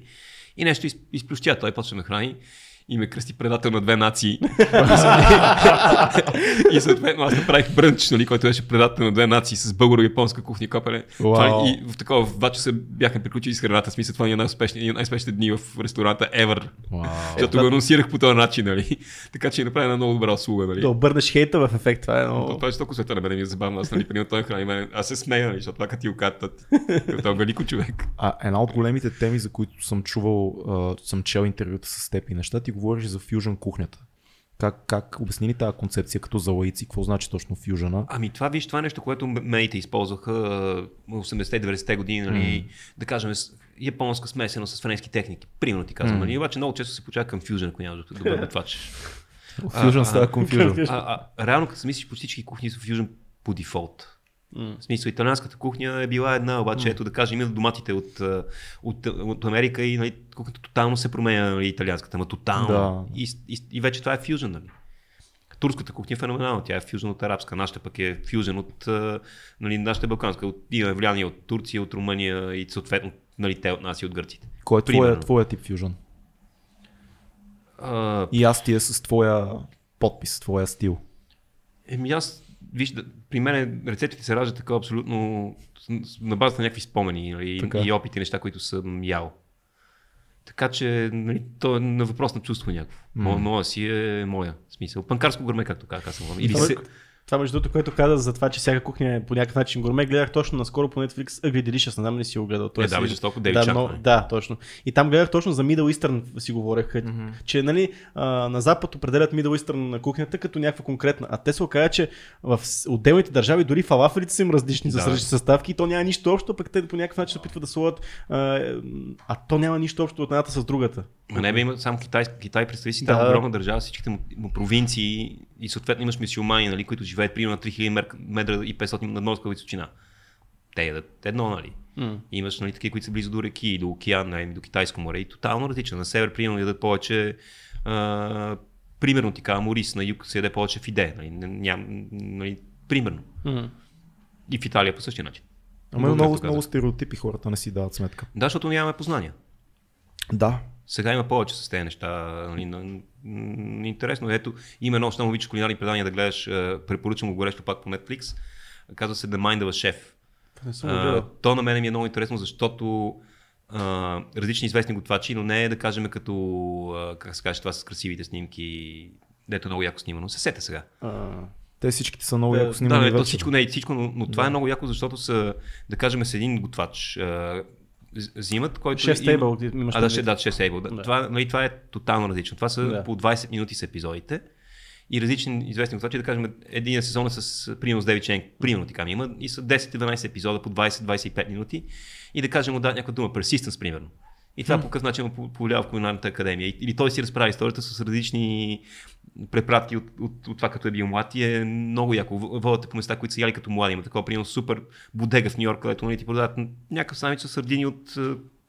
И нещо из, изплющя, той почна да ме храни и ме кръсти предател на две нации. и съответно аз направих брънч, нали, който беше предател на две нации с българо-японска кухня. Това, Вау. и в такова в два часа бяхме приключили с храната. Смисъл, това ни е най-успешни, от най-успешните дни в ресторанта ever. Защото го анонсирах по този начин, нали? Така че направи една много добра услуга, нали? Да обърнеш хейта в ефект, това е Но много... това е толкова света на мен ми е забавно. Аз нали, преди той храни. Аз се смея, нали, защото това като ти го катат. Той е велико човек. А една от големите теми, за които съм чувал, а, съм чел интервюта с теб и неща, ти говориш за фюжън кухнята. Как, как обясни ли тази концепция като за лаици? Какво значи точно фюжъна? Ами това виж, това е нещо, което медите използваха а, 80-90-те години, нали, да кажем, японска смесено с френски техники. Примерно ти казвам, нали, обаче много често се получава към фюжън, ако нямаш добър готвач. Фюжън а, става конфюжън. А, а, реално, като се мислиш, почти всички кухни са фюжън по дефолт. В смисъл, италианската кухня е била една, обаче ето да кажем, има доматите от, от, от Америка и нали, кухнята тотално се променя нали, италианската, ама тотално. Да. И, и, и, вече това е фюжън, нали. Турската кухня е феноменална, тя е фюжън от арабска, нашата пък е фюжън от нали, нашата балканска, от, имаме влияние от Турция, от Румъния и съответно нали, те от нас и от гърците. Кой е твоя, твоя тип фюжън? А, И аз ти е с твоя подпис, твоя стил. Еми аз, виж, да, при мен рецептите се раждат така абсолютно на базата на някакви спомени нали, Така. и опити, неща, които съм ял. Така че, нали, то е на въпрос на чувство някакво. Мо, моя си е моя смисъл. Панкарско гърме, както казах, аз съм. Или се... това между другото, което каза за това, че всяка кухня е по някакъв начин гурме, гледах точно наскоро по Netflix Ugly Delicious, не знам ли си го гледал. Той Е, да, бе, жестоко, да, но, да, точно. И там гледах точно за Middle Eastern си говорех, mm-hmm. че нали, а, на Запад определят Middle Eastern на кухнята като някаква конкретна. А те се оказа, че в отделните държави дори фалафелите са им различни за Да. различни съставки и то няма нищо общо, пък те по някакъв начин се опитват да сложат, а, а то няма нищо общо от едната с другата. Ма не бе, има само Китай, Китай представи си, Да. там огромна държава, всичките му, му провинции и съответно имаш мисиомани, нали, които живеят примерно на 3000 мер- метра и 500 надморска височина. Те ядат едно, нали. Mm. Имаш нали, такива, които са близо до реки, до океан, нали, до Китайско море и тотално различно. На север, примерно, ядат повече а, примерно ти казвам, Морис, на юг се яде повече фиде. Нали, ням, нали, примерно. Mm. И в Италия по същия начин. Ама много, много стереотипи хората не си дават сметка. Да, защото нямаме познания. Да. Сега има повече с тези неща. Нали, интересно. Ето, има едно, щом обичаш кулинарни предания да гледаш, е, препоръчвам го горещо пак по Netflix. Казва се The Mind of a Chef. Не съм го А, то на мен ми е много интересно, защото а, различни известни готвачи, но не е да кажем като, а, как се каже, това с красивите снимки, дето е много яко снимано. Се сете сега. А, Те всичките са много Да, яко Да, снимани. то вече. всичко не е всичко, но, но това е много яко, защото са, да кажем, с един готвач. А, взимат, който. Шеф има- стейбъл, ти имаш А, да, предвид. ще, да, ще стейбъл. Да. Това, нали, това е тотално различно. Това са Да. по 20 минути с епизодите. И различни известни готвачи, да кажем, един сезон е с примерно с Деви Ченк, примерно така има, и са 10-12 епизода по 20-25 минути. И да кажем, му да някаква дума, persistence, примерно. И това по какъв начин му по- повлиява в кулинарната академия. Или той си разправя историята с различни препратки от, от, от това, като е бил млад и е много яко. В- Водят по места, които са яли като млади. Има такова, примерно, супер бодега в Нью Йорк, където нали, ти продават някакъв самич с сърдини от е,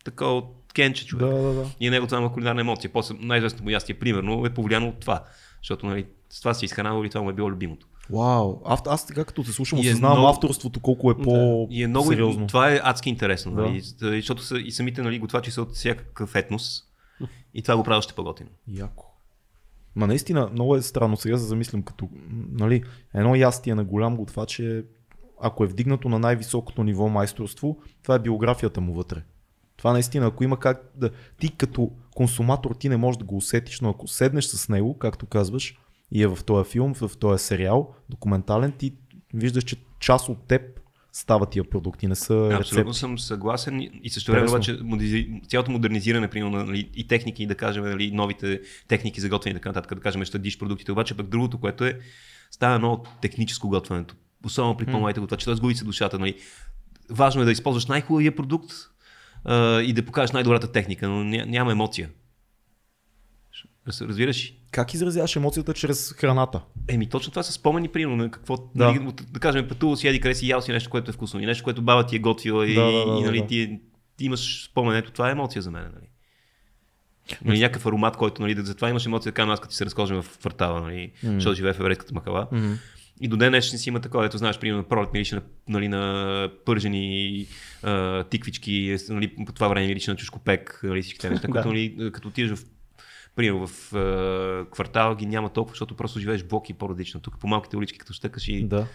такова от кенче човек. Да, да, да. И него това има кулинарна емоция. После най-известното му ястие, примерно, е повлияно от това. Защото нали, с това си изхранавал и това му е било любимото. Вау. Аз, аз сега като те слушам, И е осъзнавам много- авторството колко е по И е много сериозно. Това е адски интересно, Да. нали? защото са, и самите нали, готвачи са от всякакъв етнос. И това го прави още по-готино. Яко. Ма наистина, много е странно сега, да замислям, като нали, едно ястие на голям готвач е, ако е вдигнато на най-високото ниво майсторство, това е биографията му вътре. Това наистина, ако има как да... Ти като консуматор ти не можеш да го усетиш, но ако седнеш с него, както казваш, и е в този филм, в този сериал, документален, ти виждаш, че част от теб стават тия продукти, не са Абсолютно рецепти. съм съгласен и- също време обаче цялото модернизиране, примерно, нали, и техники, да кажем, нали, новите техники за готвене и така нататък, да кажем, ще диш продуктите, обаче пък другото, което е, става много техническо готвенето. Особено при по-малите готвачи, т.е. губи се душата. Нали. Важно е да използваш най-хубавия продукт а, и да покажеш най-добрата техника, но ня, няма емоция. Раз- Разбираш? Как изразяваш емоцията чрез храната? Еми, точно това са спомени, примерно, на какво, Да. да. Нали, да кажем, пътувал си, еди къде си, ял си нещо, което е вкусно, и нещо, което баба ти е готвила и, Да, да, да, и нали, да. ти, ти имаш спомен, ето това е емоция за мен. Нали. Нали, някакъв аромат, който, нали, да- затова имаш емоция, така аз като ти се разхождам в квартала, нали, mm. защото живее в еврейската махала. Mm-hmm. И до ден днешен си има такова, ето знаеш, примерно пролет мирише на, нали, на пържени а, тиквички, е, нали, по това време мирише на чушкопек, нали, всички тези неща, Да. които, нали, като отидеш в Примерно в а, квартала ги няма толкова, защото просто живееш блоки по-различно. Тук по малките улички, като щъкаш и Да.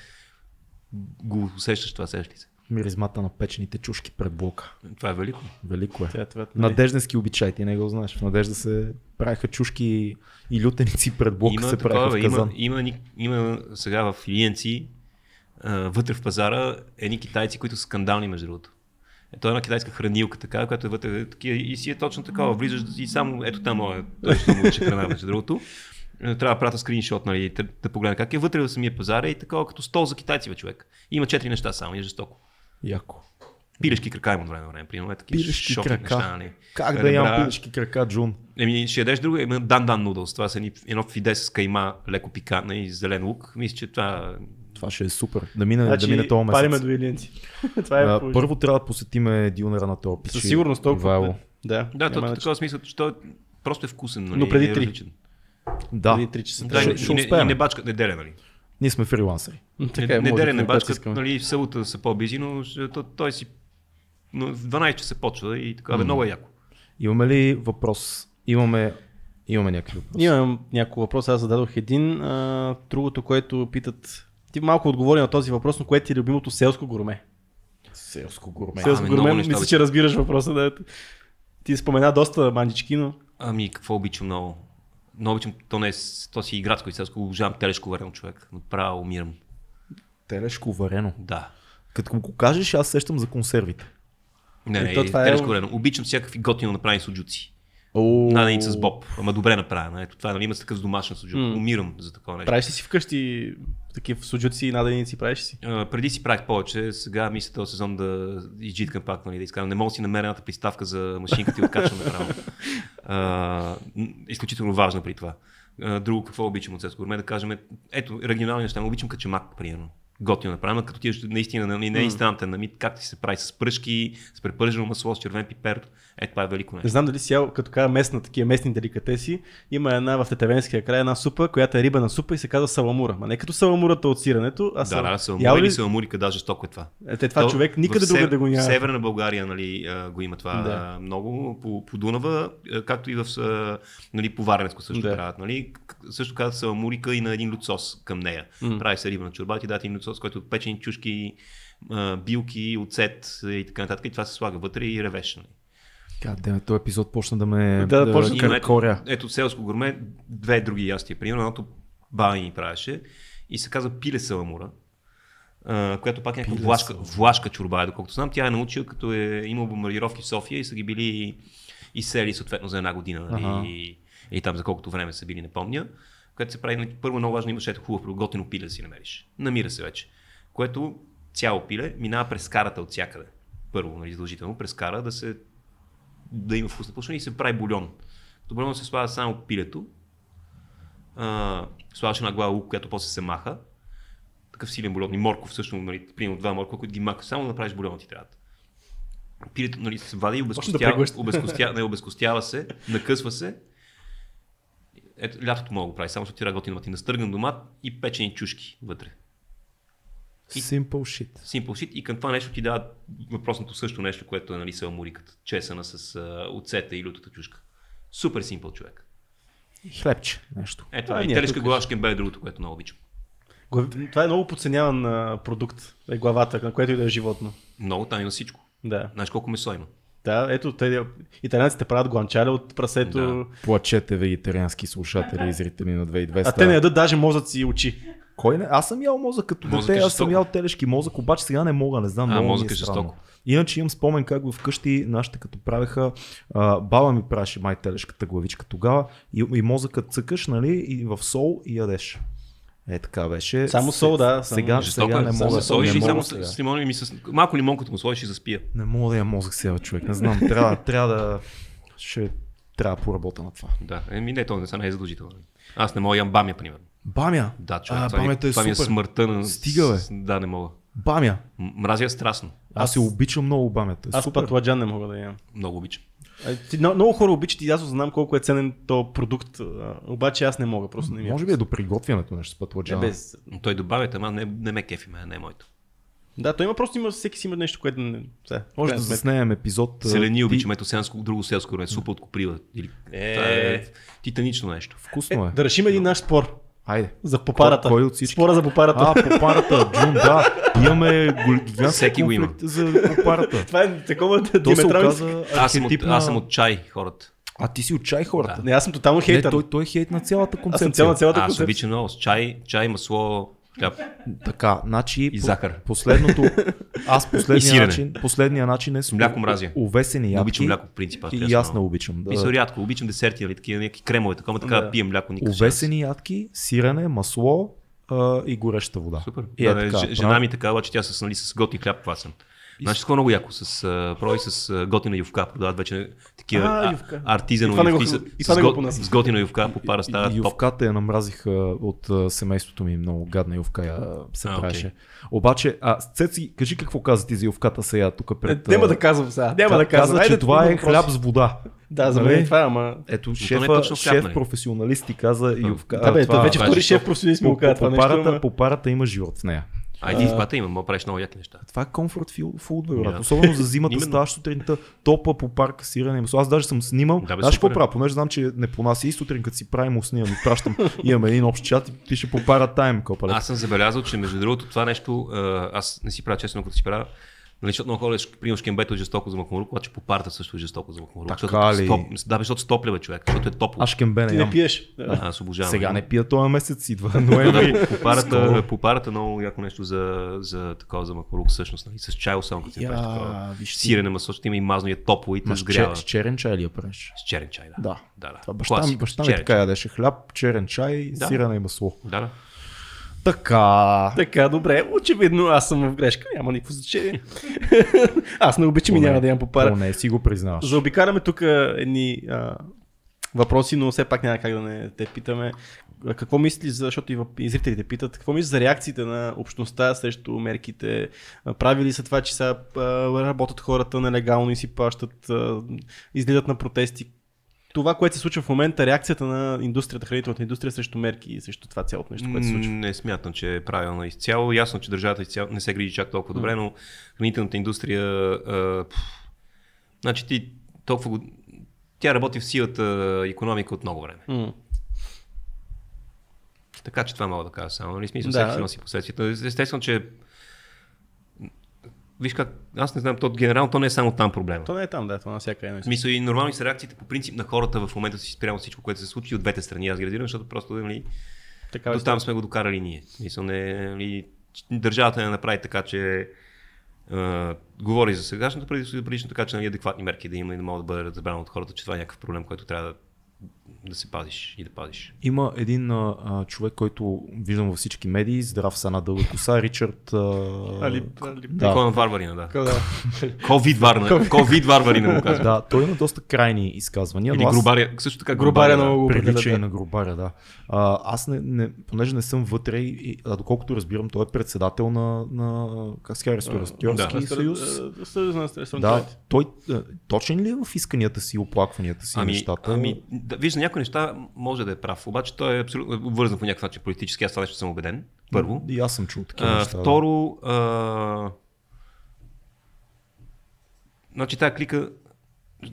го усещаш това, сещаш ли се. Миризмата на печените чушки пред блока. Това е велико. Велико е. Тя, това, нали, Надежденски обичай, ти не го знаеш. В Надежда се правиха чушки и лютеници пред блока се правиха в има, казан. има, има, има сега в Илиенци, а, вътре в пазара, едни китайци, които са скандални, между другото. Ето една китайска хранилка, така, която е вътре и си е точно такова. Влизаш и само, ето там е, той ще му учи храна, между другото. Е, Трябва да пратя скриншот, нали, да, погледна как е вътре в самия пазар и такова като стол за китайци, бе, човек. Има четири неща само и е жестоко. Яко. Пилешки крака има от време на време, примерно, е такива Пилешки шокни крака. Неща, нали. Как да ям пилешки крака, Джун? Еми, ще ядеш друго, дан дан нудлс. Това са едно фиде с кайма, леко пикантна и зелен лук. Мисля, че това Това ще е супер. Да мине, Значи, да мине този месец. париме до Илиенци. това е А, първо трябва да посетиме дюнера на този. Със сигурност толкова. Ивайло. Да, Да, то в такова смисъл, че той просто е вкусен. Нали? Но преди е три. Да, Преди 3 часа. Да, Ще- и, ще и, не, и не бачка, не деля, нали? ние сме фрилансери. Така е, не, не може деля, не когато бачка, искаме. нали, в селото са по-бизи, но той си но в 12 часа почва и така, бе, много е яко. Имаме ли въпрос? Имаме, имаме някакви въпроси. Имам няколко въпроса, аз зададох един. А, другото, което питат... Ти малко отговори на този въпрос, но кое ти е любимото селско гурме? Селско гурме. Селско ами, гурме, мисля, че разбираш въпроса. Да. Ти спомена доста манджички, но... Ами, какво обичам много? Много обичам, то не е, то си и градско и селско, обожавам телешко варено човек. Направо умирам. Телешко варено. Да. Като го кажеш, аз сещам за консервите. Не, Е, не, то това е- телешко варено. Обичам всякакви готино направени суджуци. О, Наденица с боб, ама добре направена. Ето това, нали, има такъв с домашен суджук. Умирам за такова нещо. Правиш ли си вкъщи такива суджуци и наденици, правиш ли си? А, преди си правих повече, сега мисля този сезон да изжиткам пак, нали, да изкарам. Не мога да си намеря едната приставка за машинката и откачвам направо. А, изключително важно при това. А, друго какво обичам от селско гурме, да кажем, ето, регионални неща, обичам качемак, примерно. готино направено, като ти наистина, нали, не е М. инстантен, нали, как ти се прави с пръшки, с препържено масло, с червен пипер. Е, това е велико Не нещо. знам дали си ял, като кажа местна, такива местни деликатеси, има една в Тетевенския край, една супа, която е рибана супа и се казва саламура. Ма не като саламурата от сирането, а Да, да, Ял саламури ли- или саламурика, даже стоко е това. Е, те, това То човек никъде друга сев- да го няма. В Северна България нали, го има това Да. да. много, по, по Дунава, както и в нали, по Варненско също Да. да. правят. Нали. Също казват саламурика и на един лют сос към нея. Mm. Прави се риба на чорба, ти дадат един лют сос, който печени чушки, билки, оцет и така нататък. И това се слага вътре и ревеш. Нали. Гадеме, този епизод почна да ме Да, да, почна- къркоря. Ето, ето селско гурме, две други ястия. Примерно, едното баба ни правеше и се казва пиле саламура, която пак е някаква влашка, влашка чорба, е, доколкото знам. Тя е научила, като е имал бомбардировки в София и са ги били изсели съответно за една година. Нали? Аха. И, и там за колкото време са били, не помня. Което се прави, нали, първо много важно имаш ето хубаво готино пиле да си намериш. Намира се вече. Което цяло пиле минава през карата от всякъде. Първо, нали, задължително, през кара да се да има вкусна пушна и се прави бульон. Бульон се слага само пилето, а, слагаш една глава лук, която после се маха, такъв силен бульон, и морков също, нали, примерно два моркова, които ги маха, само да направиш бульон ти трябва. Пилето нали, се вади и да обезкостява, прегъща. обезкостява, не, обезкостява се, накъсва се. Ето, лятото мога да го прави, само защото ти трябва готино ти настърган домат и печени чушки вътре. Simple shit. Simple shit и към това нещо ти дава въпросното също нещо, което е нали, саламуриката, чесана с а, оцета и лютата чушка. Супер симпъл човек. И хлебче, нещо. Ето, А, е. ние телешка тук глава шкембе е другото, което много обичам. Това е много подценяван а, продукт, е главата, на което и да е животно. Много там има всичко. Да. Знаеш колко месо има? Да, ето, те, италианците правят гуанчале от прасето. Да. Плачете вегетариански слушатели и зрители на 2200. А те не ядат даже мозъци и очи. Кой не? Аз съм ял мозък като Мозък дете, е аз съм ял телешки мозък, обаче сега не мога, не знам, А, много мозък е е жестоко. Иначе имам спомен как вкъщи нашите като правеха, а, баба ми правеше май телешката главичка тогава и, и мозъкът цъкаш, нали, и в сол и ядеш. Е, така беше. Само сол, да, само- Сега, Жестоко сега не Само мога, сложиш не и мога само сега. с, лимон и ми с... Малко лимон, като му сложиш и заспия. Не мога да я мозък сега, човек. Не знам, трябва, трябва да... Ще трябва да поработя на това. Да, еми не, то не са не е задължително. Аз не мога ям бамя, примерно. Бамя! Да, човек, а, това, бамята е това е супер. смъртта на... Стига, бе. Да, не мога. Бамя! Мразя я страстно. Аз се обичам много бамята. Аз Супер. патладжан не мога да ям. Много обичам. А, ти- но- Много хора обичат и аз знам колко е ценен то продукт, а, обаче аз не мога, просто не ми е Може би е до приготвянето нещо с Е, пътладжана. без... Той добавя, ама не, не ме кефи, ме, не е моето. Да, той има просто има, всеки си има нещо, което не... Сега, Може да заснеем епизод. Селени ти- обичам, ето сенско, друго селско време, супа от коприва. Или... Е. Това е титанично нещо. Вкусно е. Да решим един наш спор Айде. за попарата. Кой- кой от всички? Спора за попарата. А, попарата, Джун, да. Имаме гигантски Всеки го има. за попарата. Това е такова То се оказа Аз съм, от, аз съм от чай, хората. А ти си от чай хората. Не, аз съм тотално Не, хейтър. той, той е хейт на цялата Аз концепция. съм цял на цялата Аз концепция. обичам много. С чай, чай, масло, хляб. Така, значи... И захар. Последното... Аз последния начин, последния начин е с Мляко мразя. увесени Не ядки. обичам мляко по принцип. аз И, аз не обичам. Да. Мисля, рядко. Обичам десерти, нали, такива някакви кремове, такова, така Да. пием мляко никакъв Увесени ядки, сирене, масло а, и гореща вода. Супер. И е да, така, жена ми така, обаче тя с, нали, с готин хляб квасен. Значи такова много яко, с а, проби с а, готина ювка, продават вече такива А, а, ювка. артизано ювки с, с, го с готина ювка по пара става топ. ювката я намразих от а, семейството ми, много гадна ювка я, се А, правеше. окей. Обаче, а, Цеци, кажи какво каза ти за ювката сега тук пред... Е, Няма а, да казвам сега. Няма да казвам. Каза, че това е хляб с вода. Да, за Нали? мен е това, ама... Ето е шефа, хляб, шеф нали? професионалист ти каза ювка. Да, бе, това вече това е втори шеф професионалист ми по, го каза по, това по, нещо. по парата има живот в нея. Айде, в бата има, мога правиш много яки неща. Това е комфорт фуд, бе, брат. Особено за зимата ставаш сутринта, топа по парка, сирене. Аз даже съм снимал. Да, бе, Знаеш какво супер е. правя? Понеже знам, че не понася и сутрин, като си правим устния, ми пращам, имаме един общ чат и пише по пара тайм, копале. Аз съм забелязал, че между другото това нещо, а, аз не си правя честно, като си правя, Нали, защото много хора, примерно шкембето е жестоко за махмурук, обаче по парата също е жестоко за махмурук. Така защото ли? Стоп, да, защото стопля, бе, човек, защото е топло. Аз шкембе не Ти не пиеш. А, аз обожавам. Сега не пия този месец, идва ноември. по парата, по парата много яко нещо за, за такова за махмурук всъщност. Нали? С чай особено, като си Я, направиш такова. виж. Сирене масло, ще има и мазно и е топло и те сгрява. с черен чай ли я правиш? С черен чай, да. Да. да, да. Това баща, ми, баща ми така ядеше хляб, черен чай, Да. сирене и масло. Да, да. Така. Така, добре, очевидно аз съм в грешка, няма никакво значение. аз не обичам и няма да ям по пара. Поне си го признаваш. Заобикаляме тук едни а, въпроси, но все пак няма как да не те питаме. какво мисли, за, защото и, въп- и зрителите питат, какво мисли за реакциите на общността срещу мерките? А, Прави ли са това, че са а, работят хората нелегално и си плащат, излизат на протести? Това, което се случва в момента, реакцията на индустрията, хранителната индустрия срещу мерки и срещу това цялото нещо, което се случва. Не смятам, че е правилно изцяло. Ясно, че държавата изцяло не се грижи чак толкова добре, но хранителната индустрия. А, значи ти толкова. Тя работи в силата економика от много време. М. Така че това мога да кажа само. Нали? Смисъл, Да. всеки си носи последствията. Естествено, че. Виж как, аз не знам, то генерално то не е само там проблема. То не е там, да, това на всяка една. Смисъл и нормални са реакциите по принцип на хората в момента си спрямо всичко, което се случи от двете страни. Аз ги разбирам, защото просто нали, Така до там сме го докарали ние. Смисъл, не, нали, държавата не направи така, че а, говори за сегашното правителство и за предишното, така че нали, адекватни мерки да има и да могат да бъде разбрано от хората, че това е някакъв проблем, който трябва да, да се пазиш и да пазиш. Има един а, човек, който виждам във всички медии, здрав с една дълга коса, Ричард... А... Али, али, Да. Конан Варварина, да. Ковид Варварина, Ковид Варварина му казва. Да, той има доста крайни изказвания. Или но аз... Грубаря, също така Грубаря Грубаря, много го Прилича и на грубаря, да. А, аз не, не, понеже не съм вътре, и, а доколкото разбирам, той е председател на, на как се казва, ресторантьорски Да. съюз. Съюз на Да, той е, точен ли е в исканията си, оплакванията си, Ами, нещата? ами да, виж, за някои неща може да е прав, обаче той е абсолютно обвързан по някакъв начин политически, аз това нещо съм убеден. Първо. И аз съм чул такива неща. второ, а... значи тази клика,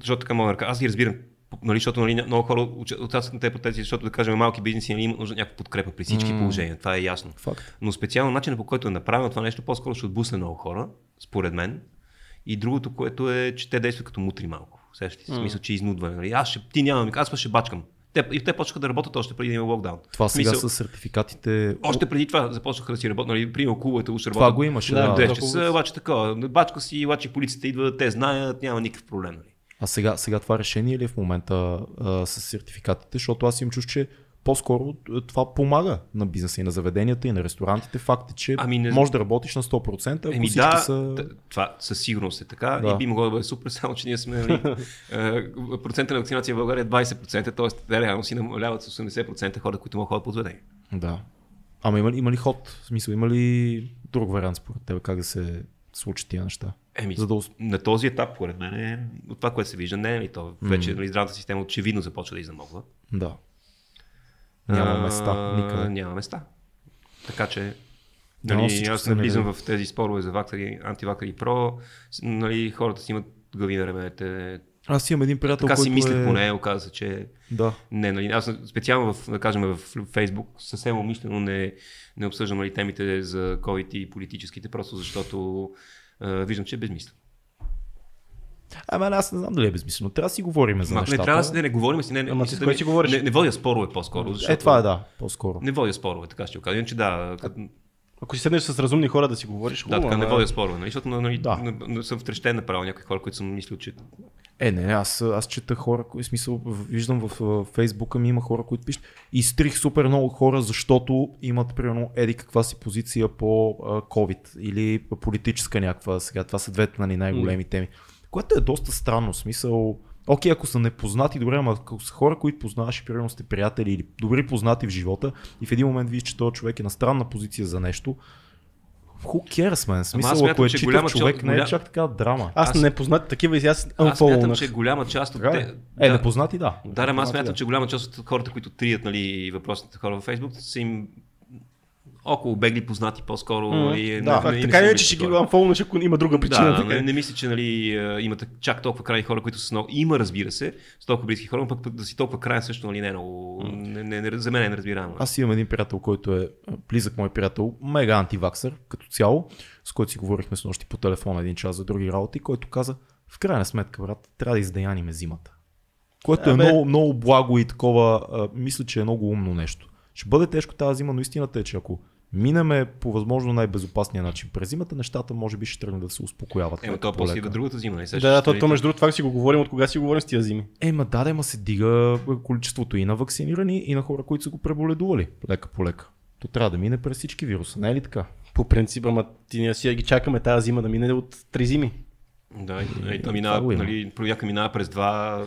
защото така мога да аз ги разбирам, нали, защото нали, много хора уча- участват на тези протести, защото да кажем малки бизнеси нали, имат нужда някаква подкрепа при всички М. положения, това е ясно. Факт. Но специално начинът по който е направено това нещо, по-скоро ще отбусне много хора, според мен. И другото, което е, че те действат като мутри малко. Сещате се, в смисъл, че изнудване. Нали? Аз ще, ти нямам, аз ще бачкам. Те, и те почнаха да работят още преди да има локдаун. Това сега смисъл, с сертификатите. Още преди това започнаха да си работят, нали, примерно клубовете уж Това работят. го имаше, Да, да. Да, да. 10 часа, обаче така, бачка си, обаче полицията идва, те знаят, няма никакъв проблем. Нали. А сега, сега това решение ли е в момента а, с сертификатите? Защото аз им чуш, че по-скоро това помага на бизнеса и на заведенията и на ресторантите. Факт е, че Ами не- можеш да работиш на 100%, ако Еми да, са... това със сигурност е така Да. и би могло да бъде супер, само че ние сме, нали, е, процента на вакцинация в България е 20%, т.е. те реално си намаляват с 80% хора, които могат да ходят по заведение. Да. Ама има ли, има ли ход? В смисъл, има ли друг вариант според теб как да се случат тия неща? Еми, За да на този етап, поред мен, е, от това, което се вижда, не е ли то. Вече нали, здравната система очевидно започва да изнамогва. Да. Няма места никъде. Няма места. Така че, нали, аз не влизам в тези спорове за ваксари, антиваксари про. С- Нали, хората си имат глави на раменете. Аз имам един приятел, Така си мислят е... поне, оказа се, че Да. не, нали, аз специално в, да кажем, в Фейсбук съвсем умишлено не, не обсъждам нали, темите за COVID и политическите, просто защото а, виждам, че е безмислено. Ама аз не знам дали е безмислено. Трябва да си говорим за Ма, не нещата. трябва да си, не, не говорим си, не, не, Ама мисля ти с да си говориш? Не, не водя спорове по-скоро. Защото, Е, това е да, по-скоро. Не водя спорове, така ще го кажа. Иначе да, като, Ако си седнеш с разумни хора да си говориш, да, хубаво, така не ама- водя спорове, нали, защото нали, Да. не, не, съм втрещен направил някои хора, които съм мислил, че Е, не, аз, аз чета хора, кои смисъл, виждам в Фейсбука ми има хора, които пишат. Изтрих супер много хора, защото имат, примерно, еди каква си позиция по COVID или по политическа някаква. Сега това са двете нали, най-големи теми. Което е доста странно, смисъл. Окей, ако са непознати, добре, ама ако са хора, които познаваш и примерно сте приятели или добри познати в живота и в един момент видиш, че този човек е на странна позиция за нещо, who cares, man? В смисъл, смятам, ако е че читав голяма човек, част- не е голям- чак така драма. Аз, Аз- не познат такива и аз аз смятам, че голяма част от те... Е, да, непознати, да. Да, аз Непознати, смятам, да. че голяма част от хората, които трият нали, въпросните хора във Фейсбук, са им около бегли познати по-скоро. Мгм. и Да, не, не, така не, че ще ги unfollowнеш, ако има друга причина. Да, така. не, не мисля, че нали, а, имате чак толкова крайни хора, които са много... Има, разбира се, с толкова близки хора, но пък, пък да си толкова крайен също нали, не е много... Не, не, не, за мен е неразбираемо. Аз имам един приятел, който е близък мой приятел, мега антиваксър като цяло, с който си говорихме с нощи по телефона един час за други работи, който каза, в крайна сметка, брат, трябва да издаяниме зимата. Което е Абе. много, много благо и такова, а, мисля, че е много умно нещо. Ще бъде тежко тази зима, но истината е, че ако минеме по възможно най-безопасния начин през зимата, нещата може би ще тръгнат да се успокояват. Ема то по после идва другата зима. Не се Да, да, то, то между другото това си го говорим, от кога си говорим с тия зими. Ема да, да, ма се дига количеството и на вакцинирани, и на хора, които са го преболедували. Лека по лека. То трябва да мине през всички вируса, не е ли така? По принцип, ама ти ние си ги чакаме тази зима да мине от три зими. Да, и, и, то това минава, го има. нали, прояка минава през два...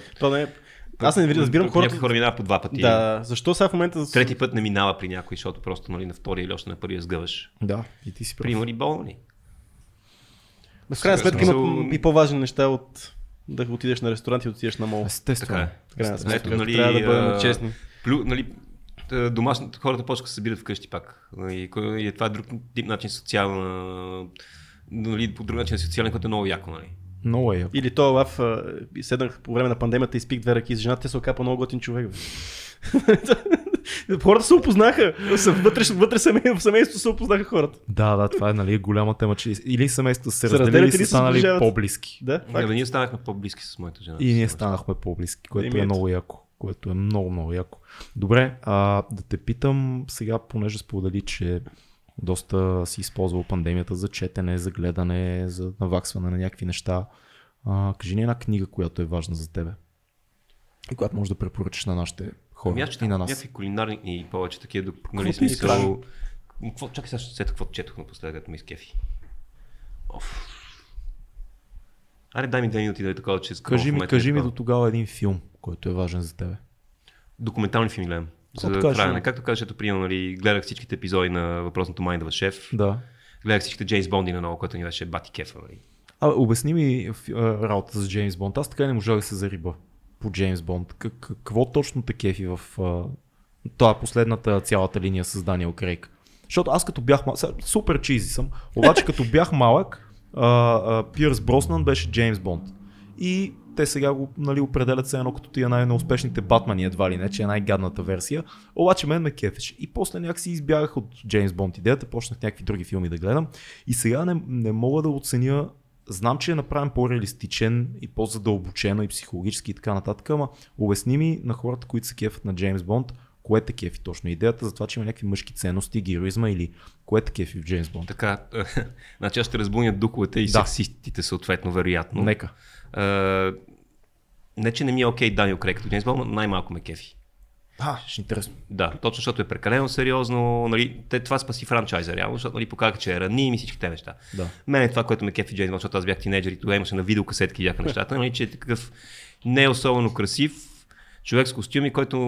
Аз не разбирам хората- Някои хора минават по два пъти. Да, защо сега в момента... Трети път не минава при някой, защото просто нали, на втория или още на първия сгъваш. Да, и ти си прав. Примери болни. В крайна сметка има и по-важни неща от да отидеш на ресторант и отидеш на мол. Естествено. Така е. Крайна сметка, нали, трябва да бъдем а, честни. Плю, нали, домашните хората почнаха да се събират вкъщи пак. Нали, кой- и това е друг тип начин социална, нали, по друг начин социален, който е много яко. Нали. Много е. яко. Или то лав, и седнах по време на пандемията и спих две ръки с жената, те се окапа много готин човек. Хората се опознаха. Вътре, вътре семей- в семейството се опознаха хората. Да, да, това е нали, голяма тема, че или семейството се Се разделили, или са се станали сближават. по-близки. Да, Да, факт. бе, ние станахме по-близки с моята жена. И ние станахме по-близки, което Еми, е много яко. Което е много, много яко. Добре, а, да те питам сега, понеже сподели, че доста си използвал пандемията за четене, за гледане, за наваксване на някакви неща. А, кажи ни една книга, която е важна за тебе. И която можеш да препоръчаш на нашите хора Ами аз на нас. някакви кулинарни и повече такива, нали, смисъл... Какво, чакай сега сета какво четох напоследък, като ми изкефи. Оф. Аре, дай ми две минути да е такова, че Кажи ми, кажи ми до тогава един филм, който е важен за тебе. Документални филми гледам. За кажеш, правене. да? Както казваш, ето приема, нали, гледах всичките епизоди на въпросното Майндова шеф. Да. Гледах всичките Джеймс Бонди на ново, което ни беше бати кефа. Нали. А, обясни ми а, работата с Джеймс Бонд. Аз така не можах да се зариба по Джеймс Бонд. Как, какво точно те кефи в а, това последната цялата линия с Даниел Крейг? Защото аз като бях малък, супер чизи съм, обаче като бях малък, а, а, Пирс Броснан беше Джеймс Бонд. И те сега го нали, определят се едно като тия най-неуспешните Батмани едва ли не, че е най-гадната версия. Обаче мен ме кефеше. И после някакси избягах от Джеймс Бонд идеята, почнах някакви други филми да гледам. И сега не, не мога да оценя Знам, че е направен по-реалистичен и по-задълбочено и психологически и така нататък, ама обясни ми на хората, които се кефят на Джеймс Бонд, кое те кефи точно? Идеята за това, че има някакви мъжки ценности, героизма или кое те кефи в Джеймс Бонд? Така, значи аз ще разбунят духовете и Да. сексистите съответно, вероятно. Нека. А, не, че не ми е окей Даниел Крейг като Джеймс Бонд, най-малко ме кефи. А, ще е интересно. Да, точно защото е прекалено сериозно. Нали, те, това спаси франчайза, реално, защото нали, показаха, че е раним и всички те неща. Да. Мен е това, което ме кефи Джеймс Бонд, защото аз бях тинейджър и тогава имаше на видеокасетки бяха нещата, нали, че е такъв не особено красив, човек с костюми, който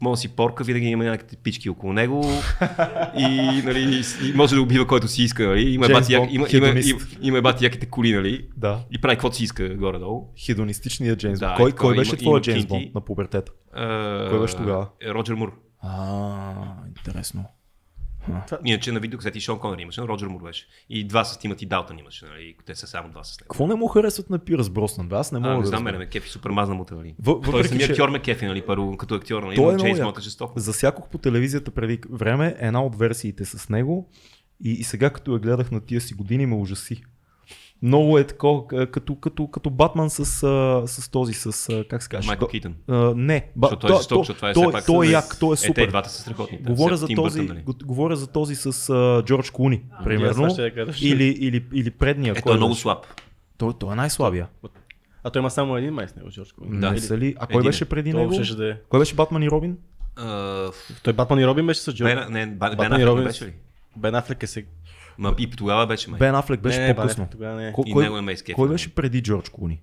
може да си порка, винаги има някакви пички около него и, нали, и може да убива който си иска. Нали. Има, бати, як, има, има, има, има бати яките коли, нали? Да. И прави каквото си иска горе-долу. Хедонистичният Джеймс Да, Бонд. Кой, кой беше твоя Джеймс. Бонд на пубертета? А, Кой беше тогава? Роджер Мур. А, интересно. Иначе на видеокасети Шон Конър имаше, но Роджер Мур беше. И два с Тимати Далтън имаше, нали? Те са само два с него. Какво не му харесват на Пирс Броснан? Бе? Аз не мога А, не да знам, мене ме кефи супер мазна мута, нали? Въ- Той въпреки, самия че- актьор ме кефи, нали, първо като актьор, нали? Той е Джеймс. Бонд е жестоко. Засякох по телевизията преди време една от версиите с него и, и сега като я гледах на тия си години ме ужаси. Много е такова, като, като, като Батман с, с този, с, как се каже? Майкъл Китън. Не, ба, Защото той е това е той, все пак той е с- як, той е Е, те супер. двата са страхотни. говоря, за този, Бъртън, нали? го- говоря за този с а, Джордж Клуни, примерно. Или, или, или предния. Е, той е много беше? слаб. Той, той е най-слабия. А той има само един май с него, Джордж Клуни. Да, Или- не са ли? А кой Един е. беше преди Той него? да е. Кой беше Батман и Робин? А, Той Батман и Робин беше с Джордж. Бен, не, Бен, Бен Батман и не Робин. беше ли? Бен Афлек е се... Ма, и тогава беше, май. Бен Афлек беше не, не, по-късно. Тогава не е. Ко- И кой, него е кой нали? беше преди Джордж Клуни?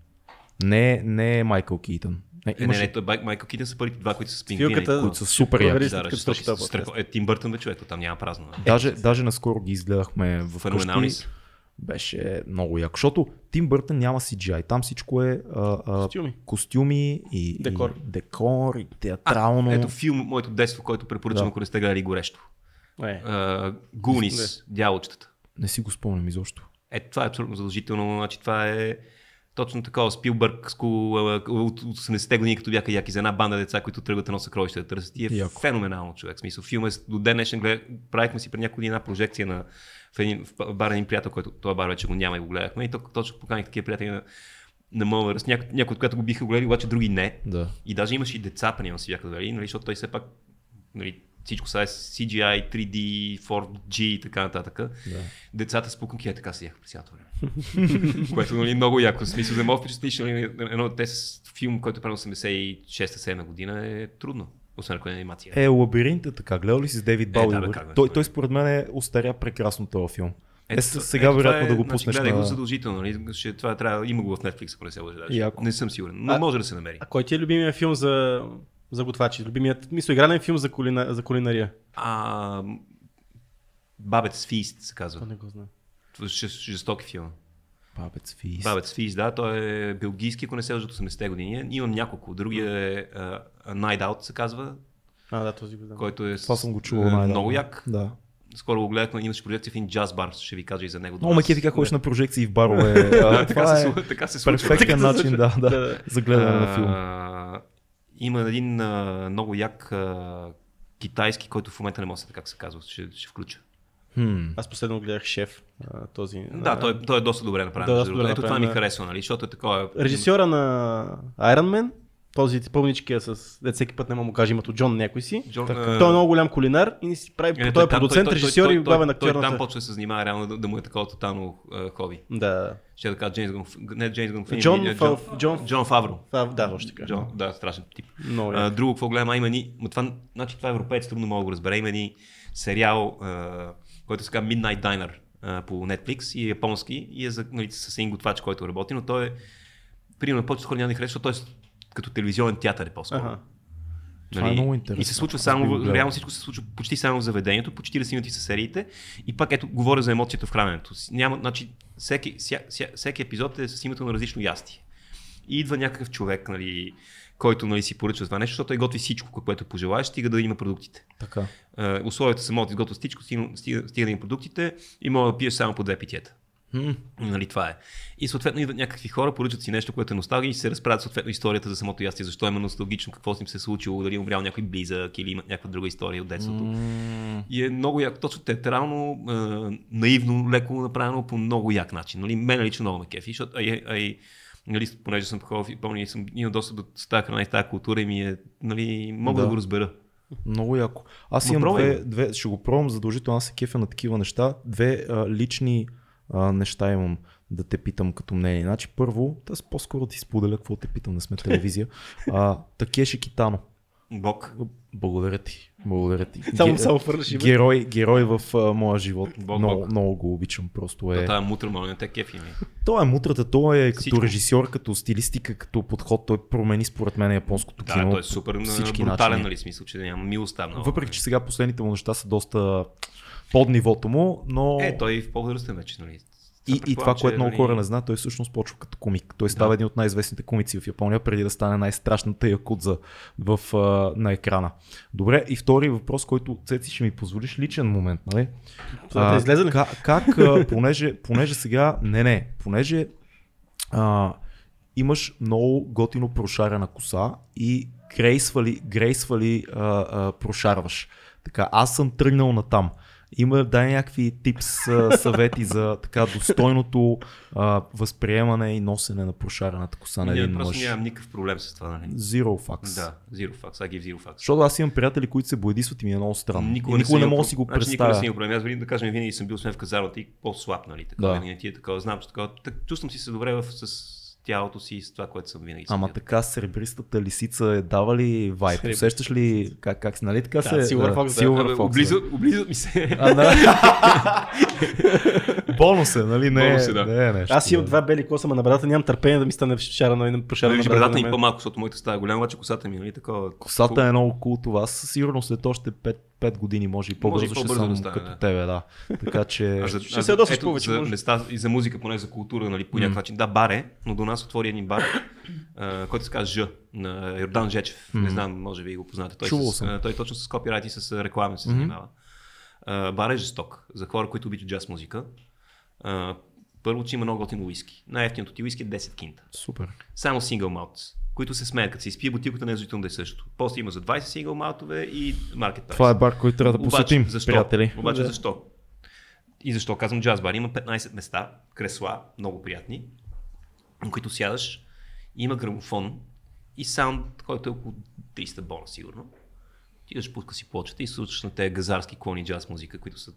Не, не Майкъл Китън. Не, Е, не, имаше, не, той Бай- Майкъл Китън са първите два, които са с пингвини. Филката- които са супер яки. Да. Страхо- Е, Тим Бъртън бе човек, там няма празно. Даже, даже наскоро ги изгледахме в Феноменални. Беше много яко, защото Тим Бъртън няма CGI. Там всичко е а, а, Костюми. костюми и, Декор. и, декор и театрално. Ето филм, моето детство, който препоръчвам, Да. ако не сте гледали горещо. Е. Гунис, дяволчетата. Не си го спомням изобщо. Е, това е абсолютно задължително. Значи, това е точно такова Спилбъргско а, от 80-те години, като бяха яки за една банда деца, които тръгват едно съкровище да търсят. И е Яко. феноменално човек. Смисъл, филм е с- до ден днешен глед... правихме си преди няколко дни една прожекция на в, един, в бар един приятел, който този бар вече го няма и го гледахме. И то- точно поканих такива приятели на, на моя възраст. Някои, някои от които го биха гледали, обаче други не. Да. И даже имаше и деца, няма си бяха довели, нали, защото той все пак нали, всичко сега е CGI, 3D, 4G и така нататък. Да. Децата с пуканки е така седяха през цялото време. Което нали, много яко. В смисъл, да мога впечатлиш, нали, едно те с филм, който е правил 86-7 година е трудно. Освен ако е анимация. Е, лабиринт е така. Гледал ли си с Дейвид да, Бауи? бе, как да не той, той според мен е остаря прекрасно този филм. Е, с- сега вероятно да го пуснеш Значи, гледай го на- задължително. Нали? Ще, това трябва, има го в Netflix, ако не се лъжа. Не съм сигурен, но А- може да се намери. А кой ти е любимият филм за, за готвачи? Любимият, мисля, игрален филм за, кулина, за кулинария? А, Бабец Фист се казва. Това не го знам. Е жест- Жестоки филм. Бабец фист. Бабец Фист, да, той е белгийски, ако не се лъжа от 80-те години. Имам няколко. Другия е A Night Out се казва, А, да, този го знам. който е Това съм го чувал най много як. Да. Скоро го гледахме, имаше прожекция в един джаз бар, ще ви кажа и за него. Много ме кефи как ходиш на прожекции в барове. Да, така, се, е случва- така се случва. перфектен начин да, да, Да, да. за гледане на филм. Има един а, много як а, китайски, който в момента не мога да се как се казва, ще, ще включа. Хм. Аз последно гледах шеф. а, Този. Да, той, той е доста добре направен. Да, доста добре Ето това ми харесва, нали? Защото е такова. Режисьора на Iron Man, този пълничкия с, дет всеки път не мога му кажа името, Джон някой си. Джон, Така. а, Той е много голям кулинар и си прави, е, той е продуцент, той- той- режисьор той- и той- главен той- актьор Той там почва да се занимава реално да, да му е такова тотално а, хоби. Да. Ще да кажа Джеймс Гон, не Джеймс Гон, Джон Джон, Фав- Джон, Джон- Джон Фавро. Това, да, още кажа. Джон, да, страшен тип. Много А, друго, какво гледам, а има ни, това, значи това е европеец, трудно мога да го разбере, има ни сериал, а, който се казва Midnight Diner а, по Netflix и е японски и е за, нали, с един готвач, който работи, но той е, примерно, повечето хора няма да ни харесва, той е с- като телевизионен театър е по-скоро. Аха. Това е много интересно. И се случва само, реално всичко се случва почти само в заведението, по 40 минути са сериите и пак ето говоря за емоцията в храненето. Няма, значи, всеки, ся, ся, всеки епизод е с името на различно ястие. И идва някакъв човек, нали, който нали, си поръчва това нещо, защото той готви всичко, което пожелаеш, стига да има продуктите. Така. Uh, условията са могат да изготвят всичко, стига, стига, стига да има продуктите и мога да пиеш само по две питиета. Хм. Нали, това е. И съответно идват някакви хора, поръчат си нещо, което е носталгия и се разправят съответно историята за самото ястие, защо е носталгично, какво с ним се е случило, дали е умрял някой близък или има някаква друга история от детството. М, И е много як, точно театрално, а, наивно, леко направено по много як начин. Нали? Мен лично много ме кефи, защото а, и- а, и, нали, понеже съм ходил и съм имал доста до тази храна и тази култура и ми е, нали, мога да, Да. го разбера. Много яко. Аз Ма имам пробвай две, две, ще го пробвам задължително, аз се кефя на такива неща. Две а, лични а, неща имам да те питам като мнение. Значи първо, аз по-скоро ти споделя какво те питам, не сме телевизия. А, Такеши Китано. Бог. Благодаря ти. Благодаря ти. Само, Ге- само фърши. Герой, герой в а, моя живот. Бог, много, Бог. много го обичам. Просто е. Е... Тая мутра, моля, не те кефи ми. Той е мутрата, той е като Всичко. режисьор, като стилистика, като подход. Той промени според мен японското Да, кино. той е супер всички брутален, начини. нали, смисъл, че няма милост там. Въпреки, че сега последните му неща са доста под нивото му, но Е, той в по-възрастен вече, нали. и, и това, предполагам, че, което много нали, хора не знаят, той всъщност почва като комик. Той става Да. един от най-известните комици в Япония, преди да стане най-страшната якудза в, а, на екрана. Добре, и втори въпрос, който Цеци ще ми позволиш личен момент, нали? Това да излезе ли? Как, как а, понеже, понеже сега, не, не, понеже а, имаш много готино прошарена коса и грейсвали, грейсвали а, а, прошарваш. Така, аз съм тръгнал на там. Има дай някакви типс, съвети за така достойното а, възприемане и носене на прошарената коса на един просто мъж. нямам никакъв проблем с това, нали. Zero fucks. Да, zero facts, I give zero facts. Защото аз имам приятели, които се боядисват и ми е много странно. Никога не, никога не съм мога да си го проблем. Значи, никога не представя. съм имал проблем. Аз да кажем, винаги съм бил сме в казармата и по-слаб, нали? Така, да. винаги ти е такова. Знам, че такова. Так, чувствам си се добре в, с тялото си и с това, което съм винаги. Ама така сребристата лисица е дава ли вайп? Сребри- Усещаш ли как, как нали така Да, се... Silver Fox, да. Silver Fox, облизат, облизат ми се. А, да. Бонус е, нали? Не, Бонус е, да. не е нещо. Аз имам да. два бели коса, ама на брадата нямам търпение да ми стане шарано и да прошарано Виж, на брадата мен. по-малко, защото моята става голяма, обаче косата ми, нали такова. Косата е много култова. Аз със сигурност след още 5, 5 години, може и по-бързо, и ще по-бързо съм да стане, като да. тебе, да. Така че... А за, Ще а се ядосаш ето, повече, за може. места и за музика, поне за култура, нали, по някакъв начин. Да, бар е, но до нас отвори един бар, който се казва Ж, на Йордан Жечев. Не знам, може би го познате. Той, Чувал с, съм. той точно с копирайт и с реклами се занимава. А, бар е жесток за хора, които обичат джаз музика. А, първо, че има много готин уиски. Най-ефтиното ти уиски е 10 кинта. Супер. Само сингъл малт, които се смеят, като се изпие бутилката, не е да е също. После има за 20 сингъл малтове и маркет прайс. Това е бар, който трябва да посетим, Обаче, защо? приятели. Обаче Да. защо? И защо казвам джаз бар? Има 15 места, кресла, много приятни, на които сядаш, има грамофон и саунд, който е около 300 бона сигурно. Ти идваш, пуска си плочата и слушаш на тези газарски клони джаз музика, които са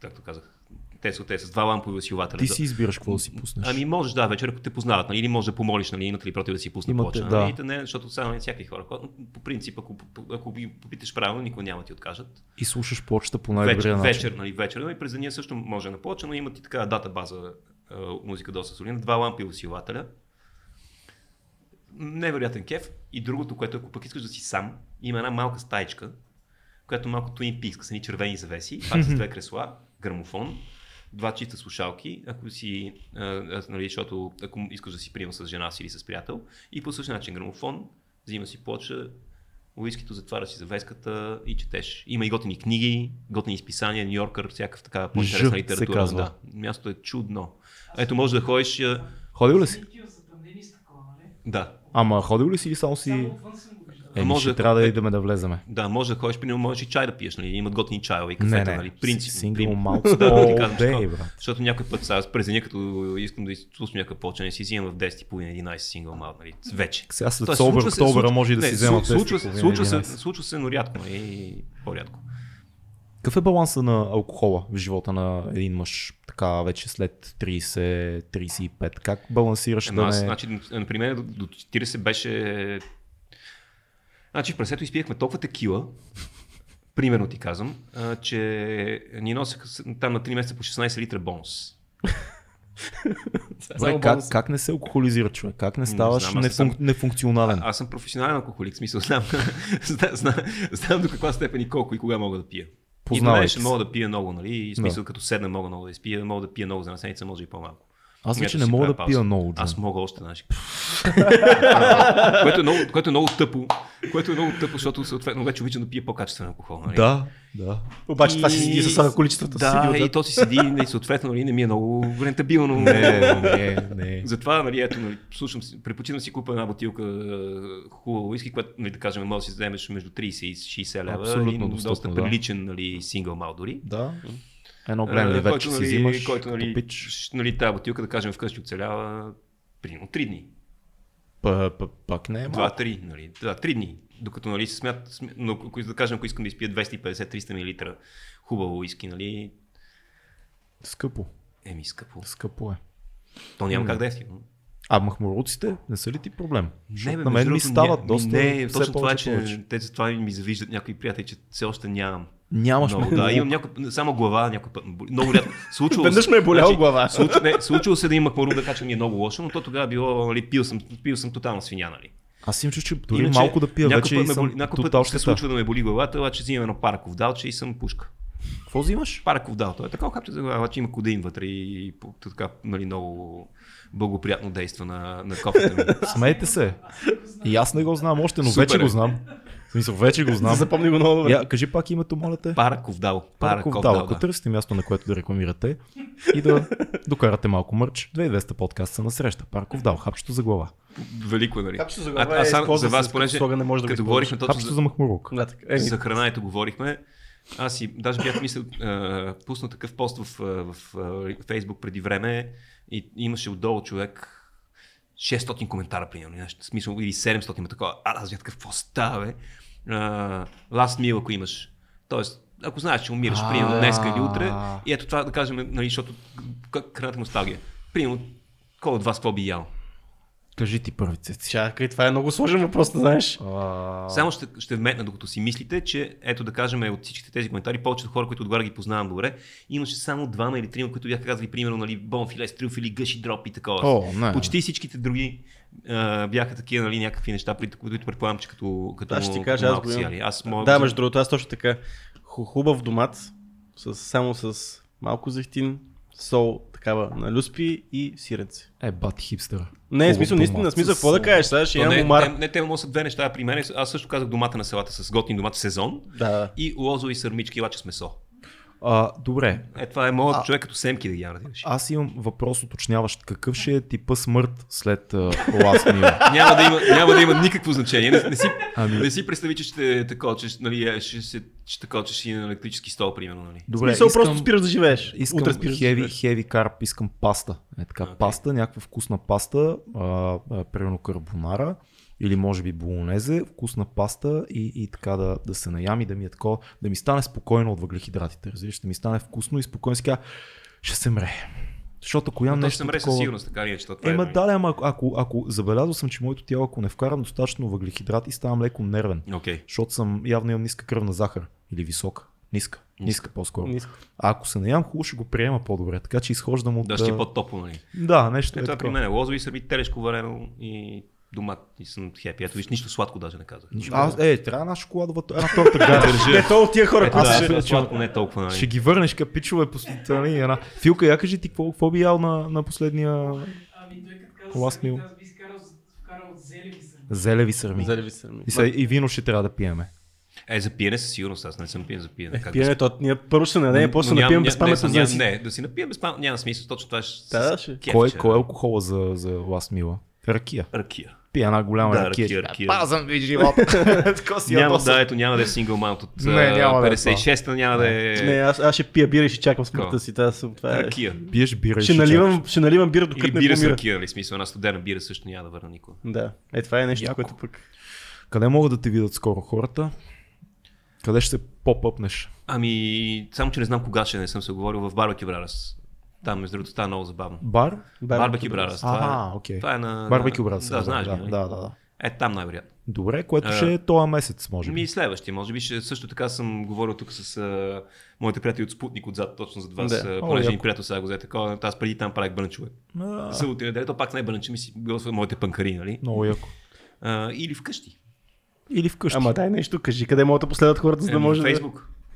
както казах. Те са, те са с два лампови усилвателя. Ти си избираш какво да си пуснеш. Ами можеш, да, вечер, ако те познават, нали, или можеш да помолиш, нали, имате ли против да си пусне Имате, плоча, да. нали, не, защото сега нали, всякакви хора, по принцип, ако, ако ги попиташ правилно, никой няма ти откажат. И слушаш плочата по най-добрия начин. вечер, нали, вечер, нали, през деня също може на плоча, но имат и така дата база музика доста солидна, два лампи усилвателя. Невероятен кеф. И другото, което ако пък искаш да си сам, има една малка стаечка, която малко Twin Peaks, с едни червени завеси, пак с две кресла, грамофон, два чиста слушалки, ако си, а, а, нали, защото ако искаш да си приема с жена си или с приятел, и по същия начин грамофон, взима си плоча, уискито, затваря си завеската и четеш. Има и готини книги, готини изписания, Нью Йоркър, всякакъв така по-интересна литература. Да, мястото е чудно. Ето може да ходиш, Ходил ли си? Нали? да, Ама ходил ли си или само си... Еми, Може ще да- трябва да е- идеме да влеземе. да, може да ходиш, примерно можеш и чай да пиеш, нали? имат готини чайове и кафета, не. нали? Принцип. Сингъл малко. Да, да ти казвам, бей, брат. Защото някой път сега през деня, като искам да изслушам някакъв почне, си взимам в 10.30-11 сингъл малко, нали? Вече. Сега след Тоест, Собър октомвра може и да не, си взема слу- случва, се- 10, случва, се, 11. случва се, но рядко, нали? По-рядко. Какъв е баланса на алкохола в живота на един мъж, така вече след 30-35? Как балансираш Ема да аз, не... значи, например, до, до 40 беше... Значи, в пресето изпихме толкова текила, примерно ти казвам, а, че ни носеха с- там на 3 месеца по 16 литра бонус. Добре, как, как не се алкохолизира човек? Как не ставаш знам, не нефун... съм- нефункционален? Аз съм професионален алкохолик, смисъл знам, знам, знам, знам до каква степен и колко и кога мога да пия. Познавайки и днес мога да пия много, нали? И смисъл като седна мога много да изпия, мога да пия много за една седмица, може и по-малко. Аз вече не си мога да пауза. пия много, Джон. Аз мога още, знаеш. което, е много, което е много тъпо, което е много тъпо, защото съответно вече обичам да пия по-качествен алкохол. Нали? Да, да. Обаче това си седи с количеството си. Да, идиота. и то си седи, и съответно нали, не ми е много рентабилно. Не, не, не. Затова, нали, ето, нали, слушам, си- предпочитам си купа една бутилка хубава уиски, която, нали, да кажем, може да си вземеш между 30 и 60 лева. Абсолютно и доста приличен, нали, сингъл мал дори. Да. Едно Е, време вече който, си нали, взимаш, който, като нали, пич. нали, тази бутилка, да кажем, вкъщи оцелява примерно 3 дни. Пак не е малко. 2-3, нали? Да, 3 дни. Докато, нали, се смят, см- но ако да кажем, ако искам да изпия 250-300 мл хубаво уиски, нали, Скъпо. еми скъпо. Скъпо е. То няма как да е ефтино. А махмуруците не са ли ти проблем? Защото бе, на мен ми стават ня- доста. Не, точно това, повече, че те за това ми завиждат някои приятели, че все още нямам. Нямаш много, да, имам някой, само глава някой път. Много рядко. Случвало Веднъж ме е болял значи, глава. Случ, не, случвало се да има махмурук да кача ми е много лошо, но то тогава било, нали, пил съм, пил съм тотална свиня, нали. Аз им чуш, че дори Иначе, малко да пия вече път съм някой тотал път се случва да ме боли главата, обаче взимам едно параков далче и съм пушка. Какво взимаш? Параков дал, той е така, както за глава, обаче има кодеин вътре и така, нали, много благоприятно действа на, на кофата ми. Смейте се. И аз не го знам още, но Супер вече го знам. В смисъл, вече го знам. Запомни го много добре. Я, кажи пак името, моля те. Параков дал. Параков дал. Ако да. търсите място, на което да рекламирате и да докарате малко мърч, 2200 подкаста на среща. Парков дал, хапчето за глава. Велико е, нали? Капчето за А- глава а е сам- използва за вас, понеже не може да го като говорихме точно Хапчето за, за махмурук. Да, така. Е, за хранаето говорихме, аз си даже бях мислил, а, пуснал такъв пост в, а, в, а, Фейсбук преди време и имаше отдолу човек 600 коментара, примерно, нещо, смисъл, или 700 има такова. А, аз бях какво става, бе? А, last meal, ако имаш. Тоест, ако знаеш, че умираш, А. примерно днес или утре, и ето това да кажем, нали, защото е носталгия. Примерно, кой от вас какво би ял? Кажи ти първи цеци. Чакай, това е много сложен въпрос, да знаеш. А, Само ще, ще вметна, докато си мислите, че ето да кажем от всичките тези коментари, повечето хора, които отгоре ги познавам добре, имаше само двама или трима, които бяха казали, примерно, нали, бонфиле, стрюф или гъши дроп и такова. О, не. Почти всичките други а, бяха такива, нали, някакви неща, при които предполагам, че като, като Аз ще ти кажа, аз го имам. Аз мога Да, между другото, аз точно така. Ху- Хубав домат, с, само с малко зехтин, сол, такава на люспи и сиренце. Е, бат хипстър. Не, в смисъл, наистина, смисъл, какво да кажеш, сега ще имам не, умар. не, не, те могат са две неща при мен. Аз също казах домата на селата с готин домат сезон Да, и лозови сърмички лача с месо. А, добре, Е, това е моят човек като семки да ги яде. аз имам въпрос уточняващ. Какъв ще е типа смърт след uh, Last Meal? няма, да има, няма да има никакво значение. Не, не, си, Ами- не си представи, че ще е такова, че, нали, е, ще, ще, ще, такова, че ще си на електрически стол, примерно. Нали. Добре, смисъл, просто спираш да живееш. Искам Утре спираш да хеви карп, искам паста. Е така, Окей. паста, някаква вкусна паста, а, а, примерно карбонара или може би болонезе, вкусна паста и, и така да, да се наям и да ми е такова, да ми стане спокойно от въглехидратите, разбираш, да ми стане вкусно и спокойно си кажа, ще се мре. Защото ако ям нещо ще мре със такова... сигурност, така ли е, че това Ема е. да, ама ако, ако, ако забелязал съм, че моето тяло, ако не вкарам достатъчно въглехидрати, ставам леко нервен. Окей. Защото съм явно имам ниска кръвна захар. Или висока. Ниска. Ниска по-скоро. Ниско. А ако се наям, хубаво ще го приема по-добре. Така че изхождам от... Да, ще е по-топло, нали? Да, нещо Е, е, това при мен е лозови сърби, телешко варено и домат и съм хепи. Ето виж, нищо сладко даже не казах. Нищо. Аз, е, трябва една шоколадова една торта гараж. Не, то от тия хора, които да, се... да, сладко не е толкова, нали? Ще ги върнеш капичове по нали, една. Филка, я кажи ти какво, какво би ял на, на последния Ами той като каза аз би изкарал, зелеви сърми. зелеви сърми. Зелеви сърми. И, са, и вино ще трябва да пиеме. Е, за пиене със сигурност, аз не съм пиен за пиене. Как да Пиенето, ние първо ще надеем, после напием ня- безпаметно, не, не, да си напием безпаметно, няма смисъл, точно това ще... Да, ще. Кой, ще- кой е алкохола за, за ласт мила? Ракия. Ракия. Една голяма Да, ракия. ракия, ракия. Пазам ви живота. Няма, да, ето няма да е сингъл маунт от Не, няма да е 56-та, няма да е Не, аз, аз ще пия бира и ще чакам смъртта си. Това, съм- това е... ракия. Пиеш бира Ще ще наливам, ще наливам бира, докато не бира с помира. ракия, нали смисъл, една студена бира също няма да върна никога. Да, е това е нещо, Яко. което пък... Къде могат да те видят скоро хората? Къде ще се поп-ъпнеш? Ами, само че не знам кога ще не съм се говорил в Barbecue Brothers. Там, между другото, става много забавно. Бар? Brothers. Това Ага, е, окей. това е на... Барбекю на- брат. Да, знаеш да, ли, нали? да, да, да. Е, там най-вероятно. Добре, което А, ще е този месец, може би. Ми следващия, може би ще също така съм говорил тук с а, моите приятели от Спутник отзад, точно зад вас, Да. понеже ми приятел сега го взе такова, аз преди там правих бънчове. А, и неделя, то пак не е бънче, ми си бил с моите панкари, нали? Много яко. А, или вкъщи. Или вкъщи. Ама дай нещо, кажи къде могат да последват хората, за да Е, може да...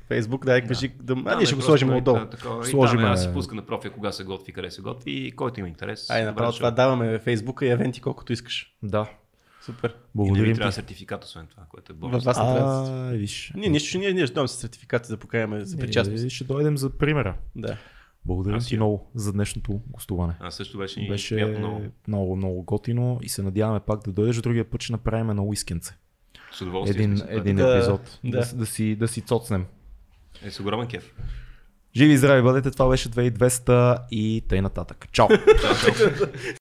Фейсбук. Дай, кажи. Да... А, Там ние е ще го сложим отдолу. да, такова. И Сложим, там е, аз е. пуска на профил кога се готви, къде се готви и който има интерес. Ай, направо това даваме Фейсбука и евенти колкото искаш. Да. Супер. И Благодарим ви ти. трябва сертификат, освен това, което е Във бонус. вас не трябва. А, виж. Ние нищо, ние, ние ще дадем с сертификати да покажем за причастност. Е, Ще дойдем за примера. Да. Благодарим ти много за днешното гостуване. А също беше, беше много. много, много готино и се надяваме пак да дойдеш. Другия път ще направим на уискенце. С удоволствие. Един, един Да, епизод. да. Да. Да, си, да си цоцнем. Е, с огромен кеф. Живи и здрави бъдете, това беше 2200 и тъй нататък. Чао!